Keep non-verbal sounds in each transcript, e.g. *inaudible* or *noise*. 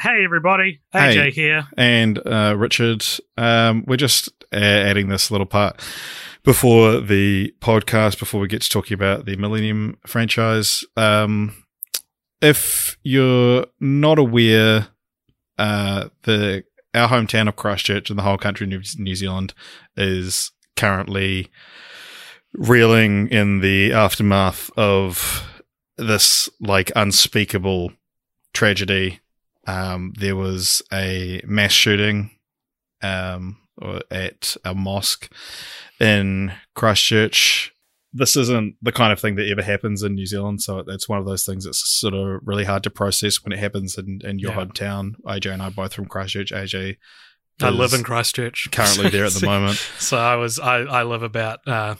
Hey everybody, AJ Hey. here. and uh, Richard. Um, we're just uh, adding this little part before the podcast, before we get to talking about the Millennium franchise. Um, if you're not aware, uh, the our hometown of Christchurch and the whole country of New, New Zealand is currently reeling in the aftermath of this like unspeakable tragedy um, there was a mass shooting um, at a mosque in Christchurch. This isn't the kind of thing that ever happens in New Zealand, so it's one of those things that's sort of really hard to process when it happens in, in your Yeah. hometown. AJ and I are both from Christchurch. AJ I live in Christchurch. currently there at the *laughs* moment. So I was I, I live about uh,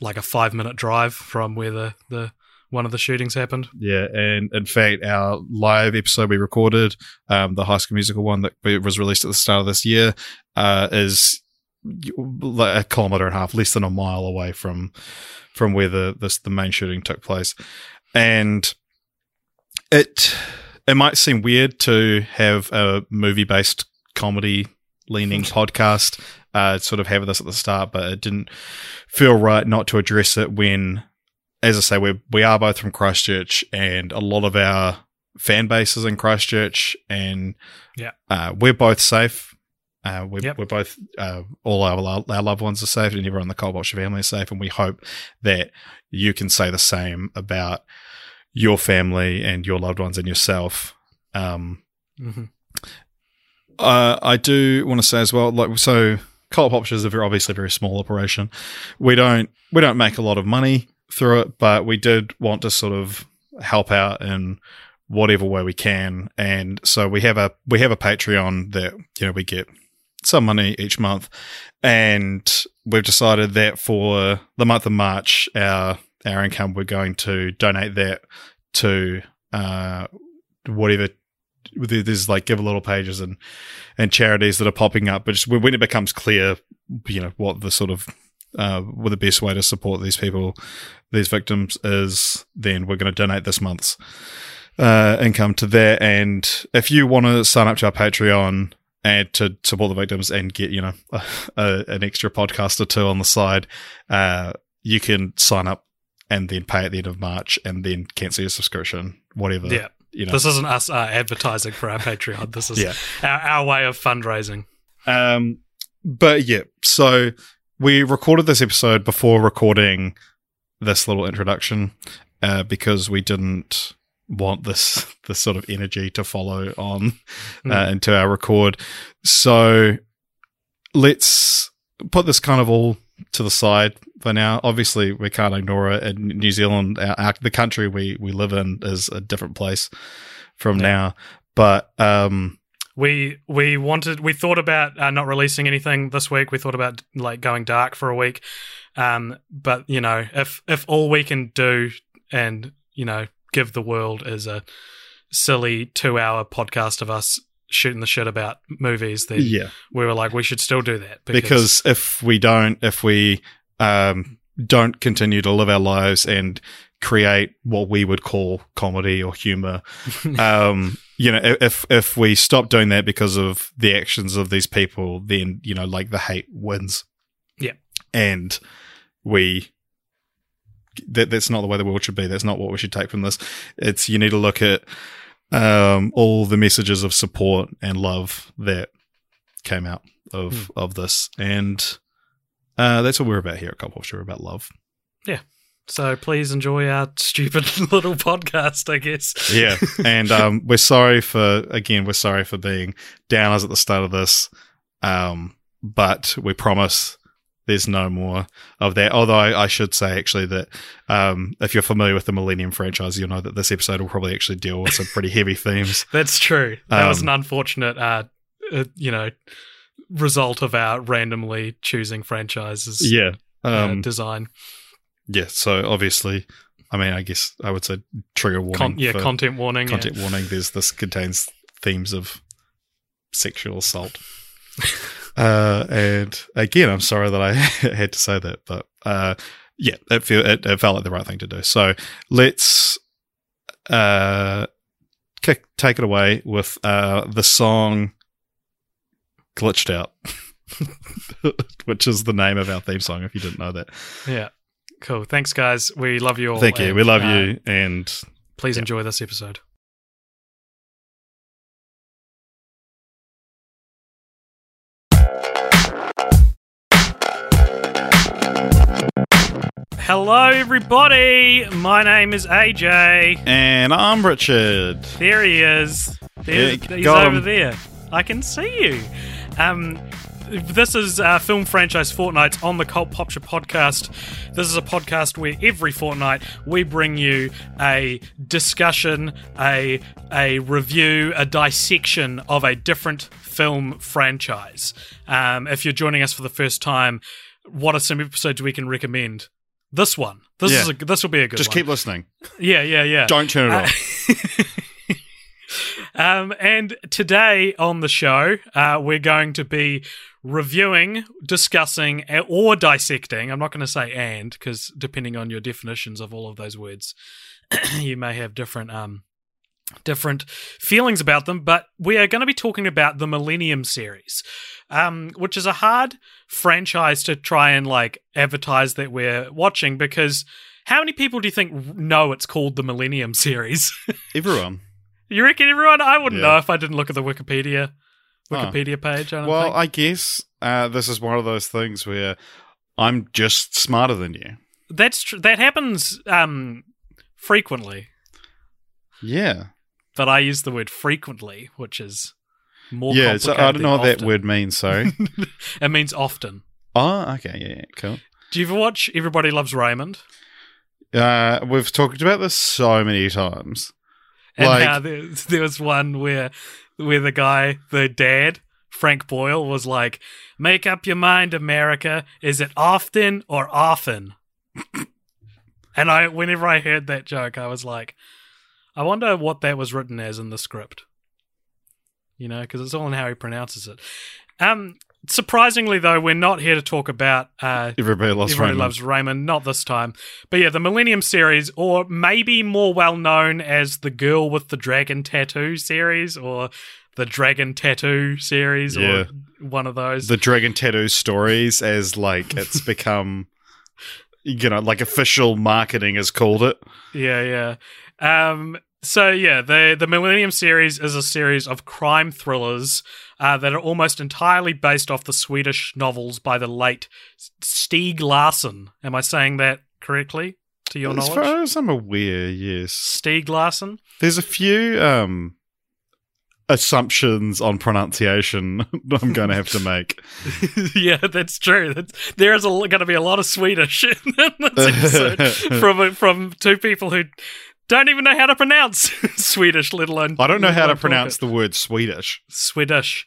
like a five minute drive from where the, the one of the shootings happened. Yeah, and in fact, our live episode we recorded, um, the High School Musical one that was released at the start of this year, uh, is a kilometer and a half, less than a mile away from from where the this the main shooting took place, and it it might seem weird to have a movie based comedy leaning *laughs* podcast uh, sort of have this at the start, but it didn't feel right not to address it when as I say, we we are both from Christchurch, and a lot of our fan base is in Christchurch, and Yeah. uh, we're both safe. Uh, we're, Yep. we're both uh, all our our loved ones are safe, and everyone in the Cult Popture family is safe, and we hope that you can say the same about your family and your loved ones and yourself. Um, hmm uh, I do want to say as well, like so, Cult Popture is a very obviously a very small operation. We don't we don't make a lot of money through it, but we did want to sort of help out in whatever way we can, and so we have a we have a Patreon that you know we get some money each month, and we've decided that for the month of March, our our income we're going to donate that to uh, whatever there- there's like give a little pages and and charities that are popping up but just when it becomes clear you know what the sort of uh the best way to support these people these victims is then we're going to donate this month's uh income to that and if you want to sign up to our patreon and to support the victims and get you know a, *laughs* a, an extra podcast or two on the side uh you can sign up and then pay at the end of march and then cancel your subscription whatever Yeah. you know This isn't us uh, advertising for our Patreon. This is *laughs* Yeah. our, our way of fundraising. Um, but yeah, so we recorded this episode before recording this little introduction uh, because we didn't want this *laughs* this sort of energy to follow on uh, into our record. So let's put this kind of all to the side for now. Obviously, we can't ignore it. In New Zealand, our, our, the country we we live in is a different place from Yeah. now. But um, We we wanted we thought about uh, not releasing anything this week. We thought about like going dark for a week. Um, but you know, if if all we can do and you know give the world is a silly two hour podcast of us shooting the shit about movies, then yeah. we were like we should still do that because if we don't if we um don't continue to live our lives and create what we would call comedy or humor *laughs* um you know if if we stop doing that because of the actions of these people then you know like the hate wins. Yeah. and we that that's not the way the world should be. That's not what we should take from this. It's you need to look at um all the messages of support and love that came out of of this. And uh that's what we're about here at Cult Popture about love so please enjoy our stupid *laughs* little podcast. I guess. yeah *laughs* and um we're sorry for again we're sorry for being downers at the start of this um but we promise there's no more of that. Although I, I should say actually that um, if you're familiar with the Millennium franchise, you'll know that this episode will probably actually deal with some pretty heavy themes. *laughs* That's true. That was Um, an unfortunate, uh, uh, you know, result of our randomly choosing franchises Yeah. uh, Um, design. Yeah. So obviously, I mean, I guess I would say trigger warning. Con- yeah, content warning. yeah. content warning. There's this contains themes of sexual assault. *laughs* uh, and again, I'm sorry that I *laughs* had to say that, but uh, yeah, it, feel, it, it felt like the right thing to do. So let's uh, kick, take it away with uh, the song "Glitched Out," *laughs* which is the name of our theme song. If you didn't know that, Yeah. Cool. Thanks, guys. We love you all. thank you. and, We love uh, you, and Please Yeah. enjoy this episode. Hello, everybody. My name is AJ. and I'm Richard. There he is. There's, Yeah, he's over him. there. I can see you. Um, this is uh, Film Franchise Fortnight on the Cult Popture podcast. This is a podcast where every fortnight we bring you a discussion, a a review, a dissection of a different film franchise. Um, if you're joining us for the first time, what are some episodes we can recommend? This one. This is a, this will be a good one. Just one. keep listening. yeah, yeah, yeah. Don't turn it Uh, off. *laughs* um, and today on the show, uh, we're going to be reviewing, discussing, or dissecting. I'm not going to say and because depending on your definitions of all of those words, *clears throat* you may have different um, different feelings about them. But we are going to be talking about the Millennium series, um, which is a hard franchise to try and like advertise that we're watching because. How many people do you think know it's called the Millennium *laughs* series? Everyone. You reckon everyone? I wouldn't Yeah. know if I didn't look at the Wikipedia. Wikipedia page. I don't Well, think. I guess uh, this is one of those things where I'm just smarter than you. That's tr- that happens um, frequently, Yeah. but I use the word frequently, which is more. yeah. So I don't know what than that word means. Sorry. *laughs* it means often. oh, okay. Yeah, yeah. Cool. Do you ever watch Everybody Loves Raymond? Uh, we've talked about this so many times. And Like- how there, *laughs* there was one where where the guy, the dad, Frank Boyle, was like, "Make up your mind, America. Is it often or often?" *laughs* and I, whenever I heard that joke, I was like, "I wonder what that was written as in the script." You know, because it's all in how he pronounces it. Um, surprisingly, though, we're not here to talk about uh, Everybody loves Everybody Raymond. loves Raymond, not this time. But yeah, the Millennium series, or maybe more well known as the Girl with the Dragon Tattoo series, or the Dragon Tattoo series, Yeah. or one of those. the Dragon Tattoo stories as like *laughs* it's become, you know, like official marketing has called it. yeah, yeah. Um, so yeah, the the Millennium series is a series of crime thrillers uh, that are almost entirely based off the Swedish novels by the late Stieg Larsson. Am I saying that correctly? To your as knowledge, far as I'm aware, yes. Stieg Larsson. There's a few um, assumptions on pronunciation *laughs* that I'm going to have to make. *laughs* yeah, that's true. That's, there is going to be a lot of Swedish *laughs* in this episode from from two people who don't even know how to pronounce *laughs* Swedish, let alone. I don't know how to pronounce the word Swedish. Swedish.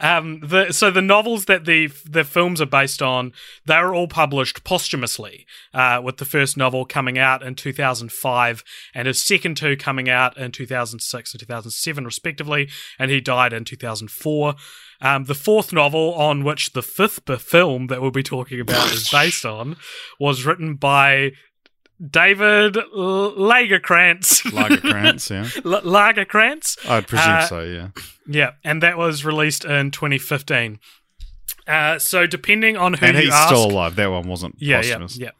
Um, the, so the novels that the the films are based on, they were all published posthumously, uh, with the first novel coming out in 2005 and his second two coming out in 2006 and 2007 respectively, and he died in 2004. Um, the fourth novel, on which the fifth film that we'll be talking about is *laughs* based on, was written by David L- Lagercrantz. Lagercrantz, *laughs* yeah. L- Lagercrantz. I'd presume Uh, so, yeah. Yeah, and that was released in 2015. Uh, so depending on who And you he's ask, still alive. That one wasn't yeah, posthumous. yeah,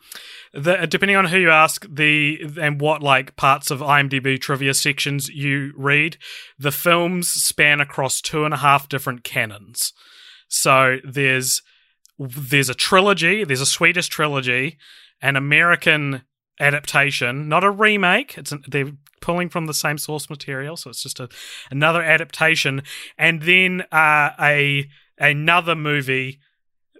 yeah. The, depending on who you ask, the and what like parts of IMDb trivia sections you read, the films span across two and a half different canons. So there's there's a trilogy, there's a Swedish trilogy, an American adaptation, not a remake. It's an, they're pulling from the same source material, so it's just a another adaptation, and then uh, a another movie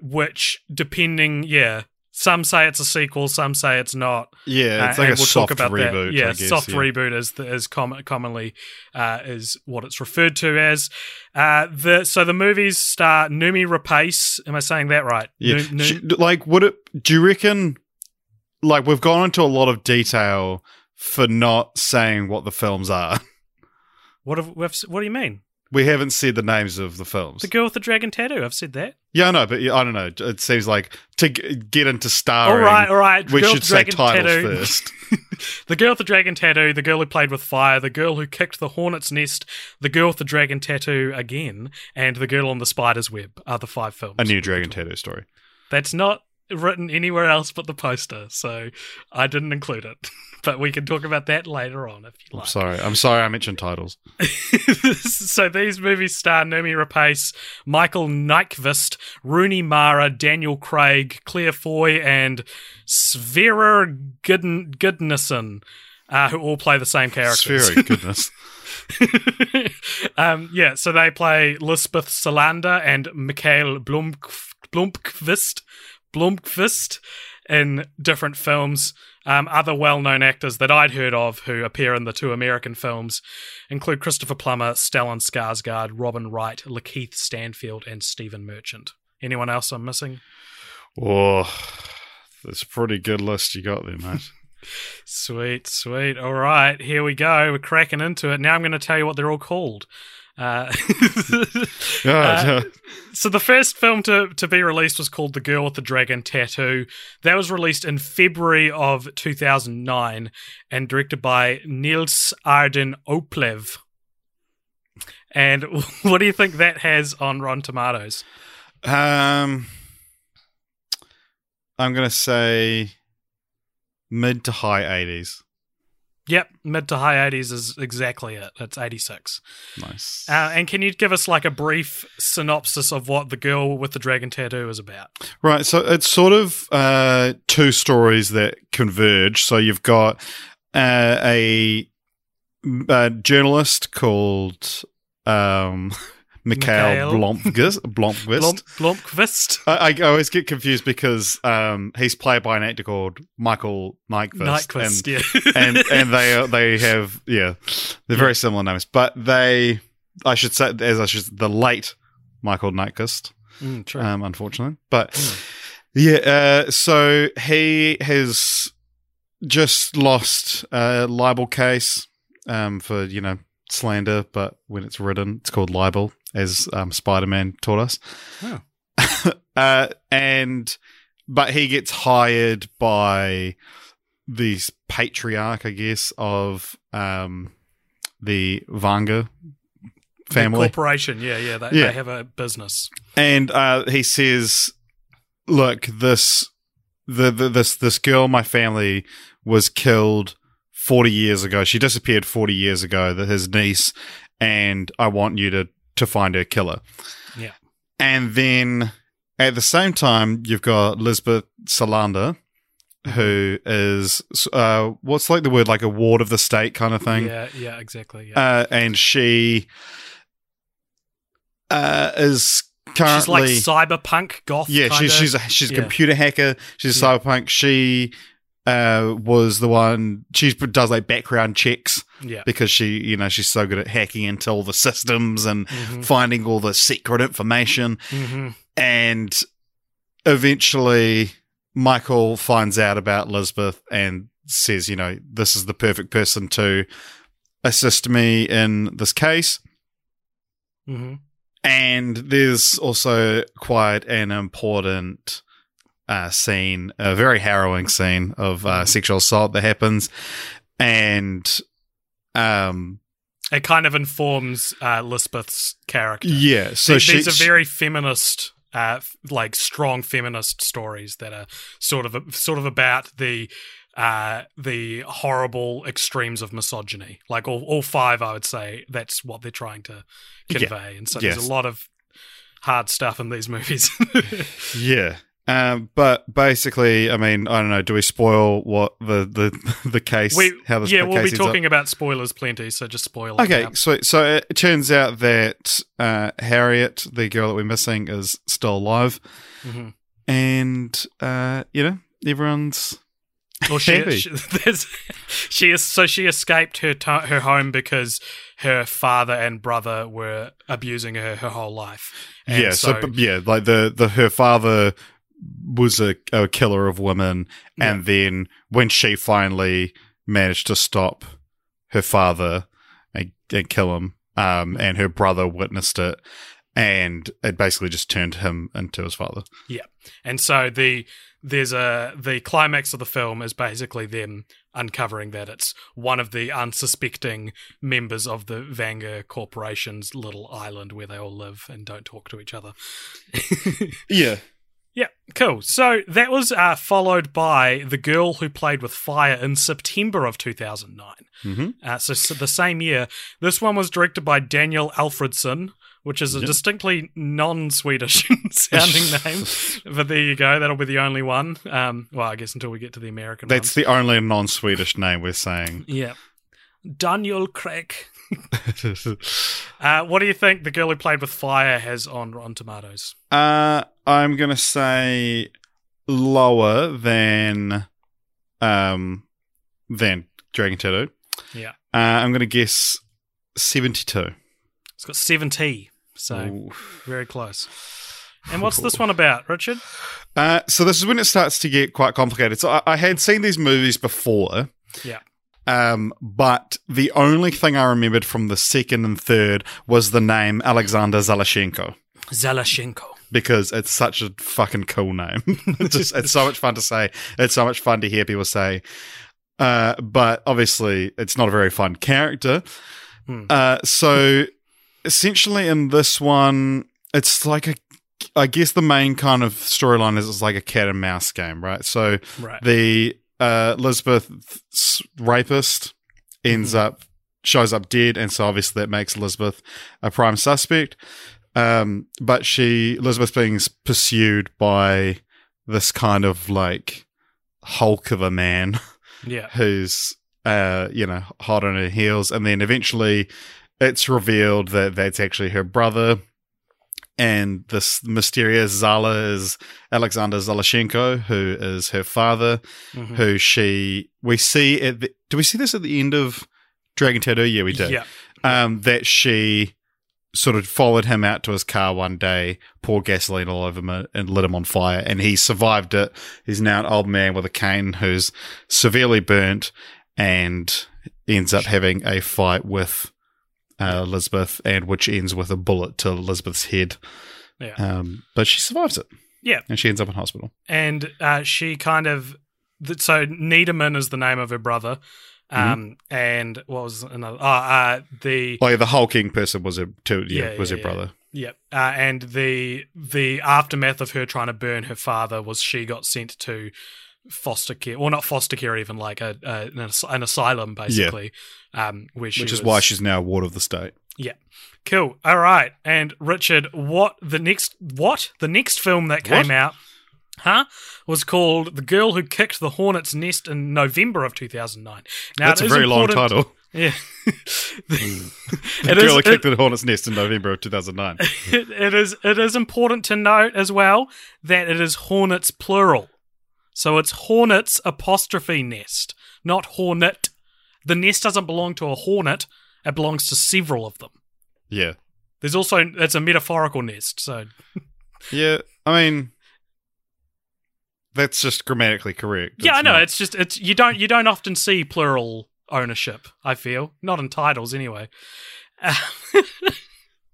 which depending, yeah, some say it's a sequel, some say it's not. Yeah, it's Uh, like a we'll soft talk about that. reboot. Yeah, I guess, soft yeah. reboot is the, is com- commonly uh, is what it's referred to as. Uh, the so the movies star Noomi Rapace. Am I saying that right? Yeah, Nu- Sh- like would it? Do you reckon? Like we've gone into a lot of detail for not saying what the films are. *laughs* what have, we've, what do you mean? We haven't said the names of the films. The girl with the dragon tattoo. I've said that. yeah, I know, but I don't know. It seems like to g- get into starring, all right, all right. we girl should say titles tattoo. first. *laughs* *laughs* The girl with the dragon tattoo, the girl who played with fire, the girl who kicked the hornet's nest, the girl with the dragon tattoo again, and the girl on the spider's web are the five films. A new dragon tattoo story. That's not written anywhere else but the poster, so I didn't include it. *laughs* But we can talk about that later on if you like. I'm sorry. I'm sorry. I mentioned titles. *laughs* so these movies star Noomi Rapace, Michael Nyqvist, Rooney Mara, Daniel Craig, Claire Foy, and Sverre Gudn- Gudnason, uh, who all play the same characters. Very *laughs* goodness. um, yeah, so they play Lisbeth Salander and Mikael Blom- Blomqvist, Blomqvist in different films. Um, other well-known actors that I'd heard of who appear in the two American films include Christopher Plummer, Stellan Skarsgård, Robin Wright, Lakeith Stanfield, and Stephen Merchant. Anyone else I'm missing? Oh, that's a pretty good list you got there, mate. *laughs* *laughs* Sweet, sweet. All right, here we go. We're cracking into it. Now I'm going to tell you what they're all called. Uh, *laughs* Uh, so the first film to, to be released was called The Girl with the Dragon Tattoo. That was released in February of 2009 and directed by Niels Arden Oplev. And *laughs* what do you think that has on Rotten Tomatoes? um, I'm gonna say mid to high 80s. Yep, mid to high 80s is exactly it. It's 86. Nice. Uh, and can you give us like a brief synopsis of what The Girl with the Dragon Tattoo is about? Right, so it's sort of uh, two stories that converge. So you've got uh, a, a journalist called um, *laughs* Mikhail Mikhail. Blomqvist. *laughs* Blomqvist. Blom- Blomqvist? I, I always get confused because um, he's played by an actor called Michael Nyqvist. Nyquist, yeah. and, *laughs* and and they are- they *laughs* have yeah, they're very similar names, but they I should say as I should the late Michael Nyqvist Mm, true. um, unfortunately. But yeah, uh, so he has just lost a libel case um, for you know slander, but when it's written, it's called libel, as um, Spider Man taught us. Oh. *laughs* uh, and but he gets hired by this patriarch, I guess, of um, the Vanger The family. corporation, yeah, yeah. They, Yeah. they have a business. and uh, he says, "Look, this the, the this this girl, my family was killed forty years ago. She disappeared forty years ago. That his niece, and I want you to to find her killer." Yeah. and then at the same time, you've got Lisbeth Salander. Who is uh, what's like the word like a ward of the state kind of thing? Yeah, yeah, exactly. Yeah. uh, and she uh, is currently she's like cyberpunk goth. yeah, she's she's a, she's a Yeah. computer hacker. She's a Yeah. cyberpunk. She uh, was the one. She does like background checks yeah. because she you know she's so good at hacking into all the systems and Mhm. finding all the secret information. Mhm. And eventually, Michael finds out about Lisbeth and says, you know, this is the perfect person to assist me in this case. Mhm. And there's also quite an important uh, scene, a very harrowing scene of uh, sexual assault that happens. And um, It kind of informs uh, Lisbeth's character. yeah, so These- she, these are very feminist, uh, f- like strong feminist stories that are sort of sort of about the uh, the horrible extremes of misogyny. Like all, all five, I would say that's what they're trying to convey. And so Yes. there's a lot of hard stuff in these movies. *laughs* yeah. Um, but basically, I mean, I don't know. Do we spoil what the the *laughs* the case? We, how this yeah, we'll be ends up? talking about spoilers plenty, so just spoil it. Okay, so so it turns out that uh, Harriet, the girl that we're missing, is still alive, Mhm. and uh, you know everyone's Well, she, she, *laughs* she is so she escaped her to, her home because her father and brother were abusing her her whole life. And yeah. So, but yeah, like the the her father was a, a killer of women, and then when she finally managed to stop her father and, and kill him, um, and her brother witnessed it. And it basically just turned him into his father. Yeah, and so the there's a the climax of the film is basically them uncovering that it's one of the unsuspecting members of the Vanger Corporation's little island where they all live and don't talk to each other. *laughs* Yeah. Cool. So that was uh, followed by The Girl Who Played with Fire in September of 2009. Mm-hmm. Uh, so, so the same year. This one was directed by Daniel Alfredson, which is a Yep. distinctly non-Swedish *laughs* sounding *laughs* name. But there you go. That'll be the only one. Um, well, I guess until we get to the American That's the only non-Swedish name we're saying. Yeah. Daniel Craig. *laughs* Uh, what do you think The Girl Who Played with Fire has on Rotten Tomatoes? uh, I'm gonna say lower than um than Dragon Tattoo. Yeah. Uh, I'm gonna guess seventy-two. It's got 70, so Ooh. very close. And what's this one about, Richard? Uh, so this is when it starts to get quite complicated. So I, I had seen these movies before. Yeah. Um, but the only thing I remembered from the second and third was the name Alexander Zalachenko. Zalachenko. because it's such a fucking cool name. *laughs* it's just it's so much fun to say. It's so much fun to hear people say. Uh, but obviously, it's not a very fun character. Hmm. Uh, so essentially, in this one, it's like a. I guess the main kind of storyline is it's like a cat and mouse game, right? So Right. the uh, Elizabeth's rapist ends up shows up dead, and so obviously that makes Elizabeth a prime suspect. Um, but she Elizabeth being pursued by this kind of like Hulk of a man *laughs* yeah. who's uh, you know hot on her heels, and then eventually it's revealed that that's actually her brother. And this mysterious Zala is Alexander Zalachenko, who is her father Mhm. who she we see at the, do we see this at the end of Dragon Tattoo? Yeah, we did. Yeah. Um, that she sort of followed him out to his car one day, poured gasoline all over him, and lit him on fire, and he survived it. He's now an old man with a cane who's severely burnt, and ends up having a fight with uh, Elizabeth, and which ends with a bullet to Elizabeth's head. Yeah. Um, but she survives it. Yeah. and she ends up in hospital. and uh, she kind of th- so Niederman is the name of her brother, Mm-hmm. um, and what was another? Oh, uh, the Like the hulking person was her, too, yeah, Yeah, was yeah, her brother. yeah, uh, and the the aftermath of her trying to burn her father was she got sent to foster care, or not foster care, even like a, a an, as- an asylum basically, um, which is was- why she's now a ward of the state. Yeah. Cool. All right. And Richard, what the next what? The next film that came What? out huh? Was called The Girl Who Kicked the Hornet's Nest in November of 2009. Now That's a is very long title. Yeah. *laughs* The It girl is- that kicked it- the hornet's nest in November of 2009. *laughs* it, it is it is important to note as well that it is hornets plural. So it's hornets apostrophe nest, not hornet. The nest doesn't belong to a hornet, it belongs to several of them. yeah. There's also it's a metaphorical nest, so *laughs* Yeah. I mean, that's just grammatically correct. yeah, I know. not- It's just it's you don't you don't often see plural ownership. I feel not in titles anyway. *laughs*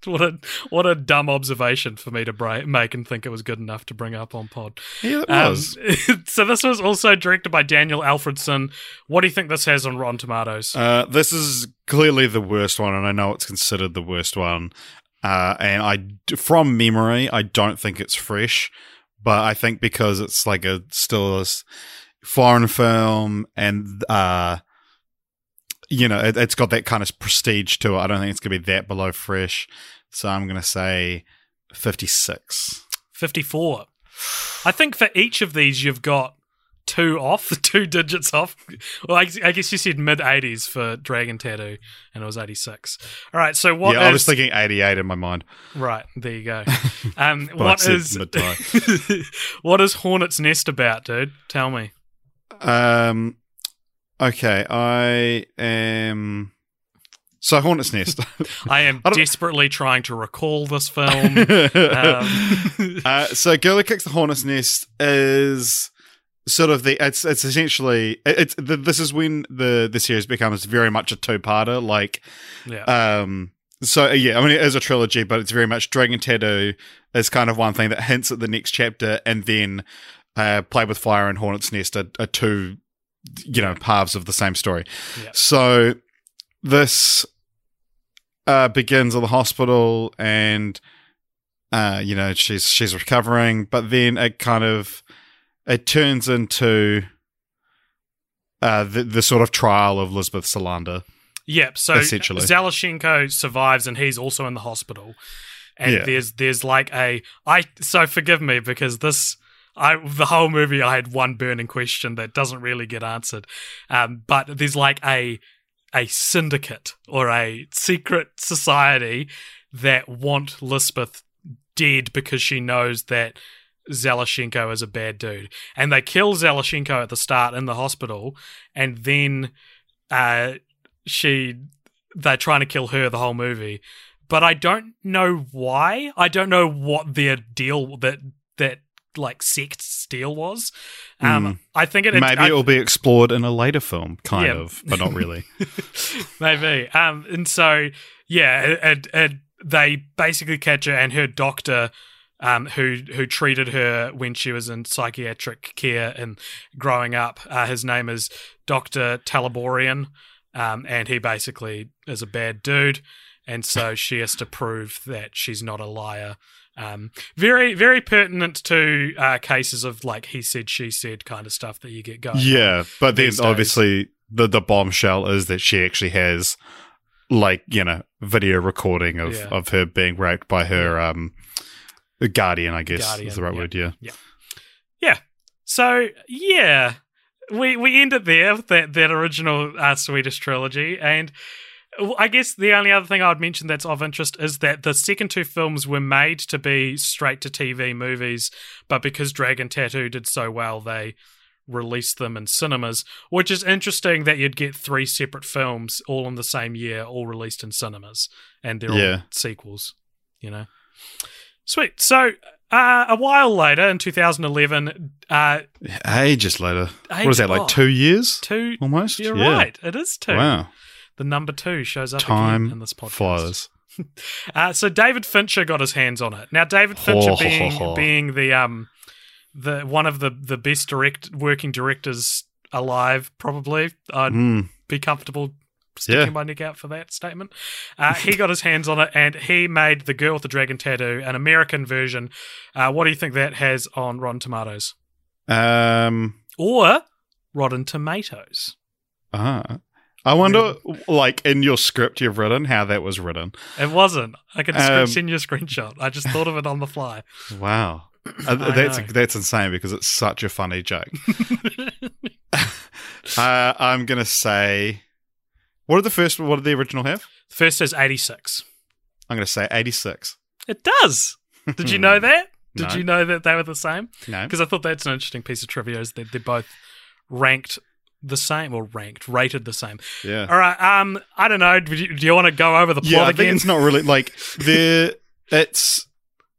*laughs* what a what a dumb observation for me to bra- make and think it was good enough to bring up on pod. yeah, it Um, was. *laughs* so this was also directed by Daniel Alfredson. What do you think this has on Rotten Tomatoes? Uh, this is clearly the worst one, and I know it's considered the worst one. Uh, and I, from memory, I don't think it's fresh, but I think because it's like a still a foreign film, and uh, you know, it, it's got that kind of prestige to it. I don't think it's gonna be that below fresh. So I'm gonna say 56. 54. I think for each of these, you've got two off, *laughs* two digits off. Well, I, I guess you said mid 80s for Dragon Tattoo, and it was 86. All right, so what yeah, I was thinking 88 in my mind. Right, there you go. *laughs* Um, what is *laughs* what is Hornet's Nest about, dude? Tell me. Um, okay, I am. So Hornet's Nest. *laughs* I am *laughs* I desperately trying to recall this film. *laughs* Um, uh, so Girl Who Kicks the Hornet's Nest is sort of the it's it's essentially it- it's the, this is when the the series becomes very much a two parter like yeah, um so yeah I mean it is a trilogy but it's very much Dragon Tattoo is kind of one thing that hints at the next chapter and then uh Play with Fire and Hornet's Nest are, are two you know halves of the same story so this uh begins at the hospital and uh, you know, she's she's recovering, but then it kind of it turns into uh, the the sort of trial of Lisbeth Salander. Yep. So essentially. Zalachenko survives, and he's also in the hospital. And Yeah. there's there's like a I so forgive me because this I the whole movie I had one burning question that doesn't really get answered. Um, but there's like a a syndicate or a secret society that want Lisbeth dead because she knows that Zalachenko is a bad dude. And they kill Zalachenko at the start in the hospital, and then uh, she they're trying to kill her the whole movie. But I don't know why. I don't know what their deal that that like sect's steel was. Um, Mm. I think it Maybe I- it will be explored in a later film, kind Yeah. of, but not really. *laughs* Maybe. Um, and so, yeah, it, it, it, they basically catch her and her doctor, um, who who treated her when she was in psychiatric care and growing up. Uh, his name is Doctor Teleborian, um, and he basically is a bad dude, and so she has to prove that she's not a liar. Um, very very pertinent to uh, cases of like he said she said kind of stuff that you get going. yeah, but then obviously the the bombshell is that she actually has like you know video recording of Yeah. of her being raped by her um guardian. I guess Guardian, is the right word. yeah. word. Yeah. So yeah, we we end it there with that that original uh, Swedish trilogy, and I guess the only other thing I would mention that's of interest is that the second two films were made to be straight to TV movies, but because Dragon Tattoo did so well, they released them in cinemas, which is interesting that you'd get three separate films all in the same year, all released in cinemas, and they're Yeah. all sequels. You know, sweet. So. Uh, a while later, in 2011, uh, Ages later. Age- what is that like? oh. two years two. almost. You're Yeah. right. It is two. Wow. The number two shows up again Time in this podcast. flies. *laughs* Uh, so David Fincher got his hands on it. Now David Fincher *laughs* being being the um the one of the the best direct working directors alive, probably. I'd Mm. be comfortable sticking Yeah. my neck out for that statement. Uh, he got his hands on it and he made The Girl with the Dragon Tattoo, an American version. Uh, what do you think that has on Rotten Tomatoes? Um. Or Rotten Tomatoes? Ah. I wonder, like in your script you've written, how that was written. It wasn't. I can Um, send you a screenshot. I just thought of it on the fly. Wow, Uh, that's know. that's insane because it's such a funny joke. *laughs* *laughs* uh, I'm gonna say, what did the first? What did the original have? The First says 86. I'm gonna say 86. It does. Did you know that? Did No. you know that they were the same? No, Because I thought that's an interesting piece of trivia is that they're both ranked the same or ranked, rated the same. yeah, All right. Um, I don't know. Do you, do you want to go over the plot yeah. I think it's not really like the. It's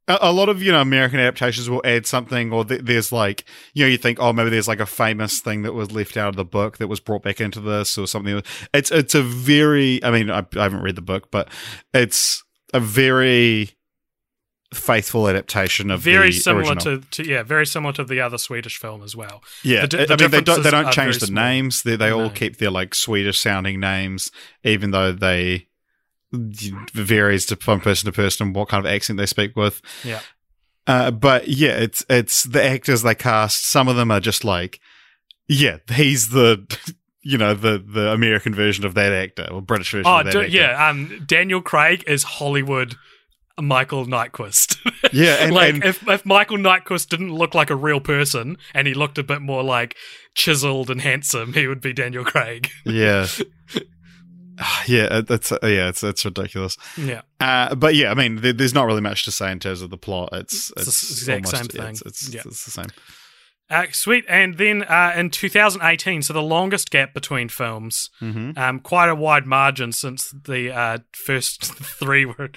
a, a lot of you know American adaptations will add something, or th- there's like you know you think oh maybe there's like a famous thing that was left out of the book that was brought back into this or something. It's it's a very I mean I, I haven't read the book, but it's a very faithful adaptation of very the similar original. to, to yeah, very similar to the other Swedish film as well. Yeah, The di- I mean they don't they don't change the small. names. They they all No. keep their like Swedish sounding names, even though they varies to from person to person what kind of accent they speak with. Yeah. Uh, but yeah, it's it's the actors they cast. Some of them are just like, yeah, he's the *laughs* you know the the American version of that actor or British version Oh, of that do, actor. yeah. Um, Daniel Craig is Hollywood Michael Nyqvist. Yeah, and, *laughs* like and if if Michael Nyqvist didn't look like a real person and he looked a bit more like chiseled and handsome, he would be Daniel Craig. yeah, *laughs* yeah, it- it's uh, yeah, it's it's ridiculous. yeah. Uh, but yeah, I mean, there, there's not really much to say in terms of the plot. It's It's it's, the exact almost- same yeah, It's, thing. it's, Yeah. it's the same. Uh, sweet. And then uh, in 2018, so the longest gap between films, hmm um, quite a wide margin since the uh, first *laughs* three were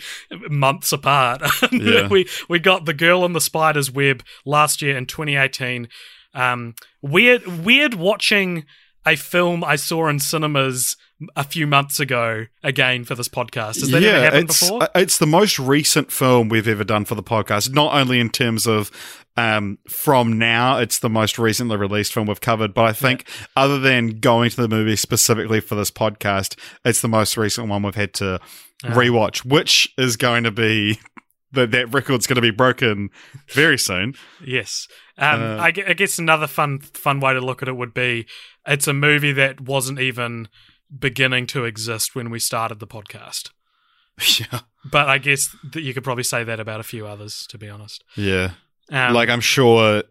months apart. *laughs* Yeah. we we got the Girl in the Spider's Web last year in 2018. Um, weird, weird watching a film I saw in cinemas a few months ago again for this podcast. Has that ever happened it's, before? uh, It's the most recent film we've ever done for the podcast. Not only in terms of um, from now, it's the most recently released film we've covered, but I think other than going to the movie specifically for this podcast, it's the most recent one we've had to Ah. rewatch, which is going to be. That, that record's going to be broken very soon. Yes. Um, Uh, I, I guess another fun fun way to look at it would be it's a movie that wasn't even beginning to exist when we started the podcast. *laughs* yeah. But I guess that you could probably say that about a few others, to be honest. Yeah. Um, like, I'm sure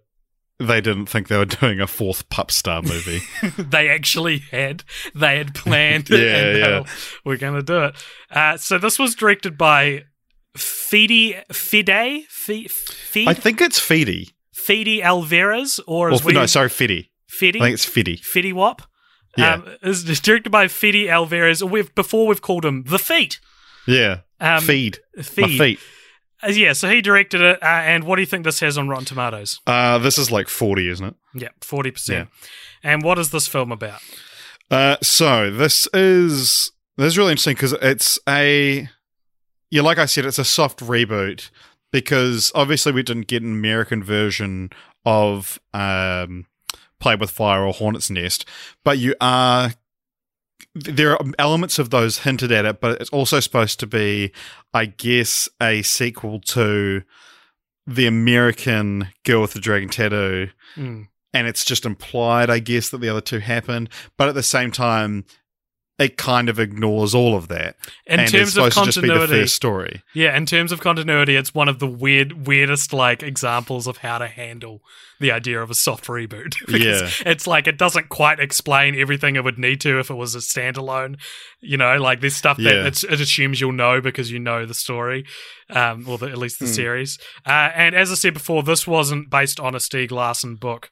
they didn't think they were doing a fourth Pup Star movie. *laughs* they actually had they had planned *laughs* Yeah, and, yeah. we're going to do it. Uh, so this was directed by Fede Fide Fede I think it's Feedy. Fede Alvarez or Or, we no, sorry, Fiddy. Fede I think it's Fiddy. Fetty Wap. Yeah. Um, is directed by Fede Alvarez. We've before we've called him the Feet. Yeah. Um, feed. Feed. My feet. Uh, yeah, so he directed it. Uh, and what do you think this has on Rotten Tomatoes? Uh, this is like 40, isn't it? Yeah, forty percent. And what is this film about? Uh, so this is this is really interesting because it's a yeah, like I said, it's a soft reboot because obviously we didn't get an American version of um, Play with Fire or Hornet's Nest, but you are there are elements of those hinted at it, but it's also supposed to be, I guess, a sequel to the American Girl with the Dragon Tattoo Mm. and it's just implied, I guess, that the other two happened. But at the same time, it kind of ignores all of that. In and it's terms of supposed to just be the continuity, first story. yeah, in terms of continuity, it's one of the weird, weirdest like examples of how to handle the idea of a soft reboot. *laughs* because it's like it doesn't quite explain everything it would need to if it was a standalone. You know, like there's stuff that Yeah. it's, it assumes you'll know because you know the story, um, or the, at least the Hmm. series. Uh, and as I said before, this wasn't based on a Stieg Larsson book.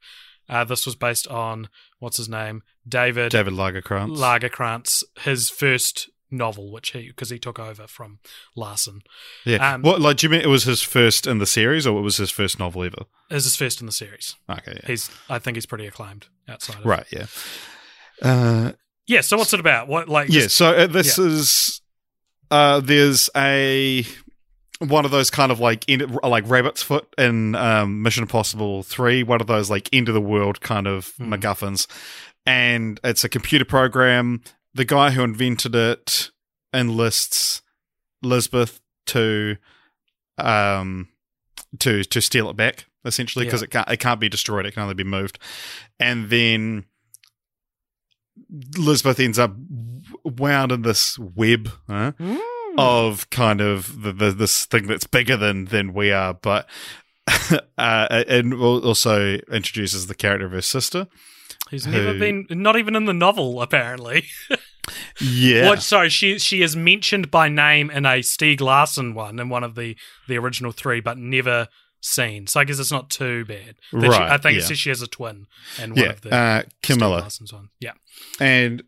Uh, this was based on what's his name, David David Lagercrantz. Lagercrantz, his first novel, which he because he took over from Larsson, yeah. um, what, like, do you mean it was his first in the series or it was his first novel ever? is his first in the series. Okay. Yeah. He's, I think, he's pretty acclaimed outside. of Right. Yeah. Uh, Yeah. So what's it about? What like? yeah. just- So uh, this is, uh, there's a, one of those kind of like end, like rabbit's foot in um, Mission Impossible Three, one of those like end of the world kind of Hmm. MacGuffins, and it's a computer program. The guy who invented it enlists Lisbeth to, um, to to steal it back essentially because Yeah. it can't it can't be destroyed. It can only be moved, and then Lisbeth ends up wound in this web. Huh? Mm. of kind of the, the, this thing that's bigger than than we are, but *laughs* uh, and also introduces the character of her sister. He's never who- been, not even in the novel, apparently. *laughs* Yeah, What? Sorry, she she is mentioned by name in a Stieg Larsson one in one of the the original three, but never seen. So I guess it's not too bad. That she- Right, I think yeah. it says she has a twin in one yeah. of the Uh, Stieg Camilla, Larsson's one. Yeah. and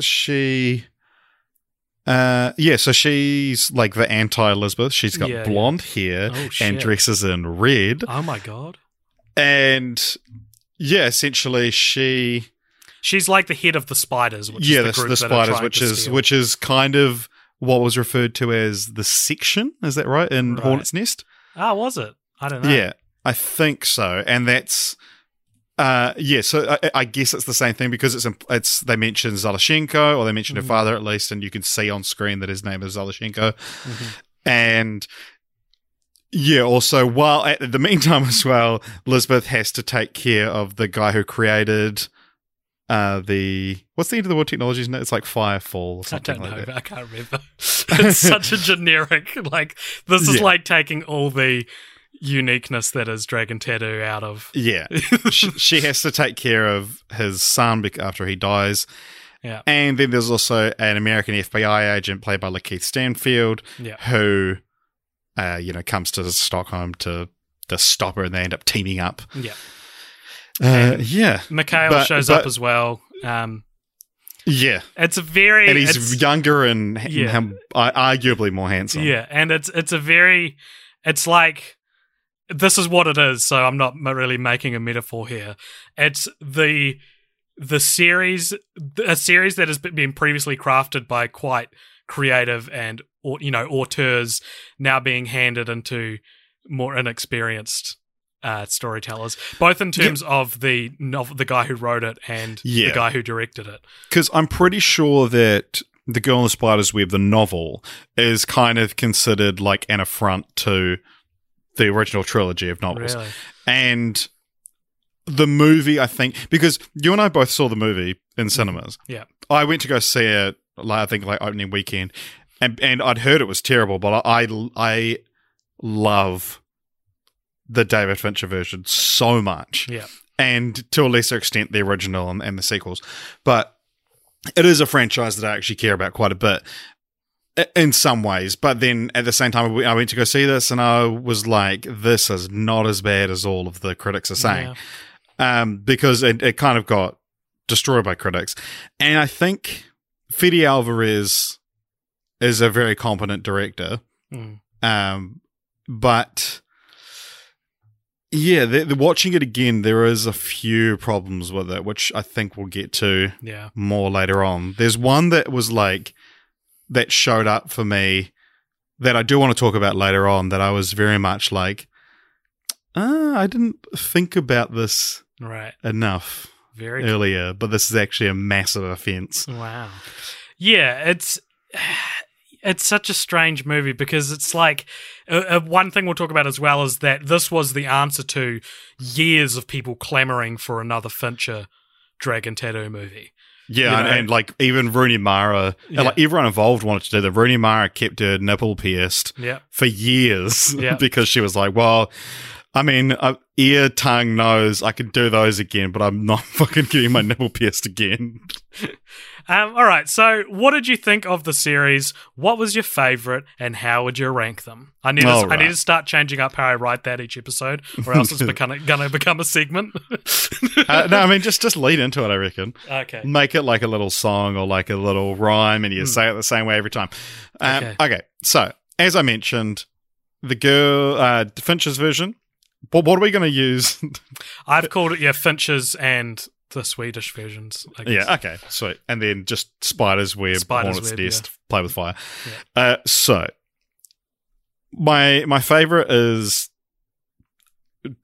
she. Uh yeah, so she's like the anti Elizabeth. She's got yeah. blonde hair Oh, and dresses in red. Oh my god. And yeah, essentially she She's like the head of the spiders, which yeah, is the, the, spiders, which is steal. which is kind of what was referred to as the section. Is that right in Right. Hornet's Nest? Ah, was it? I don't know. Yeah, I think so, and that's. Uh, yeah, so I, I guess it's the same thing because it's it's they mention Zalachenko or they mention Mhm. her father at least, and you can see on screen that his name is Zalachenko, Mhm. and yeah, also while at the meantime *laughs* as well, Lisbeth has to take care of the guy who created uh, the what's the end of the world it? It's like Firefall or I don't know. like. I can't remember. *laughs* it's *laughs* such a generic. Like this is Yeah. like taking all the uniqueness that is Dragon Tattoo out of. Yeah, she, she has to take care of his son after he dies. Yeah. And then there's also an American FBI agent played by Lakeith Stanfield Yeah. who, uh, you know, comes to Stockholm to to stop her, and they end up teaming up. Yeah. Uh, yeah, Mikhail But- shows but- up as well. Um, yeah, it's a very and he's younger and Yeah. I- arguably more handsome. Yeah, and it's it's a very it's like this is what it is. So I'm not really making a metaphor here. It's the the series a series that has been previously crafted by quite creative and au- you know auteurs now being handed into more inexperienced uh, storytellers, both in terms of the novel, the guy who wrote it and Yeah. the guy who directed it. because I'm pretty sure that the Girl in the Spider's Web, the novel, is kind of considered like an affront to the original trilogy of novels. Really, And the movie, I think, because you and I both saw the movie in cinemas. Yeah. I went to go see it, like, I think, like opening weekend, and and I'd heard it was terrible, but I I love the David Fincher version so much, yeah, and to a lesser extent the original and, and the sequels, but it is a franchise that I actually care about quite a bit in some ways. But then at the same time, I went to go see this, and I was like, "This is not as bad as all of the critics are saying." um, because it, it kind of got destroyed by critics. And I think Fede Alvarez is a very competent director. Mm. Um, but yeah, the, the, watching it again, there is a few problems with it, which I think we'll get to yeah, more later on. There's one that was like that showed up for me that I do want to talk about later on. That I was very much like, ah, I didn't think about this right. enough Very earlier, but this is actually a massive offense. Wow. Yeah, it's it's such a strange movie because it's like uh, uh, one thing we'll talk about as well is that this was the answer to years of people clamoring for another Fincher Dragon Tattoo movie. Yeah, You and, and like even Rooney Mara, Yeah. like everyone involved wanted to do that. Rooney Mara kept her nipple pierced Yeah. for years *laughs* Yeah. because she was like, well, I mean, uh, ear, tongue, nose, I could do those again, but I'm not *laughs* fucking getting my nipple pierced again. *laughs* Um, all right. So, what did you think of the series? What was your favorite, and how would you rank them? I need to, All I need to start changing up how I write that each episode, or else it's *laughs* become going to become a segment. *laughs* uh, no, I mean, just just lead into it. I reckon. okay. Make it like a little song or like a little rhyme, and you say it the same way every time. Um, Okay. okay. so as I mentioned, the girl uh, Finch's version. What, what are we going to use? I've called it yeah Finches and the Swedish versions. I guess. Yeah, okay, sweet. And then just Spider's Web, Spider's Hornet's Web, Nest, Play with Fire. Yeah. Uh, so, my my favorite is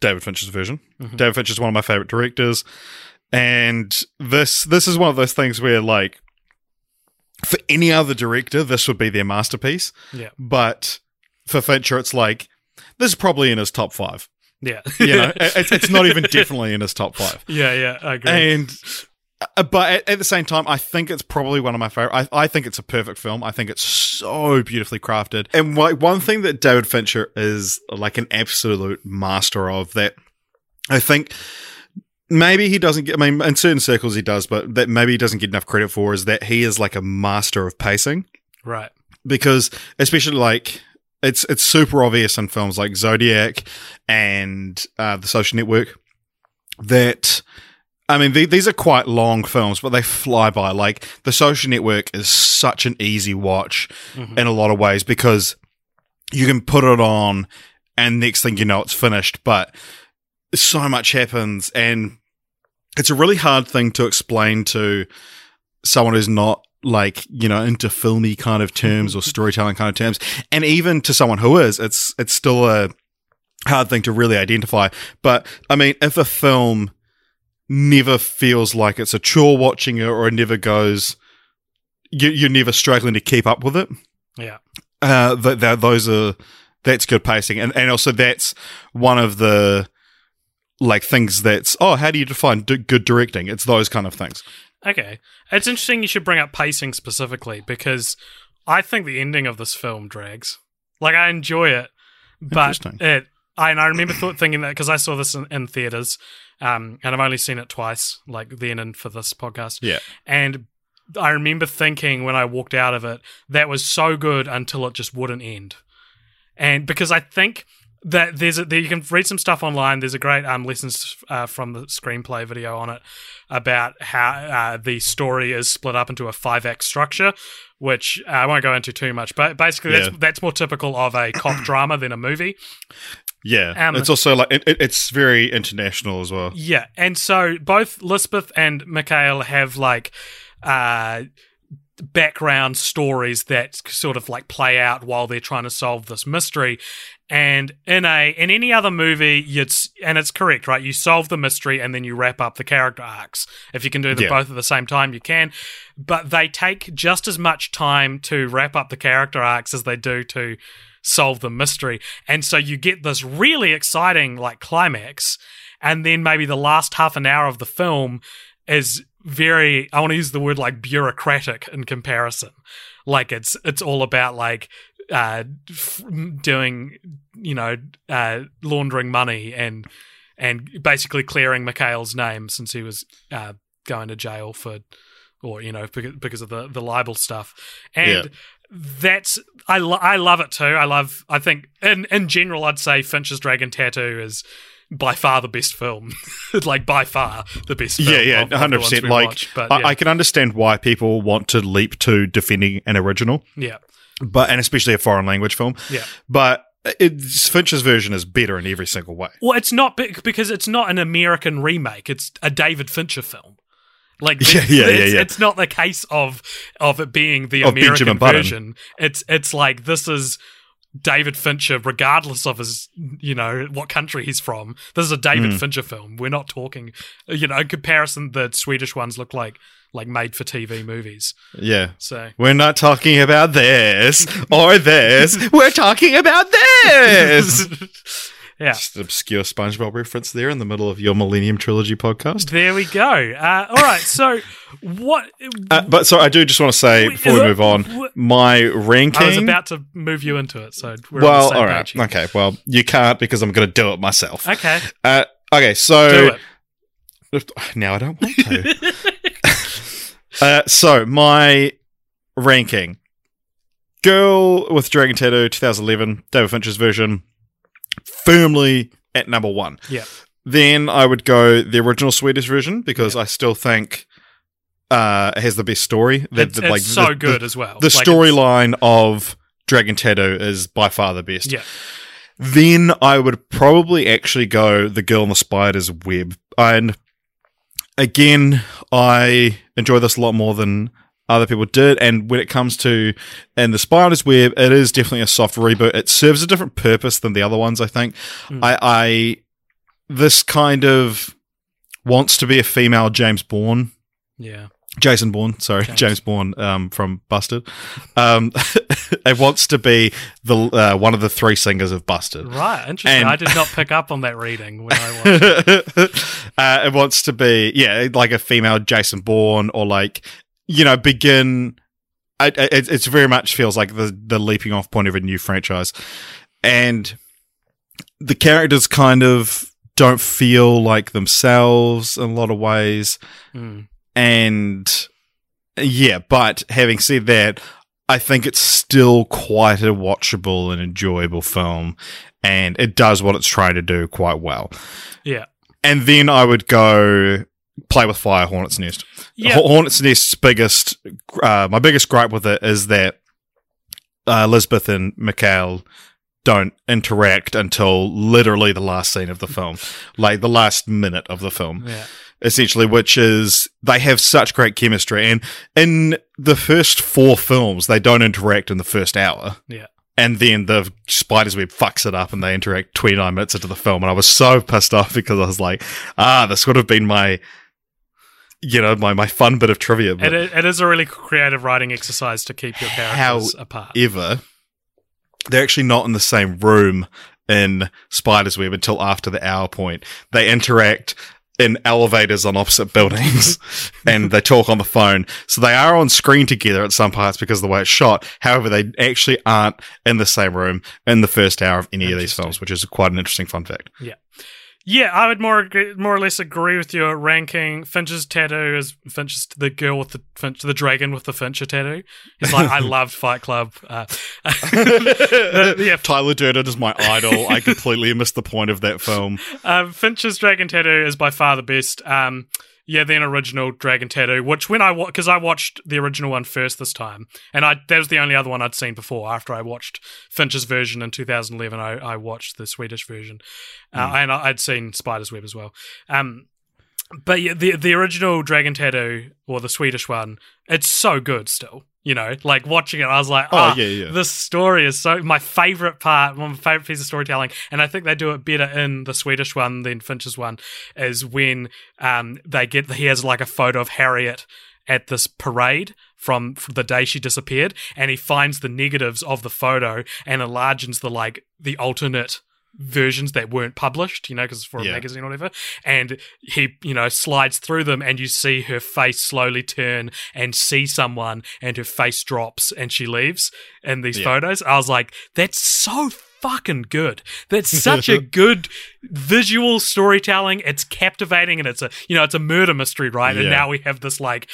David Fincher's version. Mhm. David is one of my favorite directors, and this this is one of those things where like for any other director, this would be their masterpiece. Yeah. But for Fincher, it's like this is probably in his top five. Yeah. *laughs* You know, *laughs* it's, it's not even definitely in his top five. yeah, yeah, I agree. And uh, but at, at the same time, I think it's probably one of my favorite. I, I think it's a perfect film. I think it's so beautifully crafted. And like one thing that David Fincher is like an absolute master of that I think maybe he doesn't get. I mean, in certain circles he does, but that maybe he doesn't get enough credit for is that he is like a master of pacing right. because especially like it's it's super obvious in films like Zodiac and uh, The Social Network that I mean th- these are quite long films, but they fly by. Like The Social Network is such an easy watch Mhm. in a lot of ways because you can put it on and next thing you know it's finished, but so much happens and it's a really hard thing to explain to someone who's not like you know into filmy kind of terms or *laughs* storytelling kind of terms and even to someone who is it's it's still a hard thing to really identify but i mean if a film never feels like it's a chore watching it or it never goes you, you're never struggling to keep up with it Yeah. uh, th- th- those are that's good pacing, and and also that's one of the like things that's oh, how do you define d- good directing? It's those kind of things. Okay. It's interesting you should bring up pacing specifically because I think the ending of this film drags. Like, I enjoy it, but it. I, and I remember th- thinking that because I saw this in, in theaters, um, and I've only seen it twice, like then and for this podcast. Yeah. And I remember thinking when I walked out of it, that was so good until it just wouldn't end. And because I think that there's a, there, you can read some stuff online. There's a great um, lessons uh, from the screenplay video on it about how uh, the story is split up into a five act structure, which uh, I won't go into too much. But basically, Yeah. that's that's more typical of a cop *clears throat* drama than a movie. Yeah, Um, it's also like it, it- it's very international as well. Yeah, and so both Lisbeth and Mikhail have like uh background stories that sort of like play out while they're trying to solve this mystery. And in a in any other movie, it's and it's correct, right? You solve the mystery and then you wrap up the character arcs. If you can do them Yeah. both at the same time, you can. But they take just as much time to wrap up the character arcs as they do to solve the mystery. And so you get this really exciting like climax, and then maybe the last half an hour of the film is very I want to use the word like bureaucratic in comparison. Like it's it's all about like uh f- doing you know uh laundering money and and basically clearing Mikhail's name since he was uh going to jail for or you know because, of the the libel stuff. And Yeah. that's I lo- I love it too. I love I think in in general I'd say Finch's Dragon Tattoo is by far the best film. *laughs* Like by far the best film Yeah, yeah, of- of the hundred percent. Like, but I, I can understand why people want to leap to defending an original, yeah but and especially a foreign language film. yeah But it's, Finch's version is better in every single way. Well, it's not big because it's not an American remake. It's a David Fincher film. Like *laughs* Yeah, it's, yeah, yeah, it's, yeah. it's not the case of of it being the Of American Benjamin Button. version. It's it's like this is David Fincher, regardless of his you know what country he's from. This is a David Hmm. Fincher film. We're not talking you know in comparison. The Swedish ones look like like made for TV movies. Yeah. So We're not talking about this *laughs* or this. We're talking about this. *laughs* yeah. Just an obscure SpongeBob reference there in the middle of your Millennium Trilogy podcast. There we go. Uh, all right. So, what? *laughs* Uh, but so I do just want to say before we uh, move on, my ranking. I was about to move you into it, so well, all right, okay. Well, you can't because I'm going to do it myself. Okay, Uh, okay, so do it. *sighs* now I don't want to. *laughs* uh, so my ranking: Girl with Dragon Tattoo, 2011, David Fincher's version, firmly at number one. Yeah. Then I would go the original Swedish version because I still think uh, it has the best story. The- It's, the- it's so the- good as well. the Like, storyline of Dragon Tattoo is by far the best. Yeah. Then I would probably actually go The Girl in the Spider's Web. And again, I enjoy this a lot more than other people did. And when it comes to and the Spider's Web, it is definitely a soft reboot. It serves a different purpose than the other ones, I think. Mm. I, I this kind of wants to be a female James Bourne Yeah. Jason Bourne, sorry, James. James, Bourne um, from Busted. Um, *laughs* it wants to be the uh, one of the three singers of Busted. Right. Interesting. And- I did not pick up on that reading when I *laughs* watched. it. uh, it wants to be, yeah, like a female Jason Bourne, or like you know, begin. It, it, it's very much feels like the the leaping off point of a new franchise, and the characters kind of don't feel like themselves in a lot of ways. Mm. And yeah, but having said that, I think it's still quite a watchable and enjoyable film, and it does what it's trying to do quite well. Yeah. And then I would go play with fire, Hornet's Nest. Ho- Hornet's Nest's biggest, uh, my biggest gripe with it is that uh, Elizabeth and Mikhail don't interact until literally the last scene of the film, *laughs* like the last minute of the film Yeah. essentially, which is they have such great chemistry. And in the first four films, they don't interact in the first hour. Yeah. And then the Spider's Web fucks it up and they interact 29 minutes into the film. And I was so pissed off because I was like, ah, this would have been my, you know, my, my fun bit of trivia. But i- it is a really creative writing exercise to keep your characters apart. ever, they're actually not in the same room in Spider's Web until after the hour point. They interact in elevators on opposite buildings *laughs* and they talk on the phone. So they are on screen together at some parts because of the way it's shot. However, they actually aren't in the same room in the first hour of any of these films, which is quite an interesting fun fact. Yeah. Yeah, I would more more or less agree with your ranking. Finch's tattoo is Finch's the girl with the Finch, the dragon with the Fincher tattoo. It's like I *laughs* loved Fight Club. Uh, *laughs* *laughs* yeah, Tyler Durden is my idol. I completely missed the point of that film. Uh, Finch's dragon tattoo is by far the best. Um, yeah, then original Dragon Tattoo, which when I watched, because I watched the original one first this time, and I that was the only other one I'd seen before. After I watched Finch's version in 2011, I, I watched the Swedish version, mm. uh, hmm. and I, would seen Spider's Web as well. Um, but yeah, the the original Dragon Tattoo or the Swedish one, it's so good still. You know, like watching it, I was like, oh, oh yeah, yeah. This story is so my favorite part, one of my favorite piece of storytelling, and I think they do it better in the Swedish one than Finch's one. Is when um they get he has like a photo of Harriet at this parade from, from, the day she disappeared and he finds the negatives of the photo and enlarges the like the alternate versions that weren't published, you know, because for a yeah. magazine or whatever. And he, you know, slides through them and you see her face slowly turn and see someone and her face drops and she leaves in these yeah. photos. I was like, that's so fucking good. That's *laughs* such a good visual storytelling. It's captivating and it's a, you know, it's a murder mystery, right? Yeah. And now we have this like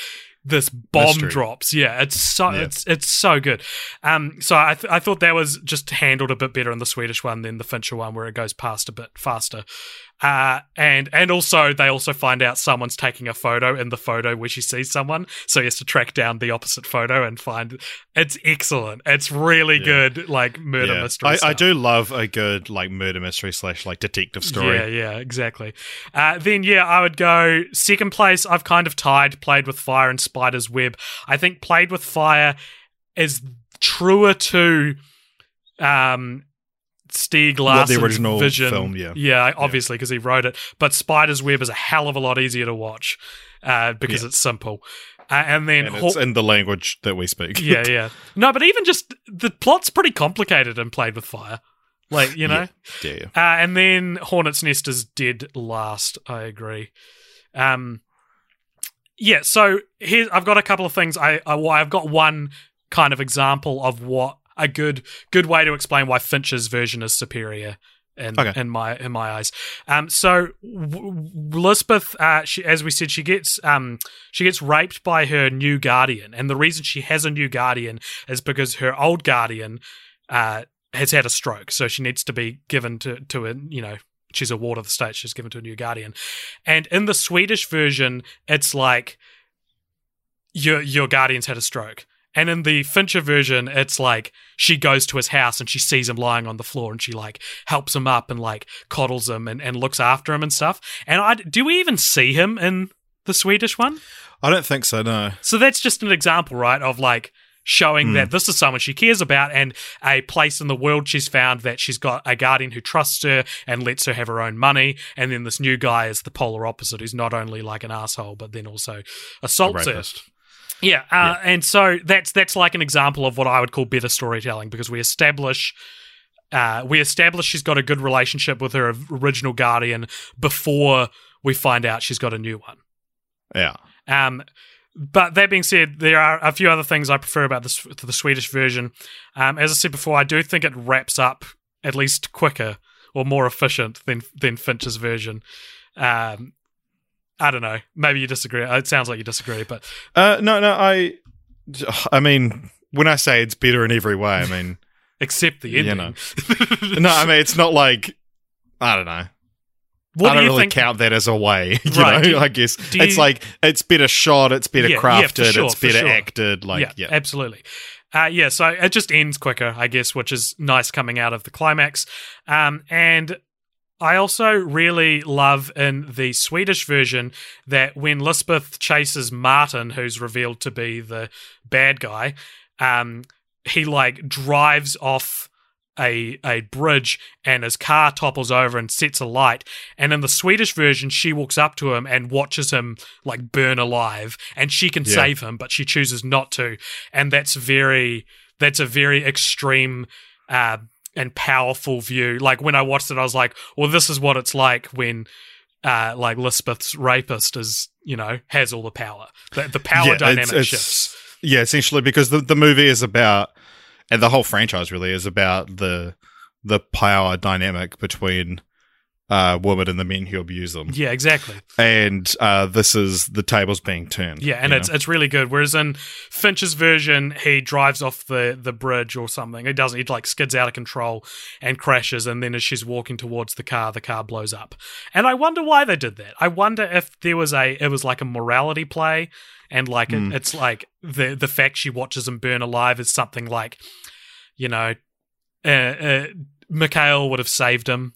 this bomb Mystery. drops. Yeah, it's so yeah. it's it's so good. Um, so I th- I thought that was just handled a bit better in the Swedish one than the Fincher one, where it goes past a bit faster. Uh, and and also they also find out someone's taking a photo in the photo where she sees someone, so he has to track down the opposite photo and find. It's excellent. It's really yeah. good, like murder yeah. mystery. I, I, do love a good like murder mystery slash like detective story. Yeah, yeah, exactly. Uh, then yeah, I would go second place. I've kind of tied played with fire and Spider's Web. I think played with fire is truer to um Stieg Larsson's the original vision. film, yeah, yeah, obviously because yeah. he wrote it. But Spider's Web is a hell of a lot easier to watch uh, because yeah. it's simple. Uh, and then and it's in the language that we speak. yeah, *laughs* yeah. No, but even just the plot's pretty complicated and played with fire. Like you know, yeah, yeah. Uh, and then Hornet's Nest is dead last. I agree. Um, yeah. So here I've got a couple of things. I, I I've got one kind of example of what a good good way to explain why Fincher's version is superior in okay. in my in my eyes. Um, so w- Lisbeth, uh, she, as we said, she gets um she gets raped by her new guardian, and the reason she has a new guardian is because her old guardian uh has had a stroke, so she needs to be given to to a you know. She's a ward of the state. She's given to a new guardian, and in the Swedish version, it's like your your guardian's had a stroke. And in the Fincher version, it's like she goes to his house and she sees him lying on the floor and she like helps him up and like coddles him and, and looks after him and stuff. And I do we even see him in the Swedish one? I don't think so, no. So that's just an example, right, of like showing mm. that this is someone she cares about and a place in the world she's found that she's got a guardian who trusts her and lets her have her own money. And then this new guy is the polar opposite, who's not only like an asshole, but then also assaults her. Yeah, uh, yeah, and so that's that's like an example of what I would call better storytelling because we establish uh, we establish she's got a good relationship with her original guardian before we find out she's got a new one. Yeah. Um, but that being said, there are a few other things I prefer about this to the Swedish version. Um, as I said before, I do think it wraps up at least quicker or more efficient than than Fincher's version. Um, I don't know. Maybe you disagree. It sounds like you disagree, but uh, no, no. I, I mean, when I say it's better in every way, I mean, *laughs* except the ending. You know. *laughs* no, I mean it's not like I don't know. What I don't do really think? count that as a way, *laughs* you right, know. You, I guess it's like it's better shot, it's better yeah, crafted, yeah, sure, it's better sure. acted. Like, yeah, yeah. absolutely. Uh, yeah, so it just ends quicker, I guess, which is nice coming out of the climax. Um, and I also really love in the Swedish version that when Lisbeth chases Martin, who's revealed to be the bad guy, um, he like drives off a a bridge and his car topples over and sets alight. And in the Swedish version, she walks up to him and watches him like burn alive, and she can yeah. save him, but she chooses not to. And that's very that's a very extreme uh, and powerful view. Like when I watched it, I was like, well, this is what it's like when uh, like Lisbeth's rapist is, you know, has all the power. The, the power Yeah, dynamic it's- it's- shifts. Yeah, essentially because the the movie is about, and the whole franchise really is about the the power dynamic between uh, women and the men who abuse them, Yeah, exactly. and uh, this is the tables being turned. Yeah, and it's know? it's really good. Whereas in Finch's version, he drives off the the bridge or something. He doesn't. He like skids out of control and crashes. And then as she's walking towards the car, the car blows up. And I wonder why they did that. I wonder if there was a it was like a morality play, and like Hmm. it, it's like the the fact she watches him burn alive is something like, you know, uh, uh, Mikhail would have saved him.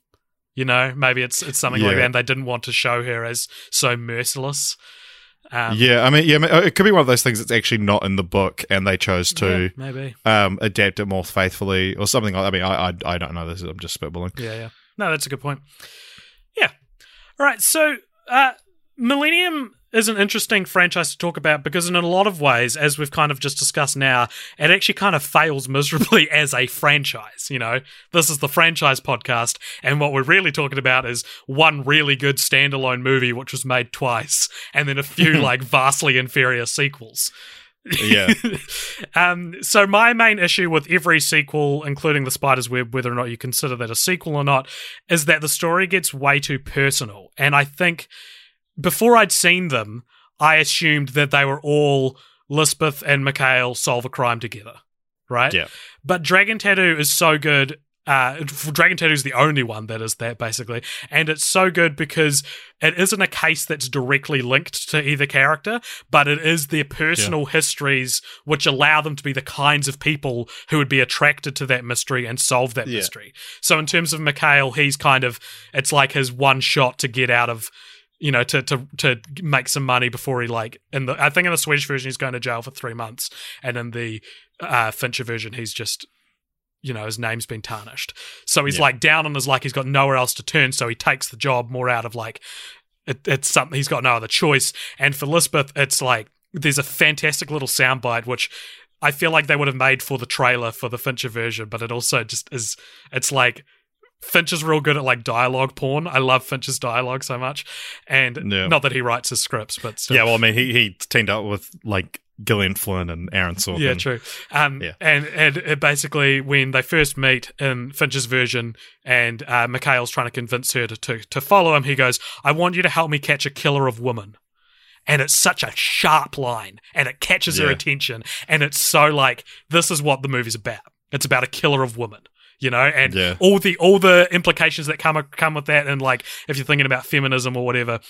You know, maybe it's it's something like that, and they didn't want to show her as so merciless. Um, yeah, I mean, yeah, it could be one of those things that's actually not in the book, and they chose to yeah, maybe. um, adapt it more faithfully or something like. I mean, I I, I don't know. This is, I'm just spitballing. Yeah, yeah. No, that's a good point. Yeah. All right. So, uh, Millennium is an interesting franchise to talk about because, in a lot of ways, as we've kind of just discussed now, it actually kind of fails *laughs* miserably as a franchise. You know, this is the franchise podcast, and what we're really talking about is one really good standalone movie which was made twice, and then a few *laughs* like vastly inferior sequels. Yeah. *laughs* um, so my main issue with every sequel, including the Spider's Web, whether or not you consider that a sequel or not, is that the story gets way too personal. And I think before I'd seen them, I assumed that they were all Lisbeth and Mikhail solve a crime together, right? Yeah. But Dragon Tattoo is so good. Uh, Dragon Tattoo is the only one that is that basically, and it's so good because it isn't a case that's directly linked to either character, but it is their personal histories which allow them to be the kinds of people who would be attracted to that mystery and solve that Yeah. mystery. So in terms of Mikhail, he's kind of it's like his one shot to get out of you know, to to to make some money before he like in the I think in the Swedish version he's going to jail for three months, and in the uh, Fincher version he's just you know his name's been tarnished, so he's Yeah. like down on his luck. He's got nowhere else to turn, so he takes the job more out of like it, it's something he's got no other choice. And for Lisbeth, it's like there's a fantastic little soundbite which. I feel like they would have made for the trailer for the Fincher version, but it also just is. It's like Finch is real good at like dialogue porn. I love Finch's dialogue so much, and Yeah. not that he writes his scripts, but still. Yeah, well, I mean, he he teamed up with like Gillian Flynn and Aaron Sorkin. Yeah, true. Um, Yeah. and and it basically when they first meet in Finch's version, and uh, Mikhail's trying to convince her to, to to follow him, he goes, "I want you to help me catch a killer of women." And it's such a sharp line, and it catches her attention, and it's so like this is what the movie's about. It's about a killer of women, you know, and Yeah. all the all the implications that come come with that, and like if you're thinking about feminism or whatever,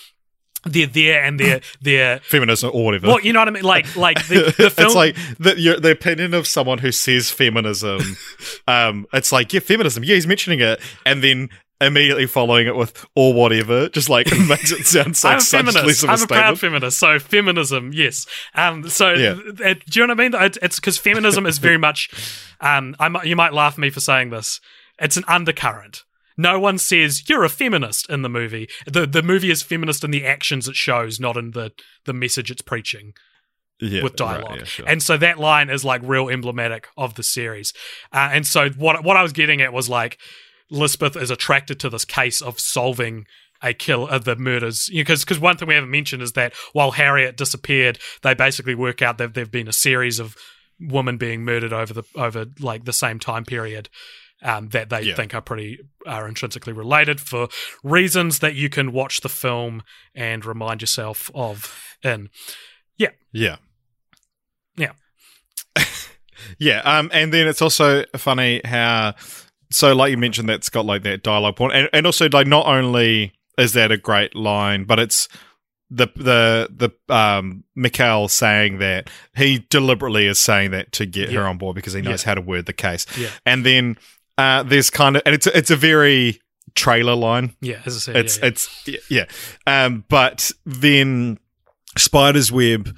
they're there, and they're *laughs* they're Feminism or whatever. well, you know what I mean, like like the, *laughs* the film. it's like the, your, the opinion of someone who says feminism. *laughs* um, it's like yeah, feminism. Yeah, he's mentioning it, and then immediately following it with or whatever, just like *laughs* makes it sound like I'm a such less feminist. of a I'm a proud feminist. So feminism, yes. Um, so Yeah. th- do you know what I mean? It's because feminism is very much. Um, I you might laugh at me for saying this. It's an undercurrent. No one says you're a feminist in the movie. The the movie is feminist in the actions it shows, not in the the message it's preaching yeah, with right, dialogue. yeah, sure. And so that line is like real emblematic of the series. Uh, and so what what I was getting at was like Lisbeth is attracted to this case of solving a kill of the murders because because one thing we haven't mentioned is that while Harriet disappeared, they basically work out that there've been a series of women being murdered over the over like the same time period. Um, that they Yeah. think are pretty are intrinsically related for reasons that you can watch the film and remind yourself of in Yeah. Yeah. yeah. *laughs* Um, and then it's also funny how, so like you mentioned, that's got like that dialogue point, and, and also like not only is that a great line, but it's the the the um Mikhail saying that he deliberately is saying that to get Yeah. her on board because he knows Yeah. how to word the case, Yeah. and then uh, there's kind of and it's it's a very trailer line Yeah, as I said, it's it's yeah. Um, but then Spider's Web,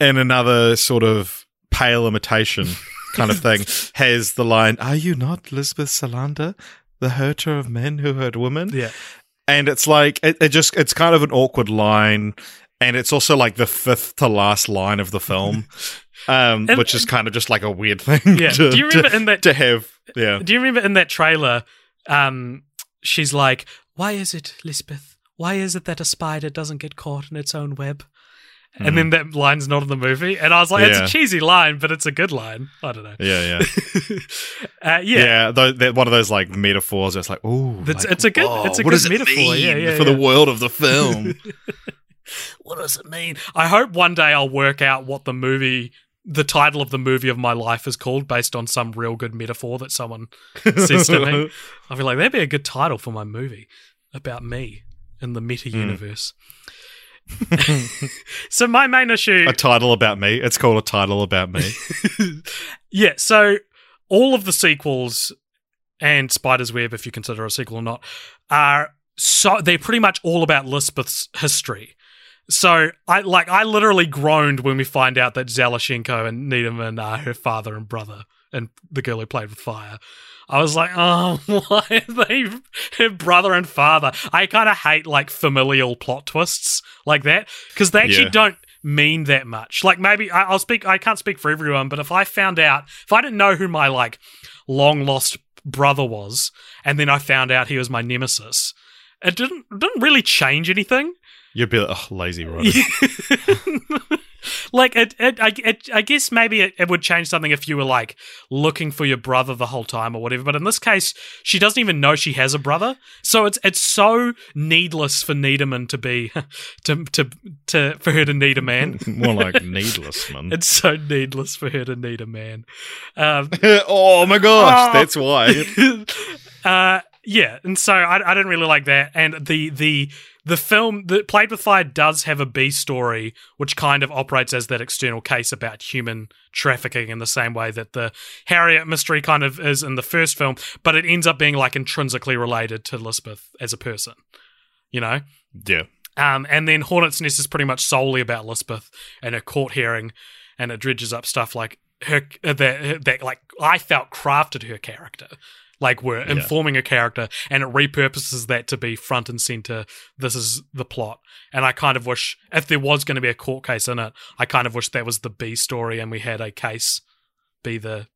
in another sort of pale imitation *laughs* kind of thing, has the line, "Are you not Lisbeth Salander, the hurter of men who hurt women?" yeah. And it's like it, it just it's kind of an awkward line. And it's also like the fifth to last line of the film, *laughs* um, And- which is kind of just like a weird thing. Yeah. To, Do you remember to, in that- to have? Yeah. Do you remember in that trailer? Um, she's like, "Why is it, Lisbeth? Why is it that a spider doesn't get caught in its own web?" And then that line's not in the movie, and I was like, "It's Yeah. a cheesy line, but it's a good line." I don't know. Yeah, yeah. *laughs* uh, yeah, Yeah, one of those like metaphors. It's like, oh, It's- it's a good- it's a good metaphor, yeah, yeah, for the world of the film. *laughs* *laughs* what does it mean? I hope one day I'll work out what the movie, the title of the movie of my life is called based on some real good metaphor that someone says to me. I'll be like, that'd be a good title for my movie about me in the meta universe. *laughs* so my main issue, a title about me. It's called a title about me. *laughs* yeah. So all of the sequels and Spider's Web, if you consider a sequel or not, are so they're pretty much all about Lisbeth's history. So I like I literally groaned when we find out that Zalachenko and Needleman are uh, her father and brother and the girl who played with fire. I was like, oh, *laughs* why are they brother and father? I kind of hate like familial plot twists like that because they actually Yeah. don't mean that much. Like maybe I, I'll speak. I can't speak for everyone, but if I found out, if I didn't know who my like long lost brother was, and then I found out he was my nemesis, it didn't it didn't really change anything. You'd be like, oh, lazy *laughs* writer. like it, it, I, it, I guess maybe it, it would change something if you were like looking for your brother the whole time or whatever. But in this case, she doesn't even know she has a brother, so it's it's so needless for Needleman to be *laughs* to to to for her to need a man. *laughs* More like needless, man. It's so needless for her to need a man. Um, oh my gosh, Oh. that's why. uh, yeah, and so I, I didn't really like that. And the the the film that played with fire does have a B story, which kind of operates as that external case about human trafficking in the same way that the Harriet mystery kind of is in the first film, but it ends up being like intrinsically related to Lisbeth as a person. You know, Yeah. um, and then Hornet's Nest is pretty much solely about Lisbeth and her court hearing, and it dredges up stuff like her that that like I felt crafted her character, like were informing a character, and it repurposes that to be front and center. This is the plot, and I kind of wish if there was going to be a court case in it, I kind of wish that was the B story, and we had a case be the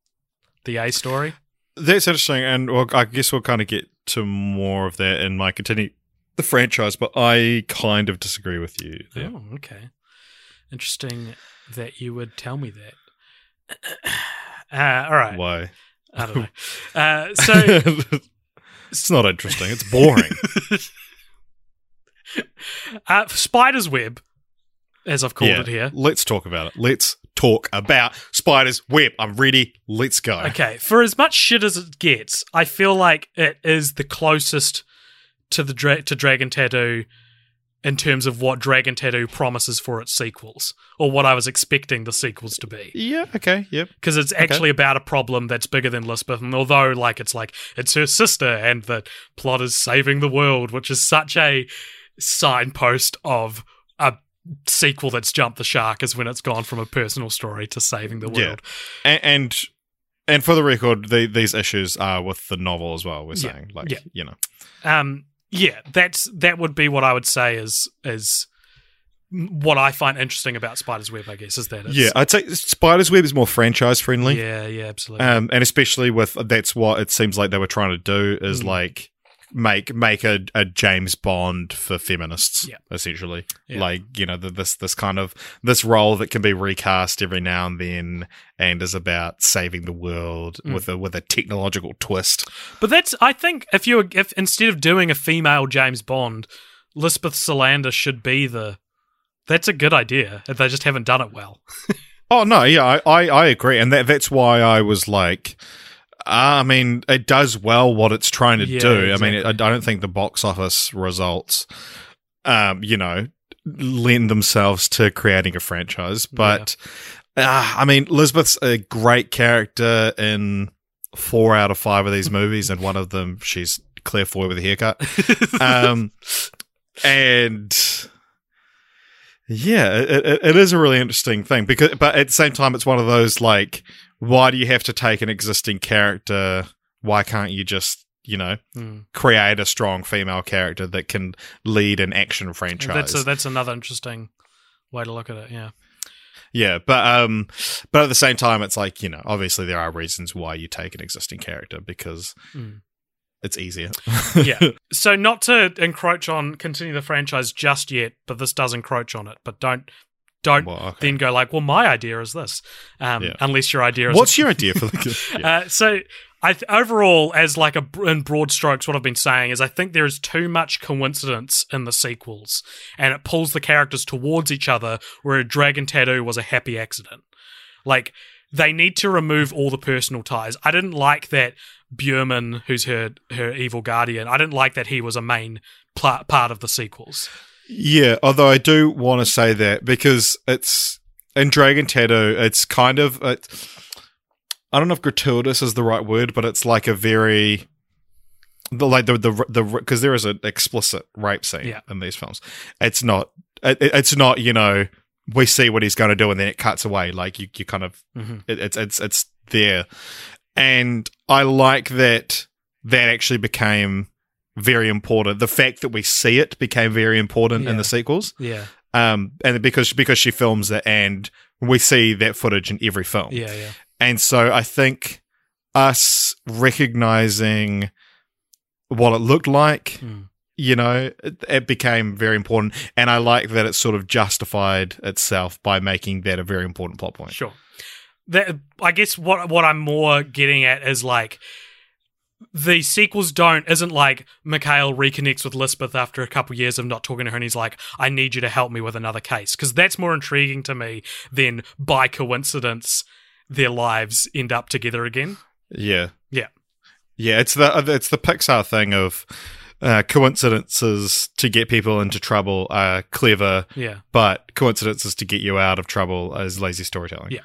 the A story. That's interesting, and well, I guess we'll kind of get to more of that in my continue the franchise, but I kind of disagree with you there. Oh, okay. Interesting that you would tell me that. *clears throat* Uh, all right. Why? I don't know. Uh, so, *laughs* it's not interesting. It's boring. *laughs* uh, Spider's Web, as I've called yeah. it here. Let's talk about it. Let's talk about Spider's Web. I'm ready. Let's go. Okay, for as much shit as it gets, I feel like it is the closest to the dra- to Dragon Tattoo in terms of what Dragon Tattoo promises for its sequels, or what I was expecting the sequels to be. Yeah. Okay. Yep. because it's actually about a problem that's bigger than Lisbeth. And although, like, it's like it's her sister, and the plot is saving the world, which is such a signpost of a sequel that's jumped the shark, is when it's gone from a personal story to saving the Yeah. world. And and, and for the record, the, these issues are with the novel as well. We're Yeah. saying, like, Yeah. you know, Um, yeah, that's that would be what I would say is is what I find interesting about Spider's Web. I guess is that it's, yeah, I'd say Spider's Web is more franchise friendly. yeah, yeah, absolutely. Um, and especially with that's what it seems like they were trying to do is Mm. like make make a, a James Bond for feminists, Yeah. essentially. Yeah. Like you know the, this this kind of this role that can be recast every now and then, and is about saving the world Mm. with a with a technological twist. But that's I think if you if instead of doing a female James Bond, Lisbeth Salander should be the. That's a good idea. If they just haven't done it well. *laughs* Oh no, yeah, I, I, I agree, and that that's why I was like, I mean, it does well what it's trying to Yeah, do. I mean. I, I don't think the box office results, um, you know, lend themselves to creating a franchise. But uh, I mean, Lisbeth's a great character in four out of five of these movies, and one of them she's Claire Foy with a haircut. um, and yeah, it, it, it is a really interesting thing because, but at the same time, it's one of those like, why do you have to take an existing character? Why can't you just, you know, Hmm. create a strong female character that can lead an action franchise? That's a, that's another interesting way to look at it. Yeah. Yeah, but um, but at the same time, it's like you know, obviously there are reasons why you take an existing character because Mm. it's easier. yeah. *laughs* So not to encroach on continue the franchise just yet, but this does encroach on it. But don't don't Well, okay. then go like, well, my idea is this, um, Yeah. unless your idea is What's your idea for *laughs* the? Yeah. Uh, so, I th- overall, as like a in broad strokes, what I've been saying is I think there is too much coincidence in the sequels, and it pulls the characters towards each other. Where Dragon Tattoo was a happy accident. Like they need to remove all the personal ties. I didn't like that Bjurman, who's her her evil guardian. I didn't like that he was a main pl- part of the sequels. Yeah, although I do want to say that because it's in Dragon Tattoo, it's kind of it's, I don't know if gratuitous is the right word, but it's like a very the like the the the because there is an explicit rape scene Yeah. in these films. It's not it, it's not you know we see what he's going to do and then it cuts away like you you kind of Mhm. it, it's it's it's there, and I like that that actually became very important. The fact that we see it became very important in the sequels, Yeah, um, and because because she films it and we see that footage in every film, yeah, yeah. and so I think us recognizing what it looked like. Mm. You know, it, it became very important, and I like that it sort of justified itself by making that a very important plot point. Sure. That I guess what what I'm more getting at is like the sequels don't isn't like Mikhail reconnects with Lisbeth after a couple years of not talking to her and he's like, I need you to help me with another case. Because that's more intriguing to me than by coincidence their lives end up together again. Yeah. Yeah. Yeah, it's the it's the Pixar thing of uh, coincidences to get people into trouble are clever, Yeah. but coincidences to get you out of trouble is lazy storytelling. Yeah.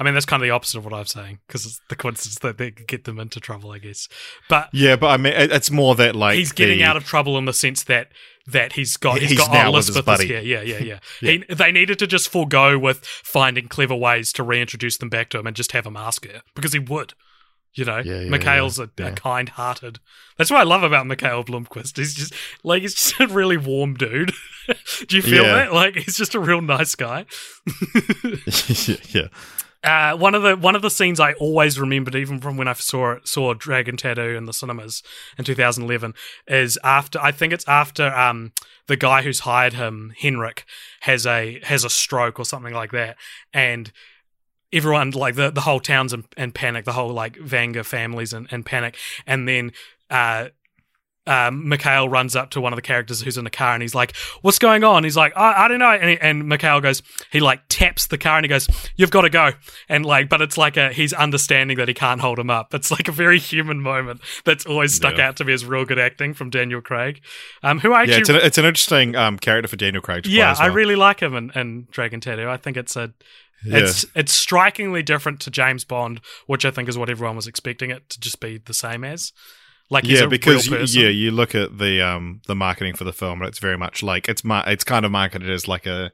I mean, that's kind of the opposite of what I'm saying because it's the coincidence that they get them into trouble, I guess. But Yeah, but I mean, it's more that like he's getting the- out of trouble in the sense that that he's got he's He's got oh, now oh, with his Elizabeth buddy. is here. Yeah, yeah, yeah. *laughs* He, they needed to just forego with finding clever ways to reintroduce them back to him and just have him ask her because he would. You know, Yeah, yeah, Mikhail's yeah, a, a yeah. kind-hearted. That's what I love about Mikhail Blomkvist. He's just like he's just a really warm dude. *laughs* Do you feel Yeah. that? Like he's just a real nice guy. *laughs* yeah. Uh, one of the one of the scenes I always remembered, even from when I saw saw Dragon Tattoo in the cinemas in 2011, is after I think it's after um the guy who's hired him, Henrik, has a has a stroke or something like that, and everyone like the the whole town's in, in panic, the whole like Vanger families in, in panic, and then uh. Um, Mikhail runs up to one of the characters who's in the car and he's like, "What's going on?" He's like, "I, I don't know." And, he- and Mikhail goes, he like taps the car and he goes, "You've got to go." And like, but it's like a he's understanding that he can't hold him up. It's like a very human moment that's always stuck Yeah. out to me as real good acting from Daniel Craig, um, who I Yeah, it's an, it's an interesting um, character for Daniel Craig to play yeah, well. I really like him in, in Dragon Tattoo. I think it's a Yeah. it's it's strikingly different to James Bond, which I think is what everyone was expecting it to just be the same as. Like he's yeah, because you, yeah, you look at the um the marketing for the film, and it's very much like it's mar- it's kind of marketed as like a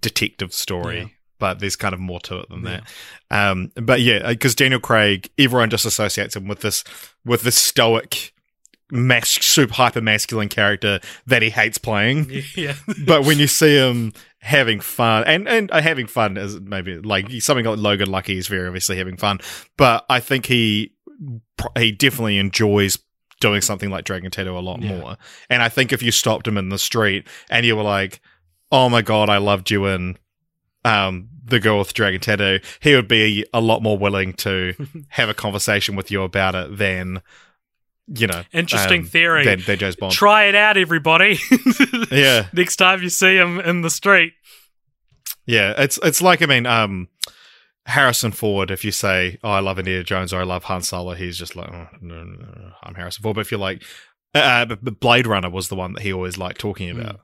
detective story, Yeah. but there's kind of more to it than that. Um, but yeah, because Daniel Craig, everyone just associates him with this with this stoic, mas- super hyper masculine character that he hates playing. *laughs* yeah. but when you see him having fun, and and uh, having fun is maybe like something like Logan Lucky is very obviously having fun, but I think he he definitely enjoys doing something like Dragon Tattoo a lot Yeah. more. And I think if you stopped him in the street and you were like, "Oh my god, I loved you in um, the girl with Dragon Tattoo," he would be a lot more willing to *laughs* have a conversation with you about it than. You know, Interesting um, theory. Than, than James Bond. Try it out, everybody. *laughs* Yeah. Next time you see him in the street. Yeah, it's it's like I mean, um, Harrison Ford. If you say, "Oh, I love Indiana Jones" or "I love Han Solo," he's just like, oh, no, no, no, "I'm Harrison Ford." But if you're like, uh, but but Blade Runner was the one that he always liked talking about.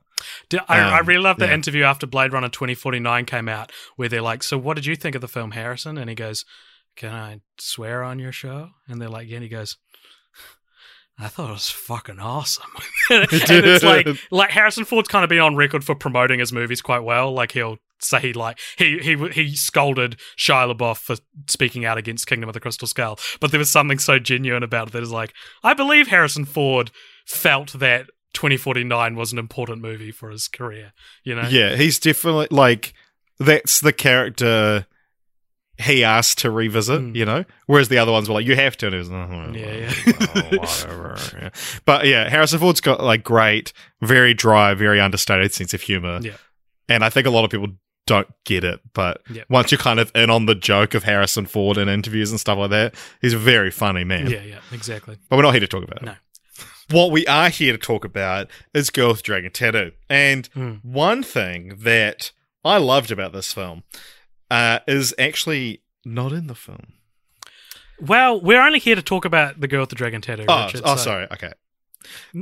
Did- I, I Um, really love the yeah. interview after Blade Runner 2049 came out where they're like, So, what did you think of the film, Harrison? And he goes, Can I swear on your show? And they're like, Yeah. And he goes, I thought it was fucking awesome. *laughs* and it's like, *laughs* like Harrison Ford's kind of been on record for promoting his movies quite well. Like he'll say he like he he he scolded Shia LaBeouf for speaking out against Kingdom of the Crystal Skull, but there was something so genuine about it that is like, I believe Harrison Ford felt that 2049 was an important movie for his career. You know? Yeah, he's definitely like that's the character he asked to revisit, Mm. you know. Whereas the other ones were like, you have to, and it was, oh, Yeah, yeah. whatever. yeah. But yeah, Harrison Ford's got like great, very dry, very understated sense of humor, Yeah. and I think a lot of people don't get it. But Yeah. once you're kind of in on the joke of Harrison Ford in interviews and stuff like that, he's a very funny man. Yeah, yeah, exactly. But we're not here to talk about it. No. What we are here to talk about is Girl with Dragon Tattoo. And Mm. one thing that I loved about this film uh, is actually not in the film. Well, we're only here to talk about the girl with the dragon tattoo. Oh, Richard, oh so- sorry. Okay.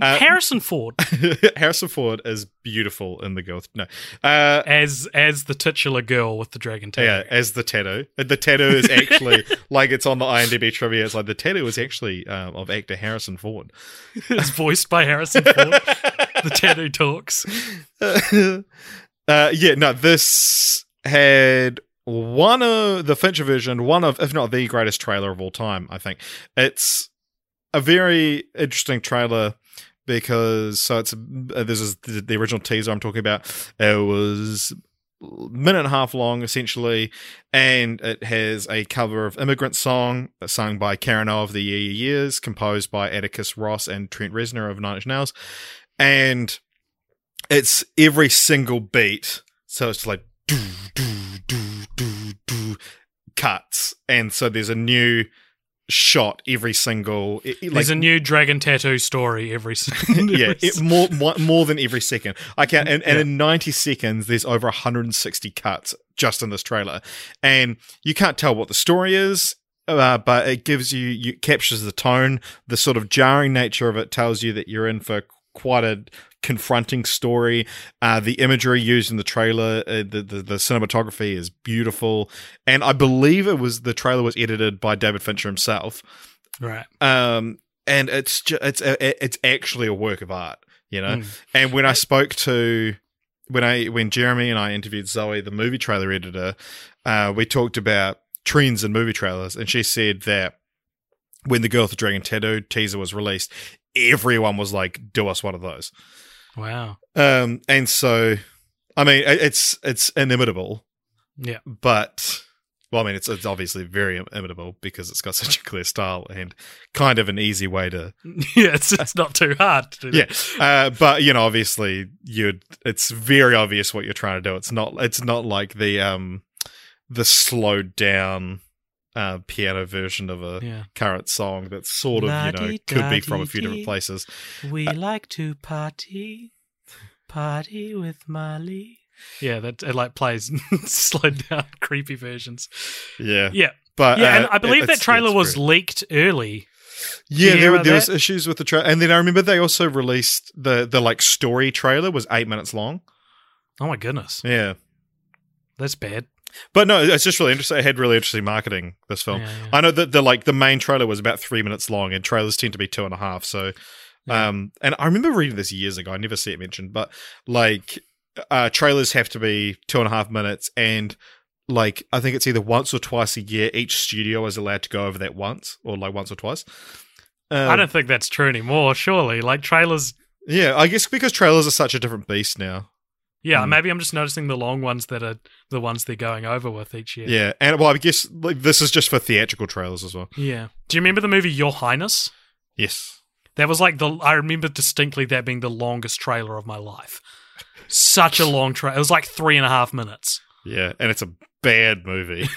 Uh, Harrison Ford *laughs* Harrison Ford is beautiful in the Girl. No. Uh, as as the titular girl with the dragon tattoo. yeah, as the tattoo. The tattoo is actually *laughs* like it's on the IMDb trivia. It's like the tattoo is actually um, of actor Harrison Ford. *laughs* it's voiced by Harrison Ford. the tattoo talks. uh, yeah, no, this had one of the Fincher version, one of, if not the greatest trailer of all time, I think. It's a very interesting trailer because, so it's, uh, this is the, the original teaser I'm talking about. It was minute and a half long, essentially, and it has a cover of Immigrant Song, sung by Karen O of the Year Years, composed by Atticus Ross and Trent Reznor of Nine Inch Nails. And it's every single beat. So it's like do do do do do cuts, and so there's a new shot every single. It, it- There's a new dragon tattoo story every. s- *laughs* yeah, *laughs* it, more, more more than every second. I can and, and Yeah. in 90 seconds, there's over 160 cuts just in this trailer, and you can't tell what the story is. Uh, but it gives you, you captures the tone, the sort of jarring nature of it tells you that you're in for quite a confronting story. Uh, the imagery used in the trailer, uh, the, the the cinematography is beautiful, and I believe it was the trailer was edited by David Fincher himself right. um and it's it's a, it's actually a work of art you know Mm. and when i spoke to when i when jeremy and i interviewed zoe the movie trailer editor uh we talked about trends in movie trailers and she said that when the girl with the dragon tattoo teaser was released everyone was like do us one of those Wow. um and so i mean it's it's inimitable Yeah. but well, I mean, it's it's obviously very im- imitable because it's got such a clear style and kind of an easy way to *laughs* Yeah, it's it's not too hard to do yeah. that. Uh, but you know, obviously, you'd it's very obvious what you're trying to do. It's not it's not like the um the slowed down uh, piano version of a Yeah. current song that sort of you know could be from a few different places. We like to party, party with Molly. Yeah, that it like plays *laughs* slowed down, *laughs* creepy versions. Yeah, Yeah, but yeah, uh, and I believe it's- that trailer was great. leaked early. Yeah, there, hear there was issues with the trailer, and then I remember they also released the the like story trailer was eight minutes long. Oh my goodness, Yeah, that's bad. But no, it's just really interesting. It had really interesting marketing. This film. Yeah, yeah. I know that the like the main trailer was about three minutes long, and trailers tend to be two and a half. So, Yeah. um, and I remember reading this years ago. I never see it mentioned, but like, uh, trailers have to be two and a half minutes, and like I think it's either once or twice a year. Each studio is allowed to go over that once, or like once or twice. Um, I don't think that's true anymore. Surely, like trailers. Yeah, I guess because trailers are such a different beast now. Yeah, Hmm. maybe I'm just noticing the long ones that are the ones they're going over with each year. Yeah, and well, I guess like this is just for theatrical trailers as well. Yeah. Do you remember the movie Your Highness? Yes. That was like the I remember distinctly that being the longest trailer of my life. Such a long trailer. It was like three and a half minutes. Yeah, and it's a bad movie.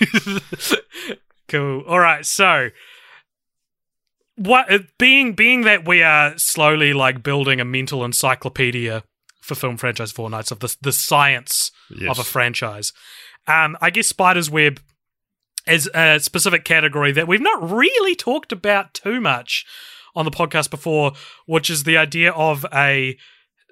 *laughs* cool. All right. So, what being being that we are slowly like building a mental encyclopedia for film franchise four nights of the the science yes. of a franchise. Um, I guess Spider's Web is a specific category that we've not really talked about too much on the podcast before, which is the idea of a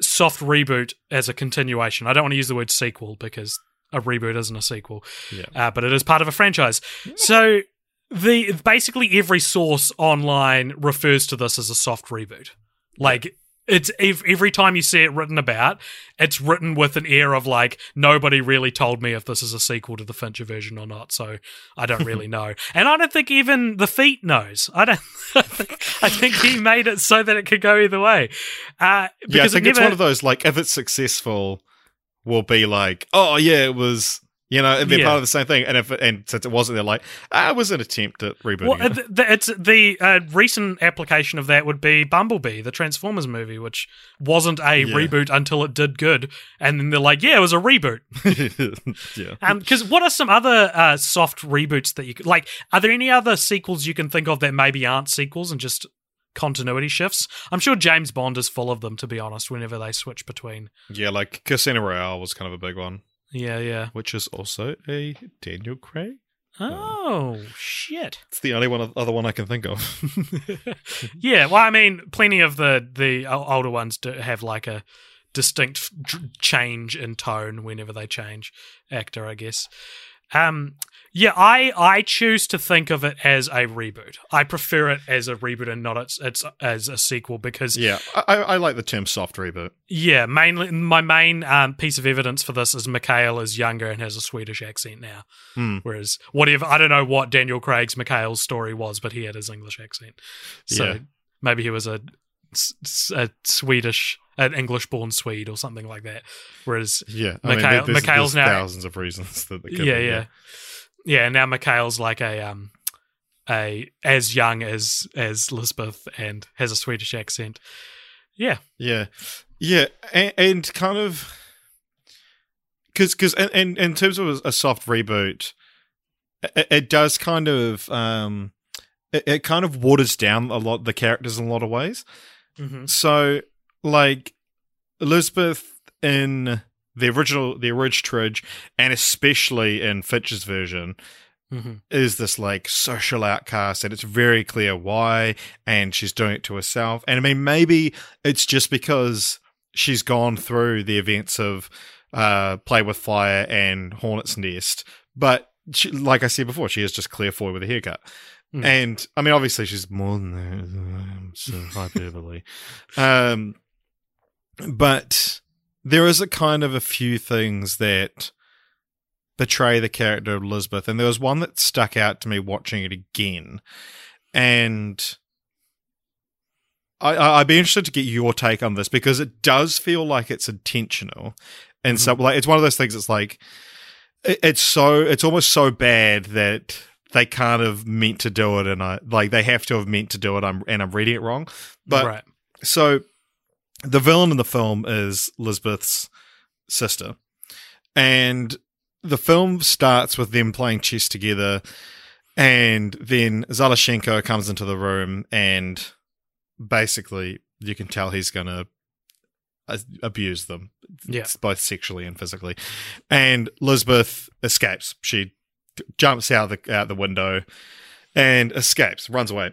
soft reboot as a continuation. I don't want to use the word sequel because a reboot isn't a sequel, Yeah. uh, but it is part of a franchise. So the basically every source online refers to this as a soft reboot. Like it's every time you see it written about, it's written with an air of like nobody really told me if this is a sequel to the Fincher version or not, so I don't really *laughs* know. And I don't think even the Feet knows. I don't. *laughs* I think, I think he made it so that it could go either way. Uh, because Yeah, I it think it's one of those like if it's successful, will be like, oh yeah, it was You know, it'd be Yeah. part of the same thing. And if and since it wasn't, they're like, ah, it was an attempt at rebooting. Well, it. uh, it's the uh, recent application of that would be Bumblebee, the Transformers movie, which wasn't a Yeah. reboot until it did good, and then they're like, "Yeah, it was a reboot." *laughs* yeah. Because what are some other uh, soft reboots that you could like? Are there any other sequels you can think of that maybe aren't sequels and just continuity shifts? I'm sure James Bond is full of them. To be honest, whenever they switch between, Yeah, like Casino Royale was kind of a big one, yeah, yeah. which is also a Daniel Craig. Oh shit. It's the only one other one I can think of. *laughs* *laughs* yeah, well, I mean, plenty of the the older ones do have like a distinct change in tone whenever they change actor, I guess. Um, yeah, I I choose to think of it as a reboot. I prefer it as a reboot and not it's it's as a sequel because yeah, I, I like the term soft reboot. yeah, mainly my main um, piece of evidence for this is Mikhail is younger and has a Swedish accent now. Hmm. Whereas whatever I don't know what Daniel Craig's Mikhail's story was, but he had his English accent. So Yeah. maybe he was a a Swedish, an English-born Swede or something like that. Whereas Yeah, I Mikhail- mean, there's, Mikhail's there's now- thousands of reasons *laughs* that yeah, be, yeah, yeah. Yeah, now Mikhail's like a um a as young as as Lisbeth and has a Swedish accent. Yeah, Yeah, yeah, and, and kind of because because and, and in terms of a, soft reboot, it, it does kind of um, it, it kind of waters down a lot the characters in a lot of ways. hmm So like Elizabeth in the original the original Tridge, and especially in Fitch's version, hmm is this like social outcast and it's very clear why and she's doing it to herself. And i mean maybe it's just because she's gone through the events of uh play with fire and hornet's nest. But she, like i said before she is just Claire Foy with a haircut. Mm. and i mean obviously she's more than that so *laughs* hyperbole. Um but there is a kind of a few things that betray the character of Elizabeth, and there was one that stuck out to me watching it again, and I, I, I'd be interested to get your take on this because it does feel like it's intentional, and so mm-hmm. like it's one of those things. It's like it, it's so it's almost so bad that they kind of meant to do it, and I like they have to have meant to do it. I'm and I'm reading it wrong, but right. so the villain in the film is Lisbeth's sister. And the film starts with them playing chess together. And then Zalachenko comes into the room and basically you can tell he's going to abuse them. Yeah. Both sexually and physically. And Lisbeth escapes. She jumps out the out the window and escapes, runs away.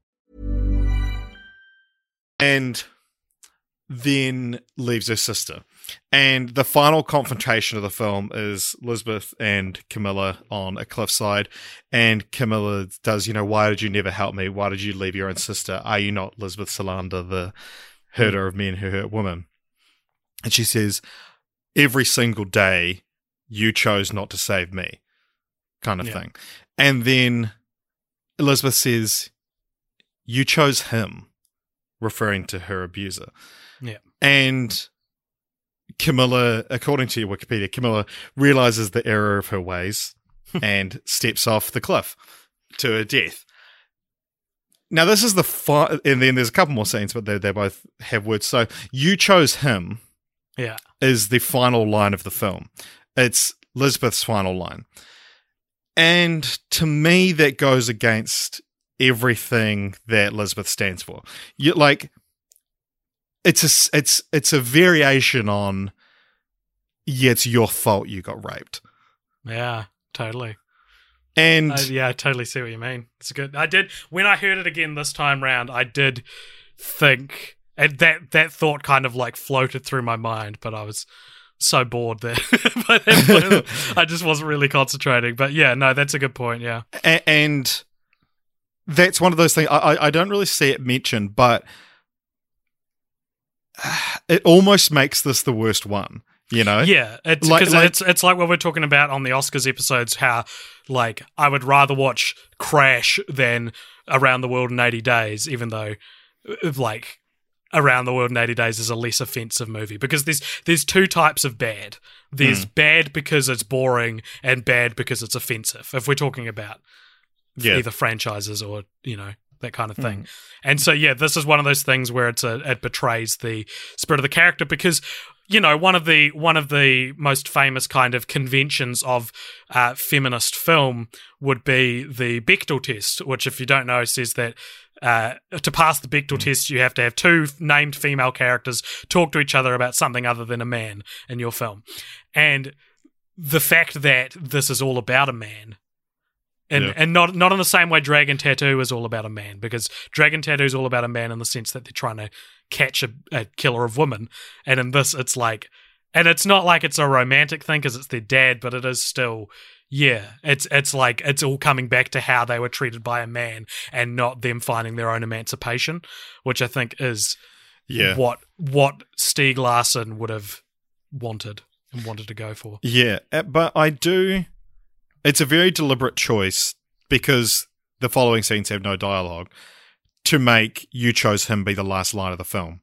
And then leaves her sister. And the final confrontation of the film is Lisbeth and Camilla on a cliffside. And Camilla does, you know, why did you never help me? Why did you leave your own sister? Are you not Lisbeth Salander, the herder of men who hurt women? And she says, every single day you chose not to save me, kind of Yeah. thing. And then Elizabeth says, you chose him referring to her abuser. Yeah. And Camilla, according to your Wikipedia, Camilla realizes the error of her ways *laughs* and steps off the cliff to her death. Now, this is the fi- and then there's a couple more scenes, but they, they both have words. So, you chose him Yeah. is the final line of the film. It's Lisbeth's final line. And to me, that goes against everything that Lisbeth stands for. You like it's a it's it's a variation on yeah, it's your fault you got raped. Yeah. Totally. And I, yeah, I totally see what you mean. It's good. I did when I heard it again this time round. I did think and that that thought kind of like floated through my mind, but I was so bored there. *laughs* *laughs* I just wasn't really concentrating. But yeah, no, that's a good point. Yeah. And that's one of those things I, I, don't really see it mentioned, but *sighs* it almost makes this the worst one. You know? Yeah, it's Like- like- it's it's like what we're talking about on the Oscars episodes. How like I would rather watch Crash than Around the World in eighty days, even though uh, like Around the World in eighty days is a less offensive movie because there's there's two types of bad. There's bad because it's boring and bad because it's offensive. If we're talking about Yeah. either franchises or you know that kind of thing. And so yeah, this is one of those things where it's a it betrays the spirit of the character because you know one of the one of the most famous kind of conventions of uh, feminist film would be the Bechdel test, which if you don't know says that. Uh, to pass the Bechdel test, you have to have two named female characters talk to each other about something other than a man in your film. And the fact that this is all about a man and Yeah. and not not in the same way Dragon Tattoo is all about a man because Dragon Tattoo is all about a man in the sense that they're trying to catch a, a killer of women, and in this it's like, and it's not like it's a romantic thing because it's their dad, but it is still. Yeah, it's it's like it's all coming back to how they were treated by a man and not them finding their own emancipation, which I think is Yeah. what what Stieg Larsson would have wanted and wanted to go for. Yeah, uh, but I do. It's a very deliberate choice because the following scenes have no dialogue to make you chose him be the last line of the film.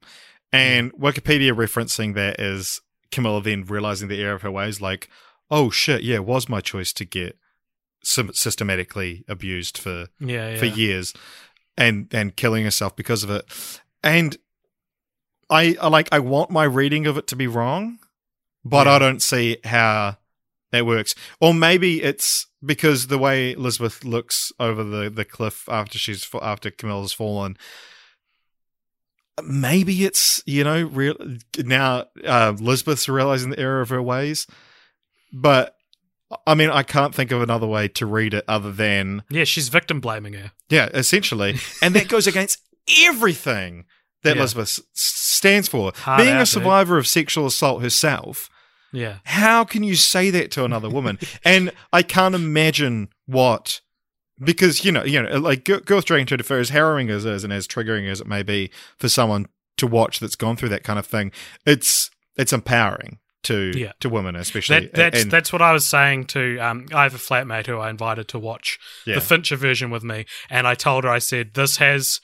And Wikipedia referencing that is Camilla then realizing the error of her ways, like, oh shit, yeah, it was my choice to get systematically abused for Yeah, yeah. for years and and killing herself because of it. And I, I like I want my reading of it to be wrong, but Yeah. I don't see how that works. Or maybe it's because the way Elizabeth looks over the, the cliff after she's after Camilla's fallen. Maybe it's you know real now uh, Elizabeth's realizing the error of her ways, but I mean I can't think of another way to read it other than Yeah, she's victim blaming her. yeah, essentially. *laughs* and that goes against everything that Yeah. Elizabeth s- stands for. Hard Being out, a dude. survivor of sexual assault herself, Yeah. how can you say that to another woman? *laughs* and I can't imagine what. Because you know, you know, like Girl Girl with Dragon Tattoo, for as harrowing as it is, and as triggering as it may be for someone to watch that's gone through that kind of thing, it's it's empowering to Yeah. to women, especially. That, that's and- that's what I was saying to. Um, I have a flatmate who I invited to watch Yeah. the Fincher version with me, and I told her I said this has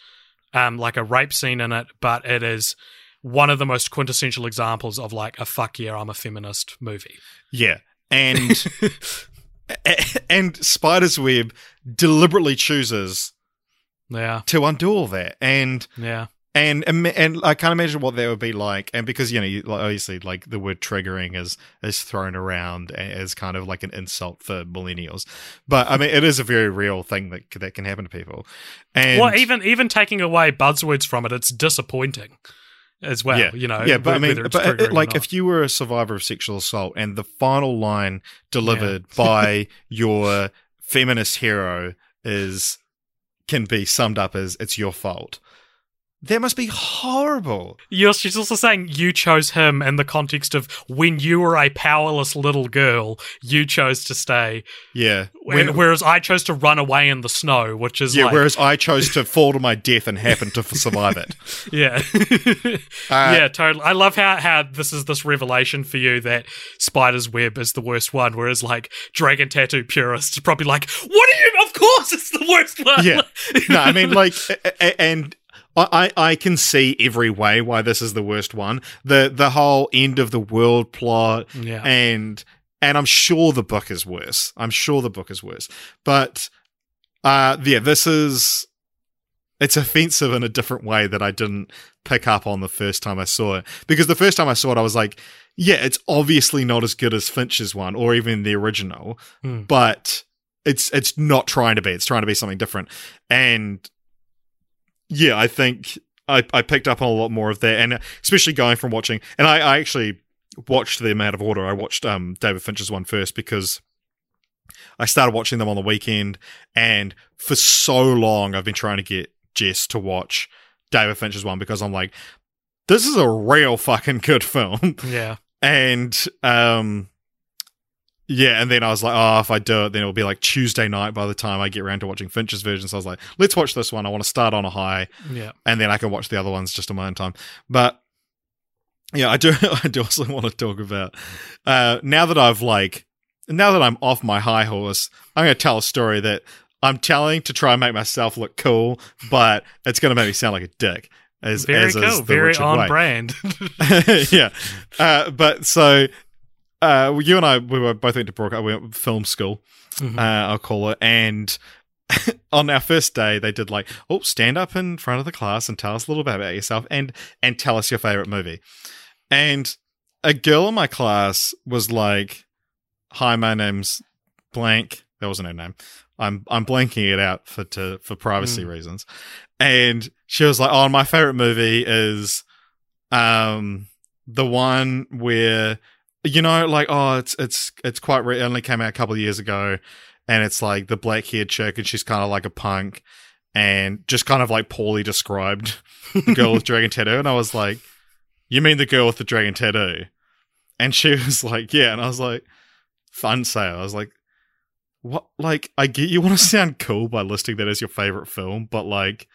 um like a rape scene in it, but it is one of the most quintessential examples of like a fuck yeah I'm a feminist movie. Yeah. And *laughs* *laughs* and Spider's Web deliberately chooses Yeah, to undo all that. And yeah, and and I can't imagine what that would be like. And because you know, you, obviously, like the word triggering is is thrown around as kind of like an insult for millennials. But I mean, it is a very real thing that that can happen to people. And well, even even taking away buzzwords from it, it's disappointing as well. yeah, You know, yeah, but I mean, but uh, it- like if you were a survivor of sexual assault and the final line delivered *laughs* by your feminist hero is can be summed up as "it's your fault," that must be horrible. You're, she's also saying you chose him in the context of when you were a powerless little girl, you chose to stay, Yeah, when, whereas I chose to run away in the snow, which is yeah. like, whereas I chose to fall to my death and happen to survive it. *laughs* yeah, Uh, *laughs* yeah, totally. I love how how this is this revelation for you that Spider's Web is the worst one, whereas like Dragon Tattoo purists are probably like, what are you? Of course, it's the worst one. Yeah. *laughs* no, I mean, like, and I I can see every way why this is the worst one. The the whole end of the world plot, Yeah. and and I'm sure the book is worse. I'm sure the book is worse, but uh, yeah, this is it's offensive in a different way that I didn't pick up on the first time I saw it. Because the first time I saw it, I was like, yeah, it's obviously not as good as Finch's one or even the original, Hmm. but it's it's not trying to be. It's trying to be something different. And yeah, I think I, I picked up on a lot more of that, and especially going from watching, and I, I actually watched them out of order. I watched um, David Fincher's one first because I started watching them on the weekend, and for so long I've been trying to get Jess to watch David Fincher's one because I'm like, this is a real fucking good film. yeah. *laughs* and um, yeah, and then I was like, oh, if I do it, then it'll be like Tuesday night by the time I get around to watching Finch's version. So I was like, let's watch this one. I want to start on a high, Yeah. and then I can watch the other ones just on my own time. But yeah, I do. *laughs* I do also want to talk about uh, now that I've like now that I'm off my high horse. I'm going to tell a story that I'm telling to try and make myself look cool, but it's going to make me sound like a dick. As, Very as cool. Very Richard on way. brand. *laughs* yeah. Uh, but so uh, you and I, we were both went to Brook. We went to film school, Mhm. uh, I'll call it. And *laughs* on our first day, they did like, oh, stand up in front of the class and tell us a little bit about yourself and and tell us your favorite movie. And a girl in my class was like, "Hi, my name's blank." That wasn't her name. I'm I'm blanking it out for to for privacy reasons. And she was like, "Oh, my favorite movie is um the one where you know like oh it's it's it's quite re- it only came out a couple of years ago and it's like the black haired chick and she's kind of like a punk and just kind of like poorly described *laughs* the girl with dragon tattoo and I was like you mean the girl with the dragon tattoo? And she *laughs* was like yeah and I was like fun sale. I was like what like I get you want to *laughs* sound cool by listing that as your favorite film but like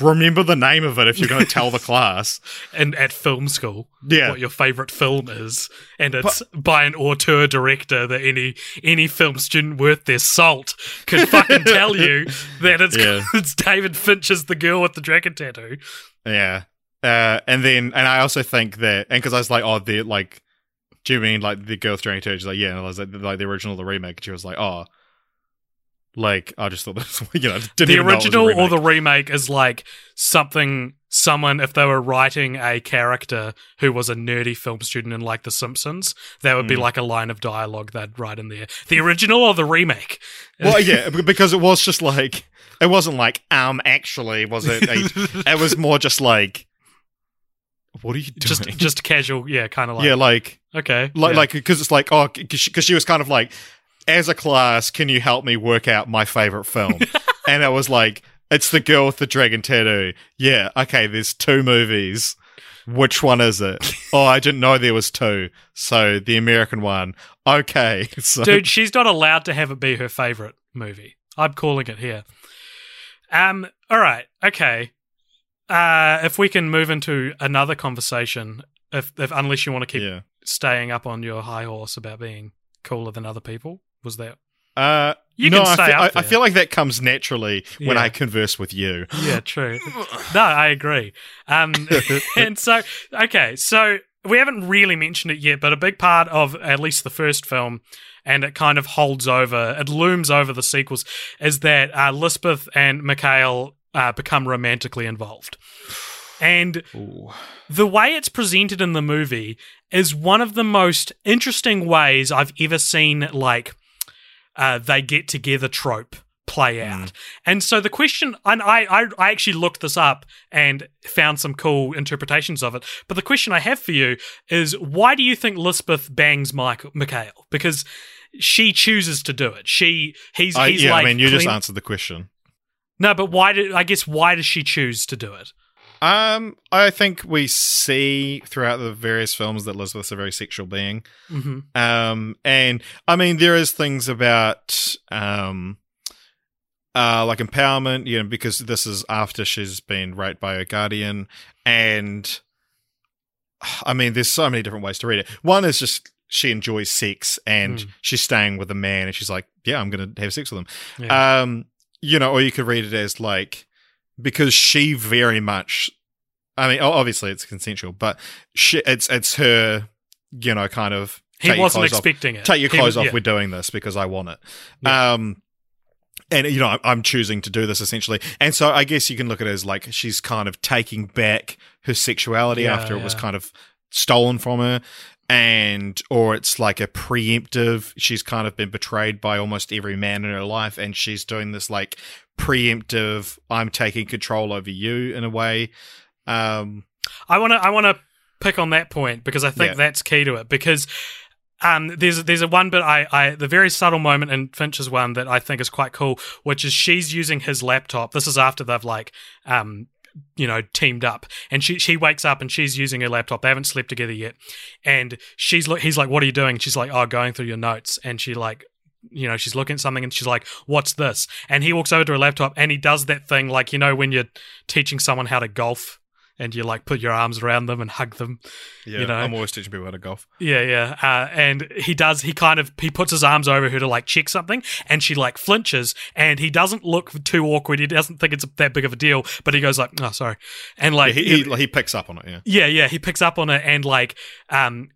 remember the name of it if you're going *laughs* to tell the class and at film school, yeah what your favorite film is, and it's by an auteur director that any any film student worth their salt could fucking *laughs* tell you that it's Yeah. *laughs* it's David Finch's the girl with the dragon tattoo. Yeah. Uh, and then, and I also think that, and because I was like, oh, the like, do you mean like the girl with dragon tattoo? She's like, yeah. And I was like, like the original, the remake. And she was like, oh, like I just thought this, *laughs* you know, didn't the even know it was a original or the remake is like something someone if they were writing a character who was a nerdy film student in like The Simpsons, that would be Mm. like a line of dialogue they'd write in there. The original or the remake? well, *laughs* yeah, because it was just like it wasn't like um actually was it? A, *laughs* it was more just like, what are you doing? just just casual, yeah, kind of like yeah, like okay, like yeah. like because it's like oh because she, she was kind of like as a class can you help me work out my favorite film? *laughs* And I was like it's the girl with the dragon tattoo. Yeah okay there's two movies. Which one is it? *laughs* Oh i didn't know there was two. So the american one. Okay *laughs* so dude, she's not allowed to have it be her favorite movie. I'm calling it here. Um, all right, okay. Uh, if we can move into another conversation, if, if unless you want to keep yeah. staying up on your high horse about being cooler than other people, was that? uh You no, can I, stay fe- up I, I feel like that comes naturally when Yeah. I converse with you. Yeah, true. *laughs* no, I agree. Um, *laughs* and so, okay, so we haven't really mentioned it yet, but a big part of at least the first film, and it kind of holds over, it looms over the sequels, is that uh, Lisbeth and Mikhail uh, become romantically involved. And the way it's presented in the movie is one of the most interesting ways I've ever seen, like, uh, they get together trope play out. And so the question, and I, I, I actually looked this up and found some cool interpretations of it. But the question I have for you is why do you think Lisbeth bangs Mike Mikhail? Because she chooses to do it. She, he's, I, he's yeah, like, I mean, you just answered the question. no, but why did I guess why does she choose to do it? Um, I think we see throughout the various films that Elizabeth's a very sexual being. hmm Um, and I mean, there is things about um, uh, like empowerment, you know, because this is after she's been raped by her guardian, and I mean, there's so many different ways to read it. One is just she enjoys sex and Mm. she's staying with a man, and she's like, "Yeah, I'm going to have sex with him." Yeah. Um, you know, or you could read it as like because she very much. I mean, obviously it's consensual, but she, it's it's her, you know, kind of. he wasn't clothes off- expecting it. Take your clothes off. yeah. We're doing this because I want it. Yeah. Um, and you know, I'm- I'm choosing to do this essentially, and so I guess you can look at it as like she's kind of taking back her sexuality Yeah, after it was kind of stolen from her, and or it's like a preemptive. She's kind of been betrayed by almost every man in her life, and she's doing this like preemptive. I'm taking control over you in a way. Um, I want to I want to pick on that point because I think Yeah. that's key to it because um, there's there's a one bit I, I the very subtle moment in Finch's one that I think is quite cool, which is she's using his laptop. This is after they've like um, you know teamed up. And she she wakes up and she's using her laptop. They haven't slept together yet. And she's look he's like what are you doing? She's like oh going through your notes. And she like you know she's looking at something and she's like what's this? And he walks over to her laptop and he does that thing like you know when you're teaching someone how to golf and you like put your arms around them and hug them Yeah, you know I'm always teaching people how to golf. yeah, yeah. Uh, and he does, he kind of, he puts his arms over her to like check something and she like flinches and he doesn't look too awkward. He doesn't think it's that big of a deal, but he goes like, oh, sorry. And like, he, he, he picks up on it. Yeah, yeah, yeah, he picks up on it and like, um,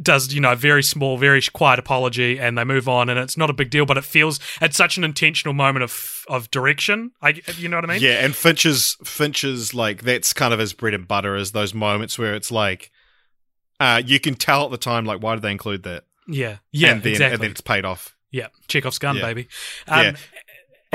does you know very small very quiet apology and they move on and it's not a big deal but it feels it's such an intentional moment of of direction i you know what i mean yeah. And Finch's Finch's like that's kind of his bread and butter is those moments where it's like, uh, you can tell at the time like why did they include that? yeah yeah and then exactly and then it's paid off. yeah chekhov's gun Yeah. baby Yeah. um, Or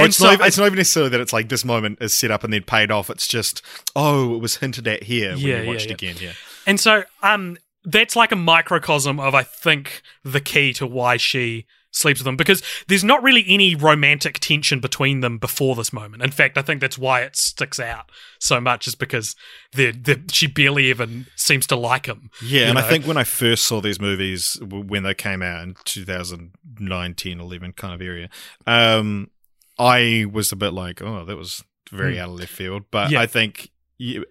and it's, so not, I- it's not even necessarily that it's like this moment is set up and then paid off. It's just, oh, it was hinted at here when Yeah, you yeah, watched yeah. again. Yeah. And so um that's like a microcosm of I think the key to why she sleeps with him because there's not really any romantic tension between them before this moment. In fact, I think that's why it sticks out so much is because they they she barely even seems to like him. Yeah, and I think when I first saw these movies when they came out in 2009, 10, 11 kind of area, um, I was a bit like, oh, that was very Hmm. out of left field. But Yeah. I think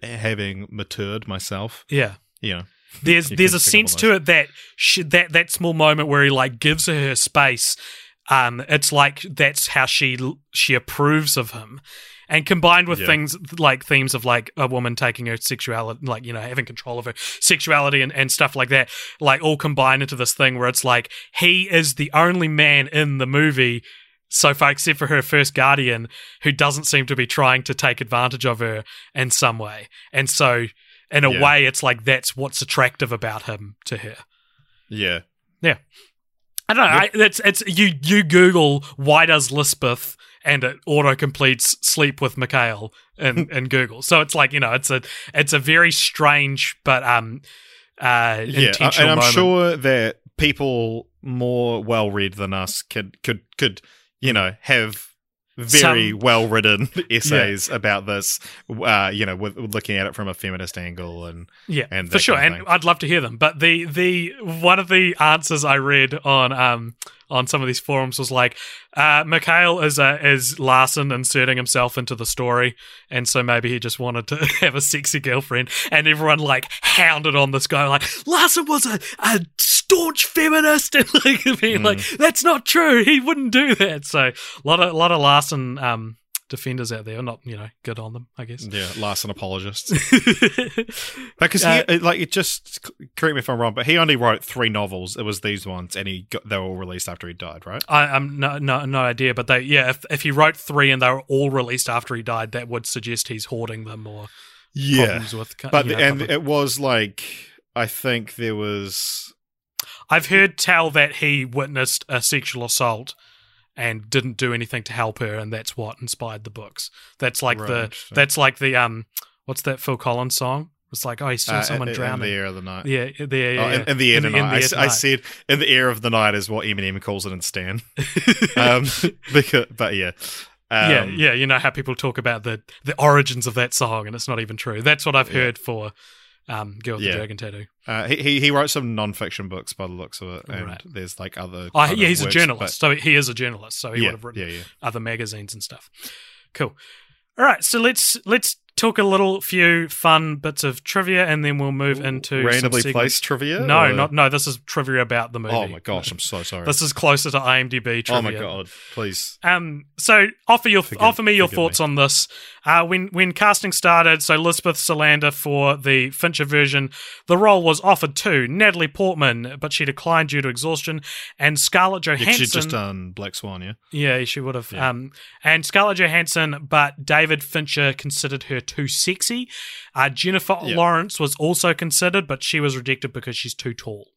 having matured myself, Yeah. you know, There's there's a sense to it that she, that that small moment where he like gives her her space. Um, it's like that's how she she approves of him, and combined with Yeah. things like themes of like a woman taking her sexuality, like you know having control of her sexuality and, and stuff like that, like all combined into this thing where it's like he is the only man in the movie so far, except for her first guardian, who doesn't seem to be trying to take advantage of her in some way, and so in a Yeah. way, it's like that's what's attractive about him to her. yeah, yeah. I don't know. I, it's it's you you Google why does Lisbeth and it auto completes sleep with Mikhail in, *laughs* in Google. So it's like you know it's a it's a very strange but um uh yeah. intentional And I'm moment. sure that people more well read than us could could could you know have very Some- well written *laughs* essays about this. Uh, you know, with, with looking at it from a feminist angle and Yeah, and for sure, kind of and. I'd love to hear them. But the the one of the answers I read on um on some of these forums was like, uh, Mikhail is uh, is Larsson inserting himself into the story, and so maybe he just wanted to *laughs* have a sexy girlfriend, and everyone like hounded on this guy like Larsson was a, a staunch feminist, *laughs* and like being like Mm. that's not true, he wouldn't do that. So a lot of a lot of Larsson um defenders out there, are not you know good on them, I guess. yeah, Larsson apologists. *laughs* Because Uh, he, like, it just correct me if I'm wrong, but he only wrote three novels. It was these ones, and he got, they were all released after he died, right? I, I'm no, no no idea, but they yeah, if if he wrote three and they were all released after he died, that would suggest he's hoarding them or problems with. but know, and public- it was like I think there was I've heard tell that he witnessed a sexual assault and didn't do anything to help her, and that's what inspired the books. That's like Right, the that's like the um, what's that Phil Collins song? It's like oh, he saw uh, someone in, in the air of the night. yeah, the, yeah, Oh, in, in the air of the night. I, s- I night. said in the air of the night is what Eminem calls it in Stan. *laughs* um, *laughs* because, but yeah, um, yeah, yeah, you know how people talk about the the origins of that song, and it's not even true. That's what I've Yeah. heard for um, "Girl with Yeah. the Dragon Tattoo." Uh, he he- he wrote some non-fiction books by the looks of it, and Right. there's like other. Oh, yeah, he's a journalist, but- so he is a journalist, so he yeah, would have written yeah. other magazines and stuff. Cool. All right, so let's let's talk a little few fun bits of trivia, and then we'll move into randomly placed trivia. No, or- not no. This is trivia about the movie. Oh my gosh, I'm so *laughs* sorry. This is closer to IMDb trivia. oh my god, please. Um, so offer your Forgive- offer me your thoughts me. on this. Uh, when when casting started, so Lisbeth Salander for the Fincher version, the role was offered to Natalie Portman, but she declined due to exhaustion, and Scarlett Yeah, Johansson. she'd just done Black Swan, yeah. Yeah, she would have. Yeah. Um, and Scarlett Johansson, but David Fincher considered her too sexy. Uh, Jennifer. Lawrence was also considered, but she was rejected because she's too tall.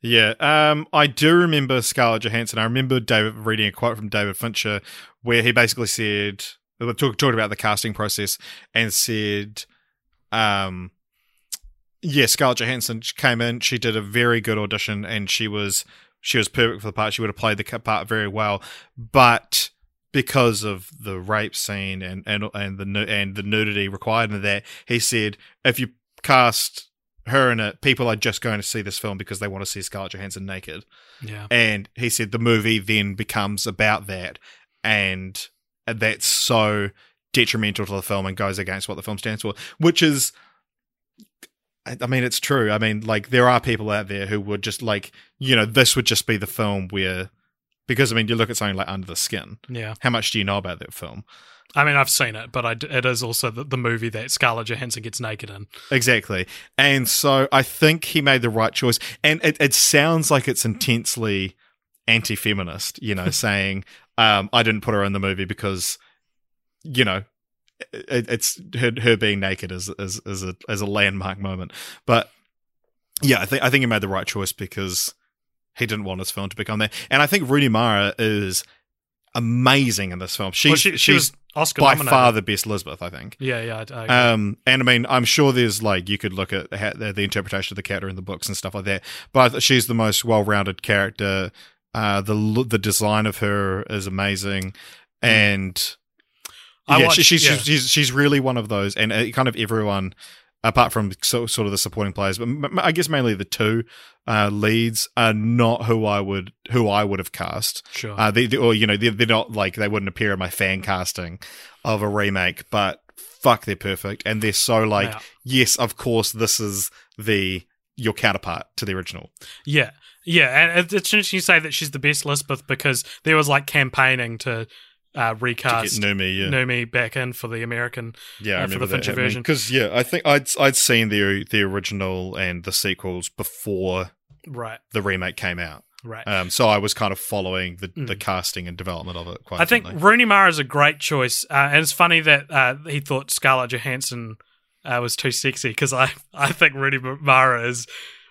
Yeah, um, I do remember Scarlett Johansson. I remember David reading a quote from David Fincher where he basically said, talk, talked about the casting process and said, um, yeah, Scarlett Johansson came in. She did a very good audition, and she was she was perfect for the part. She would have played the part very well, but because of the rape scene and and and the and the nudity required in that, he said if you cast her in it, people are just going to see this film because they want to see Scarlett Johansson naked. Yeah. And he said the movie then becomes about that, and that's so detrimental to the film and goes against what the film stands for, which is. I mean, it's true. I mean, like, there are people out there who would just like, you know, this would just be the film where, because I mean, you look at something like Under the Skin. Yeah. How much do you know about that film? I mean, I've seen it, but I it is also the, the movie that Scarlett Johansson gets naked in. Exactly. And so I think he made the right choice. And it, it sounds like it's intensely anti feminist, you know, *laughs* saying, um, I didn't put her in the movie because, you know, it, it's her, her being naked is, is, is, a, is a landmark moment. But yeah, I think, I think he made the right choice because he didn't want his film to become that. And I think Rooney Mara is amazing in this film. She's, Well, she, she she's was Oscar by nominated. far the best Elizabeth, I think. Yeah, yeah. I, I agree. Um, and I mean, I'm sure there's like you could look at ha- the, the interpretation of the character in the books and stuff like that. But she's the most well-rounded character. Uh, the the design of her is amazing, and I yeah, watched- she, she's, yeah. she's she's she's really one of those, and uh, kind of everyone apart from so, sort of the supporting players, but I guess mainly the two uh, leads are not who I would who I would have cast. sure. Uh, they, they, or you know, they're, they're not like they wouldn't appear in my fan casting of a remake, but fuck, they're perfect, and they're so like, yes, of course, this is the your counterpart to the original. Yeah, yeah, and it's interesting you say that she's the best Lisbeth because there was like campaigning to uh, To get recast Noomi, yeah, Noomi back in for the American. yeah, uh, for the Fincher version. because yeah, I think I'd I'd seen the the original and the sequels before Right, the remake came out, right. um, so I was kind of following the the Mm. casting and development of it quite. I think. Rooney Mara is a great choice, uh, and it's funny that uh, he thought Scarlett Johansson uh, was too sexy because I I think Rooney Mara is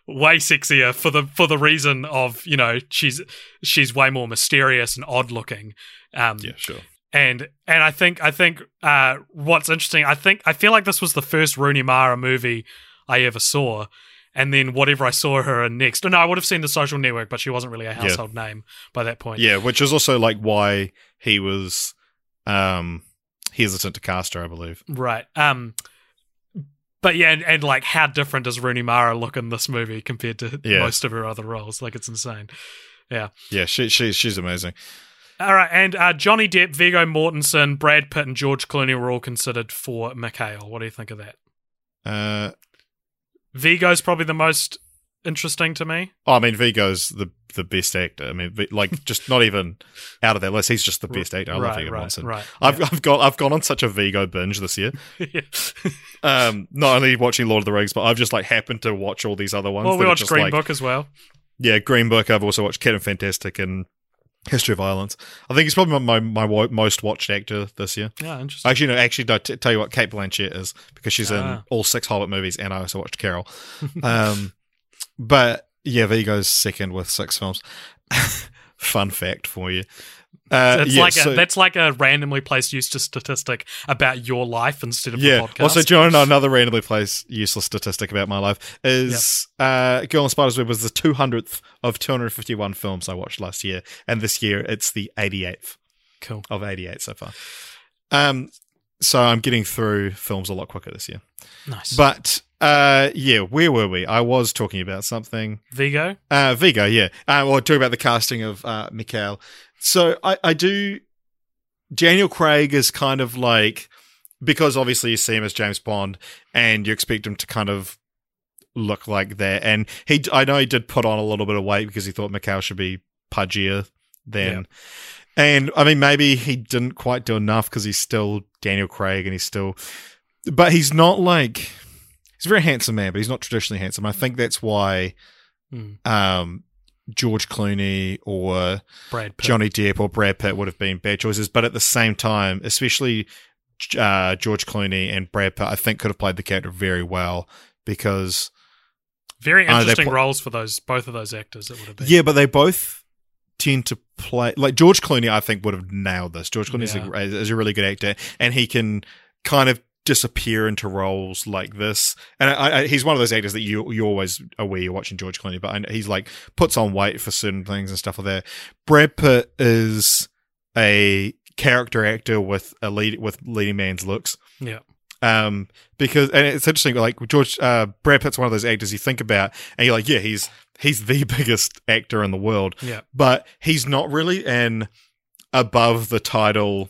way sexier for the for the reason of you know she's she's way more mysterious and odd looking. Um, yeah, sure. and and I think I think uh, what's interesting, I think I feel like this was the first Rooney Mara movie I ever saw, and then whatever I saw her in next. No, I would have seen The Social Network, but she wasn't really a household name by that point. Yeah, which is also like why he was um hesitant to cast her, I believe. right. Um, but yeah, and, and like how different does Rooney Mara look in this movie compared to Yeah. most of her other roles? Like it's insane. Yeah, Yeah, she, she she's amazing. All right, and uh, Johnny Depp, Viggo Mortensen, Brad Pitt, and George Clooney were all considered for Mikhail. What do you think of that? Uh, Viggo's probably the most interesting to me. oh, I mean, Viggo's the the best actor. I mean, like *laughs* just not even out of that list. He's just the best actor. I love right, Viggo right, Mortensen. right. I've I've got I've gone on such a Viggo binge this year. *laughs* Yeah. Um, not only watching Lord of the Rings, but I've just like happened to watch all these other ones. well, we watched Green like- Book as well. Yeah, Green Book. I've also watched Captain Fantastic and History of Violence. I think he's probably my my, my most watched actor this year. Yeah, interesting. Actually, no. Actually, no, t- tell you what, Cate Blanchett is because she's in Ah. all six Hobbit movies, and I also watched Carol. *laughs* um, but yeah, Viggo's second with six films. *laughs* Fun fact for you. Uh, it's yeah, like so- a, that's like a randomly placed useless statistic about your life instead of yeah. the podcast. Also, do you want to know another randomly placed useless statistic about my life? Is uh, Girl in Spider's Web was the 200th of 251 films I watched last year, and this year it's the 88th cool. of 88 so far. Um, so I'm getting through films a lot quicker this year. Nice. But uh, yeah, where were we? I was talking about something. Viggo. Uh, Viggo, yeah. Uh, well, talking about the casting of uh, Mikhail. So I, I do. Daniel Craig is kind of like because obviously you see him as James Bond, and you expect him to kind of look like that. And he, I know he did put on a little bit of weight because he thought Mikhail should be pudgier than. And I mean, maybe he didn't quite do enough because he's still Daniel Craig and he's still, but he's not like he's a very handsome man, but he's not traditionally handsome. I think that's why Hmm. um, George Clooney or Brad Pitt. Johnny Depp or Brad Pitt would have been bad choices. But at the same time, especially uh, George Clooney and Brad Pitt, I think could have played the character very well because Very interesting put- roles for those both of those actors. It would have been. yeah, but they both tend to play like George Clooney. I think would have nailed this. George Clooney Yeah. is, a, is a really good actor, and he can kind of disappear into roles like this. And I, I, he's one of those actors that you you always aware you're watching George Clooney, but I, he's like puts on weight for certain things and stuff like that. Brad Pitt is a character actor with a lead with leading man's looks. Yeah. Um, because and it's interesting, like George uh, Brad Pitt's one of those actors you think about, and you're like, yeah, he's he's the *laughs* biggest actor in the world, Yeah. but he's not really an above the title,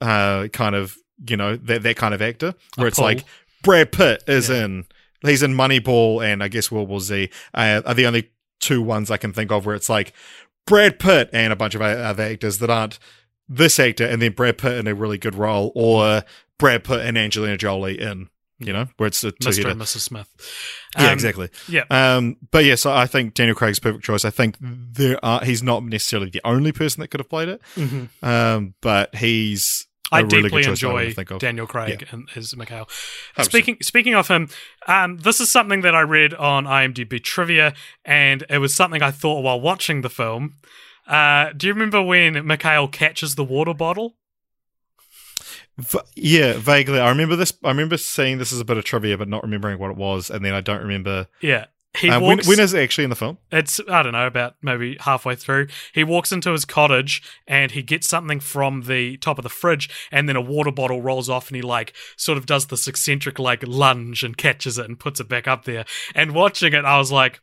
uh, kind of you know that that kind of actor where A it's pull. like Brad Pitt is Yeah. in, he's in Moneyball and I guess World War Z uh, are the only two ones I can think of where it's like Brad Pitt and a bunch of other actors that aren't this actor and then Brad Pitt in a really good role or Brad Pitt and Angelina Jolie in, you know, where it's a two Mr. and Mrs. Smith. Yeah, Um, exactly. Yeah. Um, but yeah, so I think Daniel Craig's perfect choice. I think there are, he's not necessarily the only person that could have played it, mhm. um, but he's I deeply good choice I enjoy would think of. Daniel Craig and his Mikhail. 100%. Speaking speaking of him, um, this is something that I read on IMDb trivia, and it was something I thought while watching the film. Uh, do you remember when Mikhail catches the water bottle? V- yeah, vaguely. I remember this. I remember seeing this as a bit of trivia, but not remembering what it was, and then I don't remember. Yeah. He Uh, when, when is it actually in the film? It's I don't know about maybe halfway through. He walks into his cottage and he gets something from the top of the fridge, and then a water bottle rolls off, and he like sort of does this eccentric like lunge and catches it and puts it back up there. And watching it, I was like,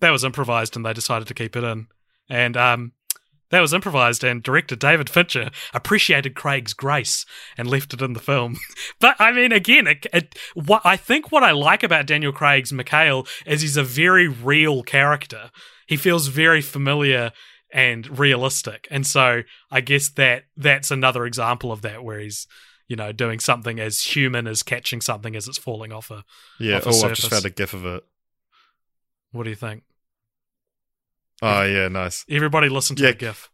that was improvised, and they decided to keep it in. And um, that was improvised, and director David Fincher appreciated Craig's grace and left it in the film. *laughs* but I mean, again, it, it, what I think what I like about Daniel Craig's Mikael is he's a very real character. He feels very familiar and realistic, and so I guess that that's another example of that, where he's you know doing something as human as catching something as it's falling off a. Yeah. Off a Oh, I've just found a gif of it. What do you think? Oh, yeah, nice. Everybody listen to Yeah. the GIF.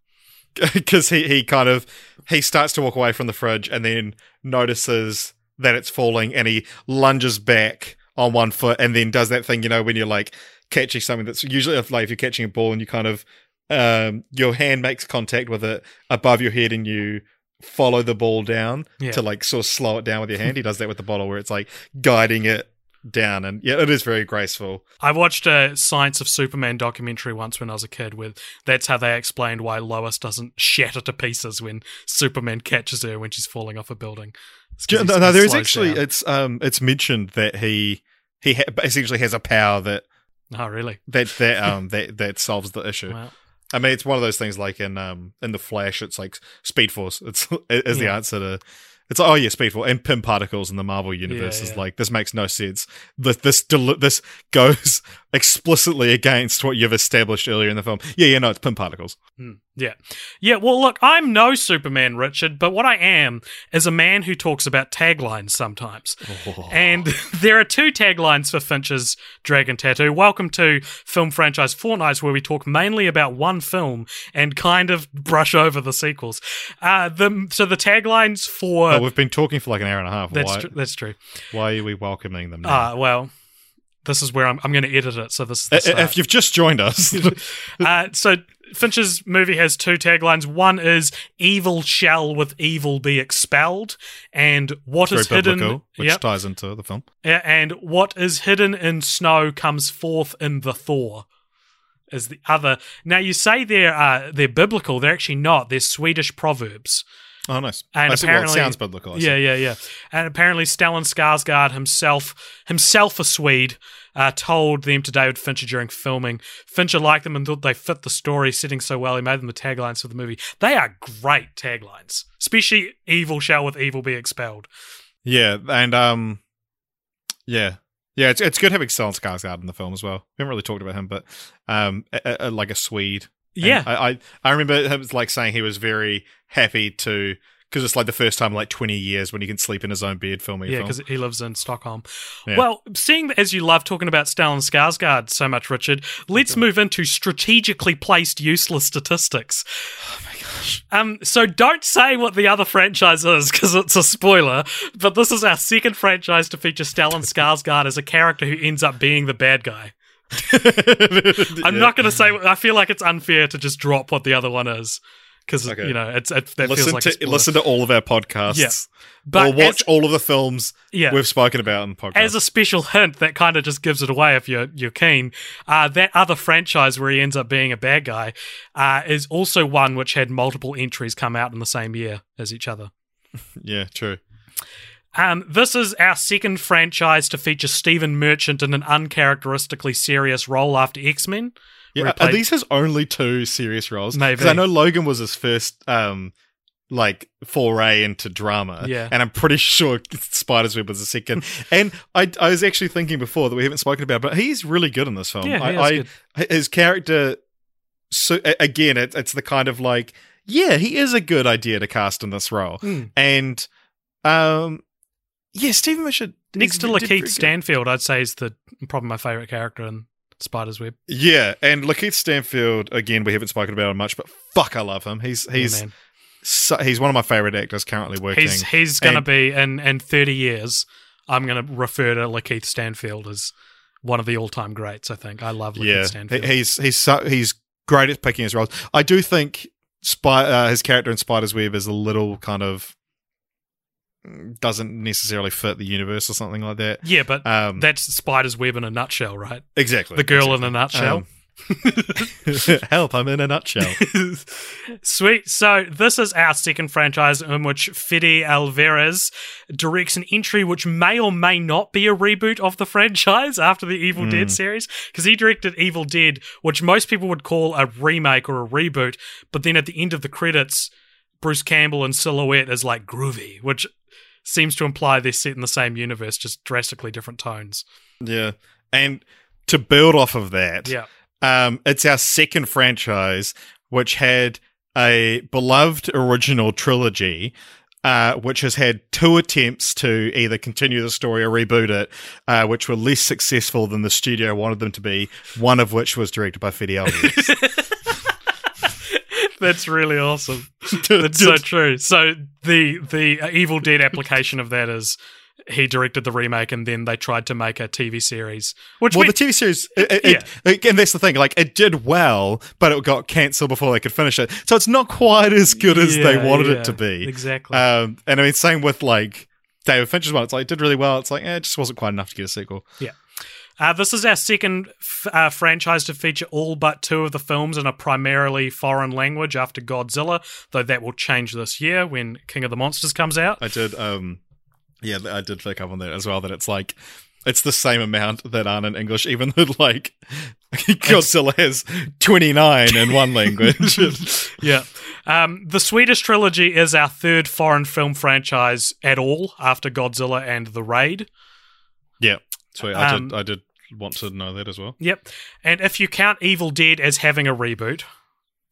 *laughs* because he he kind of he starts to walk away from the fridge and then notices that it's falling and he lunges back on one foot and then does that thing you know when you're like catching something that's usually like if you're catching a ball and you kind of um your hand makes contact with it above your head and you follow the ball down Yeah. to like sort of slow it down with your hand he *laughs* does that with the bottle where it's like guiding it down and yeah it is very graceful I watched a Science of Superman documentary once when I was a kid. With that's how they explained why Lois doesn't *laughs* shatter to pieces when Superman catches her when she's falling off a building. Yeah, no, no, there is actually down. it's um it's mentioned that he he ha- essentially has a power that oh really? that that *laughs* um that that solves the issue. Wow. I mean, it's one of those things like in um in the Flash, it's like Speed Force. It's *laughs* is the answer to. It's like, oh yeah, Speed Force and Pym particles in the Marvel universe Yeah, is yeah. like this makes no sense. This this deli- this goes explicitly against what you've established earlier in the film. Yeah, yeah, no, it's Pym particles. Hmm. Yeah. Yeah, well, look, I'm no Superman, Richard, but what I am is a man who talks about taglines sometimes. And *laughs* there are two taglines for Fincher's Dragon Tattoo. Welcome to Film Franchise Fortnights, where we talk mainly about one film and kind of brush over the sequels. Uh, the, so the taglines for. Oh, we've been talking for like an hour and a half. that's, why, tr- that's true. why are we welcoming them now? Ah, well, this is where I'm, I'm going to edit it. So this is the if you've just joined us, *laughs* uh, so Fincher's movie has two taglines. One is "Evil shall with evil be expelled," and what is hidden, biblical, which Yep. ties into the film. Yeah, and what is hidden in snow comes forth in the thaw. Is the other now? You say they're uh, they're biblical. They're actually not. They're Swedish proverbs. Oh, nice. And I see, well, it apparently- sounds biblical. I see. Yeah, yeah, yeah. And apparently, Stellan Skarsgård himself, himself a Swede, uh, told them to David Fincher during filming. Fincher liked them and thought they fit the story setting so well. He made them the taglines for the movie. They are great taglines, especially "Evil shall with evil be expelled." Yeah, and um, yeah, yeah. It's it's good having Stellan Skarsgård in the film as well. We haven't really talked about him, but um, a, a, like a Swede. Yeah, I, I I remember him like saying he was very happy to because it's like the first time in like twenty years when he can sleep in his own bed filming. yeah, because he lives in Stockholm. Yeah. Well, seeing as you love talking about Stellan Skarsgård so much, Richard, let's move into strategically placed useless statistics. *sighs* oh my gosh, Um, so don't say what the other franchise is because it's a spoiler. But this is our second franchise to feature Stellan *laughs* Skarsgård as a character who ends up being the bad guy. *laughs* I'm not going to say. I feel like it's unfair to just drop what the other one is because Okay. you know it's it, that listen feels like to listen to all of our podcasts. Yeah. But or watch as- all of the films Yeah. we've spoken about in the podcast. As a special hint, that kind of just gives it away if you're you're keen. Uh, that other franchise where he ends up being a bad guy uh, is also one which had multiple entries come out in the same year as each other. *laughs* yeah, true. Um, this is our second franchise to feature Stephen Merchant in an uncharacteristically serious role after X Men. Yeah, he are these his only two serious roles? Maybe. Because I know Logan was his first, um, like foray into drama. Yeah. and I'm pretty *laughs* sure Spider's Web was the second. and I, I was actually thinking before that we haven't spoken about, but he's really good in this film. Yeah, I, I his character. So again, it, it's the kind of like, yeah, he is a good idea to cast in this role, Mm. and um, yeah, Stephen Merchant Next to did- did Lakeith. Stanfield, I'd say is the probably my favorite character in Spider's Web. Yeah, and Lakeith Stanfield again. We haven't spoken about him much, but fuck, I love him. He's he's yeah, so, he's one of my favorite actors currently working. He's he's going to And- be in in 30 years. I'm going to refer to Lakeith Stanfield as one of the all time greats. I think I love Lakeith yeah, Stanfield. he's he's so, he's great at picking his roles. I do think Spy, uh, his character in Spider's Web is a little kind of doesn't necessarily fit the universe or something like that. yeah, but Um, that's Spider's Web in a nutshell, right? exactly The girl in a nutshell. Um, *laughs* help! I'm in a nutshell. *laughs* Sweet. So this is our second franchise in which Fede Alvarez directs an entry which may or may not be a reboot of the franchise after the Evil Hmm. Dead series, because he directed Evil Dead, which most people would call a remake or a reboot, but then at the end of the credits, Bruce Campbell in silhouette is like groovy, which seems to imply they're set in the same universe, just drastically different tones. yeah, and to build off of that, Yeah. Um, it's our second franchise, which had a beloved original trilogy, uh, which has had two attempts to either continue the story or reboot it, uh, which were less successful than the studio wanted them to be. One of which was directed by Fede Alvarez. *laughs* *laughs* That's really awesome. *laughs* That's so true. So the the Evil Dead application of that is he directed the remake and then they tried to make a TV series, which well, we- the TV series, it, it, it- and that's the thing. Like, it did well, but it got cancelled before they could finish it. So it's not quite as good as they wanted yeah, it to be. Exactly. Um, and I mean, same with like David Fincher's one. It's like it did really well. It's like eh, it just wasn't quite enough to get a sequel. Uh, this is our second f- uh, franchise to feature all but two of the films in a primarily foreign language after Godzilla, though that will change this year when King of the Monsters comes out. I did. Um, yeah, I did pick up on that as well. That it's like it's the same amount that aren't in English, even though like *laughs* Godzilla has twenty nine in one language. *laughs* yeah. Um, the Swedish trilogy is our third foreign film franchise at all after Godzilla and The Raid. yeah, sweet. I Um, did. I did want to know that as well. Yep. And if you count Evil Dead as having a reboot,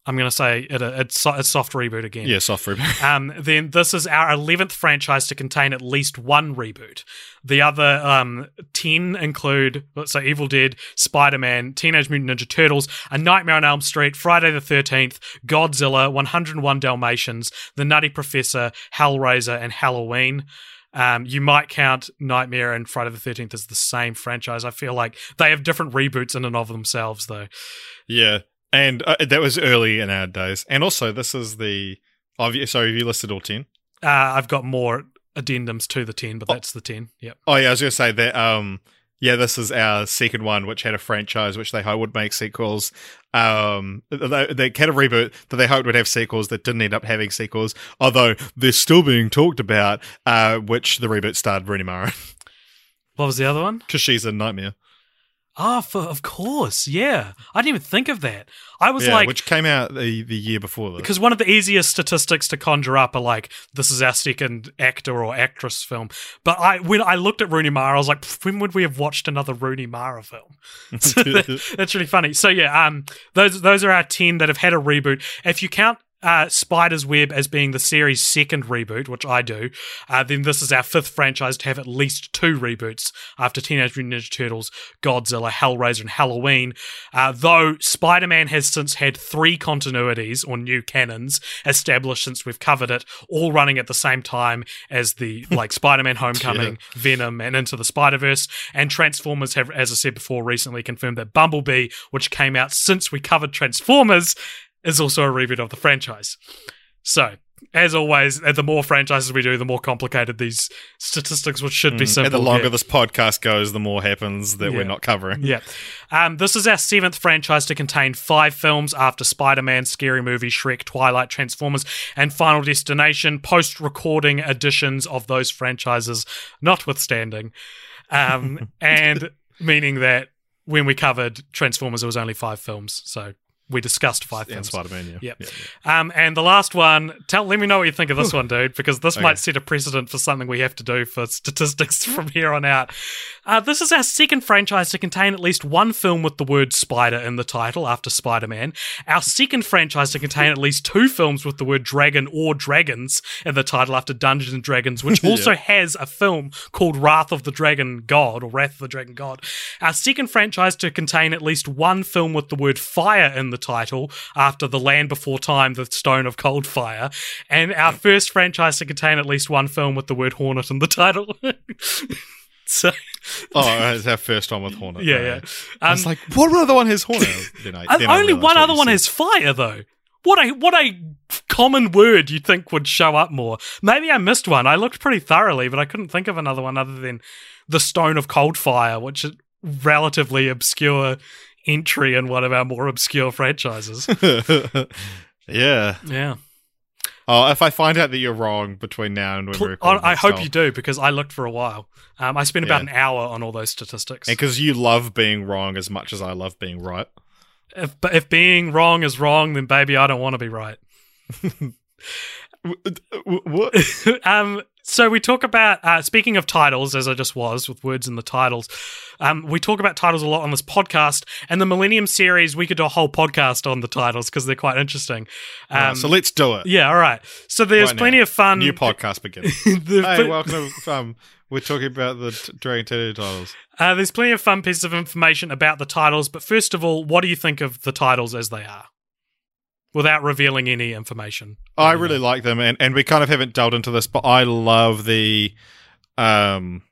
I'm going to say it, it's a soft reboot again. Yeah, soft reboot. *laughs* Um, then this is our 11th franchise to contain at least one reboot. The other um, 10 include, so Evil Dead, Spider Man, Teenage Mutant Ninja Turtles, A Nightmare on Elm Street, Friday the 13th, Godzilla, 101 Dalmatians, The Nutty Professor, Hellraiser, and Halloween. Um, you might count Nightmare and Friday the 13th as the same franchise. I feel like they have different reboots in and of themselves, though. yeah, and uh, that was early in our days. And also, this is the. Oh, have sorry, have you listed all ten? Uh, I've got more addendums to the 10, but that's the 10. Yep. Oh yeah, I was gonna say that. Um, yeah, this is our second one, which had a franchise which they hoped would make sequels. Um, they, they had a reboot that they hoped would have sequels that didn't end up having sequels, although they're still being talked about. Uh, which the reboot starred Rooney Mara What was the other one? because she's a nightmare. Oh, for, of course. Yeah. I didn't even think of that. I was yeah, like, which came out the the year before because one of the easiest statistics to conjure up are like, this is our second actor or actress film. But I, when I looked at Rooney Mara, I was like, when would we have watched another Rooney Mara film? So *laughs* that- *laughs* that's really funny. So yeah, um, those those are our ten that have had a reboot. If you count uh, Spider's Web as being the series' second reboot, which I do, uh, then this is our fifth franchise to have at least two reboots after Teenage Mutant Ninja Turtles, Godzilla, Hellraiser, and Halloween. Uh, though Spider Man has since had three continuities or new canons established since we've covered it, all running at the same time as the *laughs* like Spider Man Homecoming, Venom, and Into the Spider Verse. And Transformers have, as I said before, recently confirmed that Bumblebee, which came out since we covered Transformers, is also a reboot of the franchise. So, as always, the more franchises we do, the more complicated these statistics, which should be simple. Mm. and the longer get. this podcast goes, the more happens that Yeah. we're not covering. Yeah. Um, this is our seventh franchise to contain five films after Spider Man, Scary Movie, Shrek, Twilight, Transformers, and Final Destination, post recording editions of those franchises notwithstanding. Um, *laughs* and meaning that when we covered Transformers, it was only five films. So we discussed five films. Spider Man, yeah. Yep. Yeah, yeah. Um, and the last one, tell let me know what you think of this one, dude, because this Okay. might set a precedent for something we have to do for statistics *laughs* from here on out. Uh, this is our second franchise to contain at least one film with the word spider in the title after Spider Man. Our second franchise to contain at least two films with the word dragon or dragons in the title after Dungeons and Dragons, which *laughs* also has a film called Wrath of the Dragon God or Wrath of the Dragon God. Our second franchise to contain at least one film with the word fire in the title after The Land Before Time, The Stone of Cold Fire. And our first franchise to contain at least one film with the word Hornet in the title. *laughs* so, Oh, it's our first one with Hornet. yeah, right. yeah. I Um, was like, what other one has Hornet? Then I, then only one other one said. has fire, though. What a what a common word you'd think would show up more. Maybe I missed one. I looked pretty thoroughly, but I couldn't think of another one other than the Stone of Cold Fire, which is relatively obscure entry in one of our more obscure franchises. *laughs* yeah. yeah, Oh, if I find out that you're wrong between now and when we I, hope time- you do because I looked for a while. Um, I spent about Yeah. an hour on all those statistics. Because you love being wrong as much as I love being right. If, if being wrong is wrong, then baby, I don't want to be right. *laughs* What? *laughs* um, so we talk about uh, speaking of titles, as I just was with words in the titles. Um, we talk about titles a lot on this podcast, and the Millennium series. We could do a whole podcast on the titles because they're quite interesting. Um, Alright, so let's do it. yeah, all right. So there's Right now. plenty of fun. New podcast begins. *laughs* the- hey, welcome to um, We're talking about the t- Dragon Tattoo titles. uh, there's plenty of fun pieces of information about the titles, but first of all, what do you think of the titles as they are, without revealing any information? I really like them, and, and we kind of haven't delved into this, but I love the, um,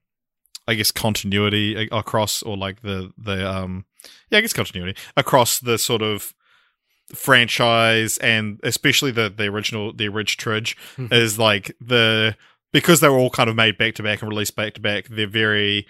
I guess continuity across, or like the the um, yeah, I guess continuity across the sort of franchise, and especially the the original the original Tridge Mhm. is like the because they were all kind of made back to back and released back to back. They're very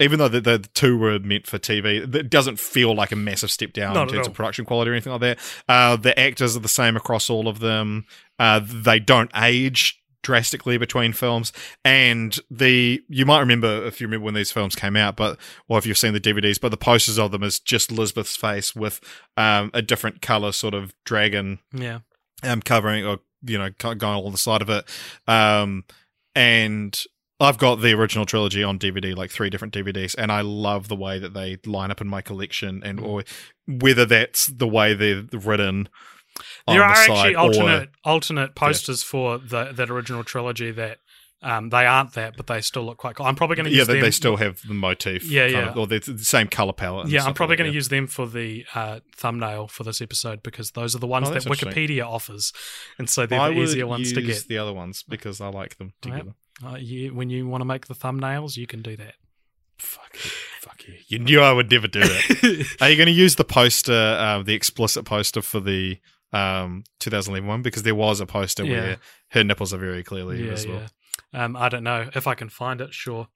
even though the, the two were meant for TV, it doesn't feel like a massive step down Not in terms of production quality or anything like that. Uh, the actors are the same across all of them. Uh, they don't age drastically between films, and the you might remember if you remember when these films came out, but or if you've seen the DVDs, but the posters of them is just Lisbeth's face with um, a different color sort of dragon Yeah. um, covering or you know going along the side of it. Um, and I've got the original trilogy on DVD, like three different DVDs, and I love the way that they line up in my collection, and or whether that's the way they're written. on There the are side actually or- alternate alternate posters for the that original trilogy that um, they aren't that, but they still look quite cool. I'm probably going to yeah, use they, they still have the motif. Yeah, yeah. of- or the same color palette. yeah, I'm probably like going to use them for the uh, thumbnail for this episode because those are the ones Oh, that. Wikipedia offers, and so they're I the easier ones to use get. the other ones because I like them Right. Uh, you, when you want to make the thumbnails, you can do that. Fuck you, fuck you. You knew I would never do that. *laughs* Are you going to use the poster, uh, the explicit poster for the um, 2011 one? Because there was a poster Yeah. where her nipples are very clearly yeah, visible. yeah. Um, I don't know if I can find it. Sure.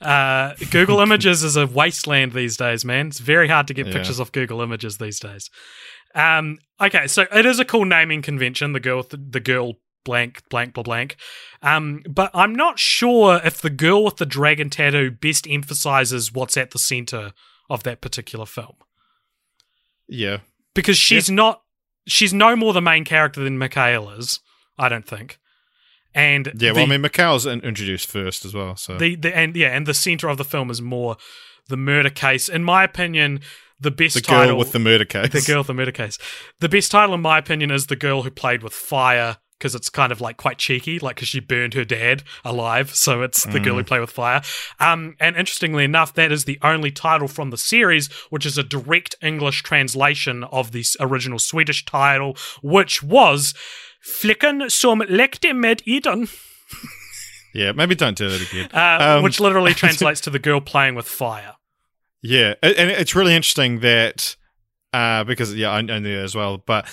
Uh, Google Images is a wasteland these days, man. It's very hard to get pictures off Google Images these days. Um, okay, so it is a cool naming convention. The girl, the, the girl blank blank blah blank. Um, but I'm not sure if the girl with the dragon tattoo best emphasizes what's at the center of that particular film Yeah. because she's not she's no more the main character than Mikael is. I don't think. And Yeah, well, the- I mean, in- introduced first as well, so. the, the and yeah, and the center of the film is more the murder case. In my opinion, the best the girl title with the murder case. the girl with the murder case. The best title, in my opinion, is the girl who played with fire because it's kind of like quite cheeky, like because she burned her dad alive. So it's the girl who played with fire. Um, and interestingly enough, that is the only title from the series which is a direct English translation of the original Swedish title, which was Flicken som lekte med Eden. *laughs* Yeah, maybe don't do it again. Uh, Um, which literally *laughs* translates to the girl playing with fire. Yeah, and it's really interesting that uh, because yeah, I, I knew that as well. But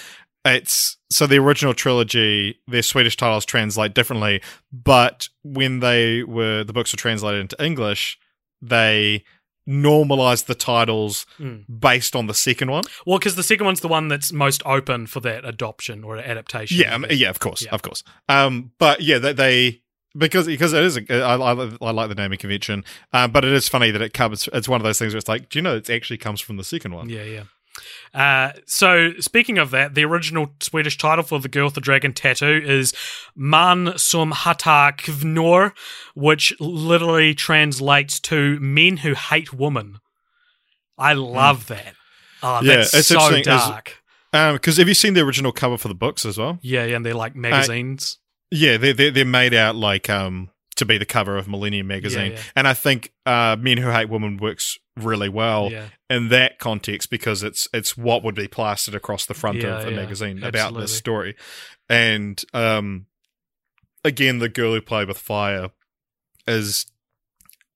it's so the original trilogy, their Swedish titles translate differently, but when they were the books were translated into English, they normalized the titles Mm. based on the second one. Well, because the second one's the one that's most open for that adoption or adaptation. Yeah, yeah, of course, Yeah. of course. Um, but yeah, they, they because because it is a, I, I, I like the naming convention, uh, but it is funny that it comes. It's one of those things where it's like, do you know, it actually comes from the second one. Yeah, yeah. Uh, so speaking of that, the original Swedish title for the girl with the dragon tattoo is Män som hatar kvinnor, which literally translates to men who hate women. I love that. Oh, Hmm. Yeah, that's it's so dark. Because have you seen the original cover for the books as well? Yeah, yeah, and they're like magazines. Yeah, they're they're, they're made out like um to be the cover of Millennium magazine, yeah. and I think uh, Men Who Hate Women works really well yeah, in that context because it's it's what would be plastered across the front Yeah, of a yeah, magazine about absolutely. this story, and um, again, the girl who played with fire is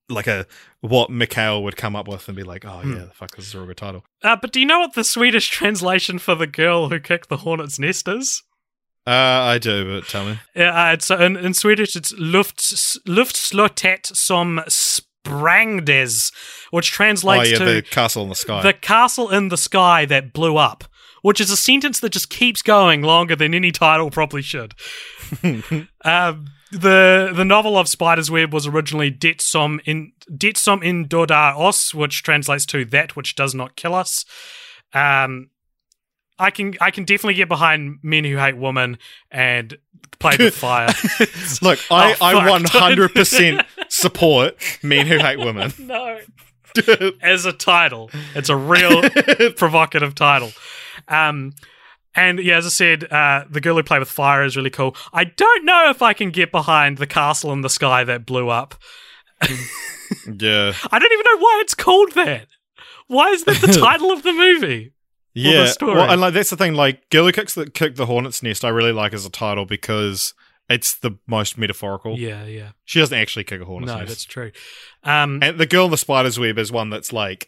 like a what Mikael would come up with and be like, oh Hmm. yeah, the fuck, this is a real good title. uh, but do you know what the Swedish translation for the girl who kicked the hornet's nest is? Uh, I do, but tell me. Yeah, uh, it's in, in Swedish. It's luft luftslottet som sprangdes, which Oh translates yeah, to the castle in the sky. the castle in the sky that blew up. Which is a sentence that just keeps going longer than any title probably should. *laughs* um, the the novel of Spider's Web was originally Det som in Det som in dodar oss, which translates to that which does not kill us. Um, I can I can definitely get behind men who hate women and play with *laughs* fire. *laughs* Look, I, Oh, I fuck. 100% *laughs* support men who hate women. no, as a title, it's a real provocative title. Um, and yeah, as I said, uh, the girl who played with fire is really cool. I don't know if I can get behind the castle in the sky that blew up. yeah. I don't even know why it's called that. Why is that the title of the movie? Yeah. story. Well, and like that's the thing. Like, Girl Who Kicks the Kick the Hornet's Nest, I really like as a title because it's the most metaphorical. Yeah, yeah. She doesn't actually kick a hornet's No, nest. that's true. Um, And the girl in the spider's web is one that's like,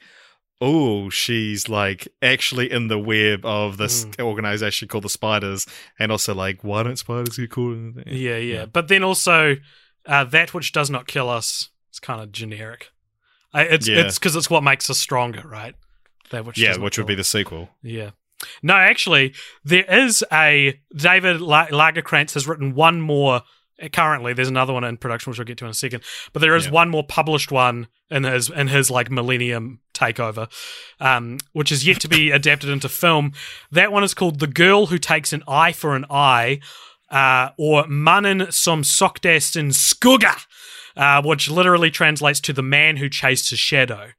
oh, she's like actually in the web of this Mm. organization called the Spiders, and also like, why don't spiders get caught? In the-" yeah, yeah. But then also, uh, that which does not kill us is kind of generic. I, it's Yeah. it's because it's what makes us stronger, right? That which yeah, which would be the sequel. Yeah. No, actually, there is a David La- Lagercrantz has written one more. uh, Currently, there's another one in production, which we'll get to in a second. But there is Yeah. one more published one in his in his like Millennium takeover, um, which is yet to be *laughs* adapted into film. That one is called "The Girl Who Takes an Eye for an Eye," uh, or "Mannen som sökte sin skugga," uh, which literally translates to "the man who chased his shadow."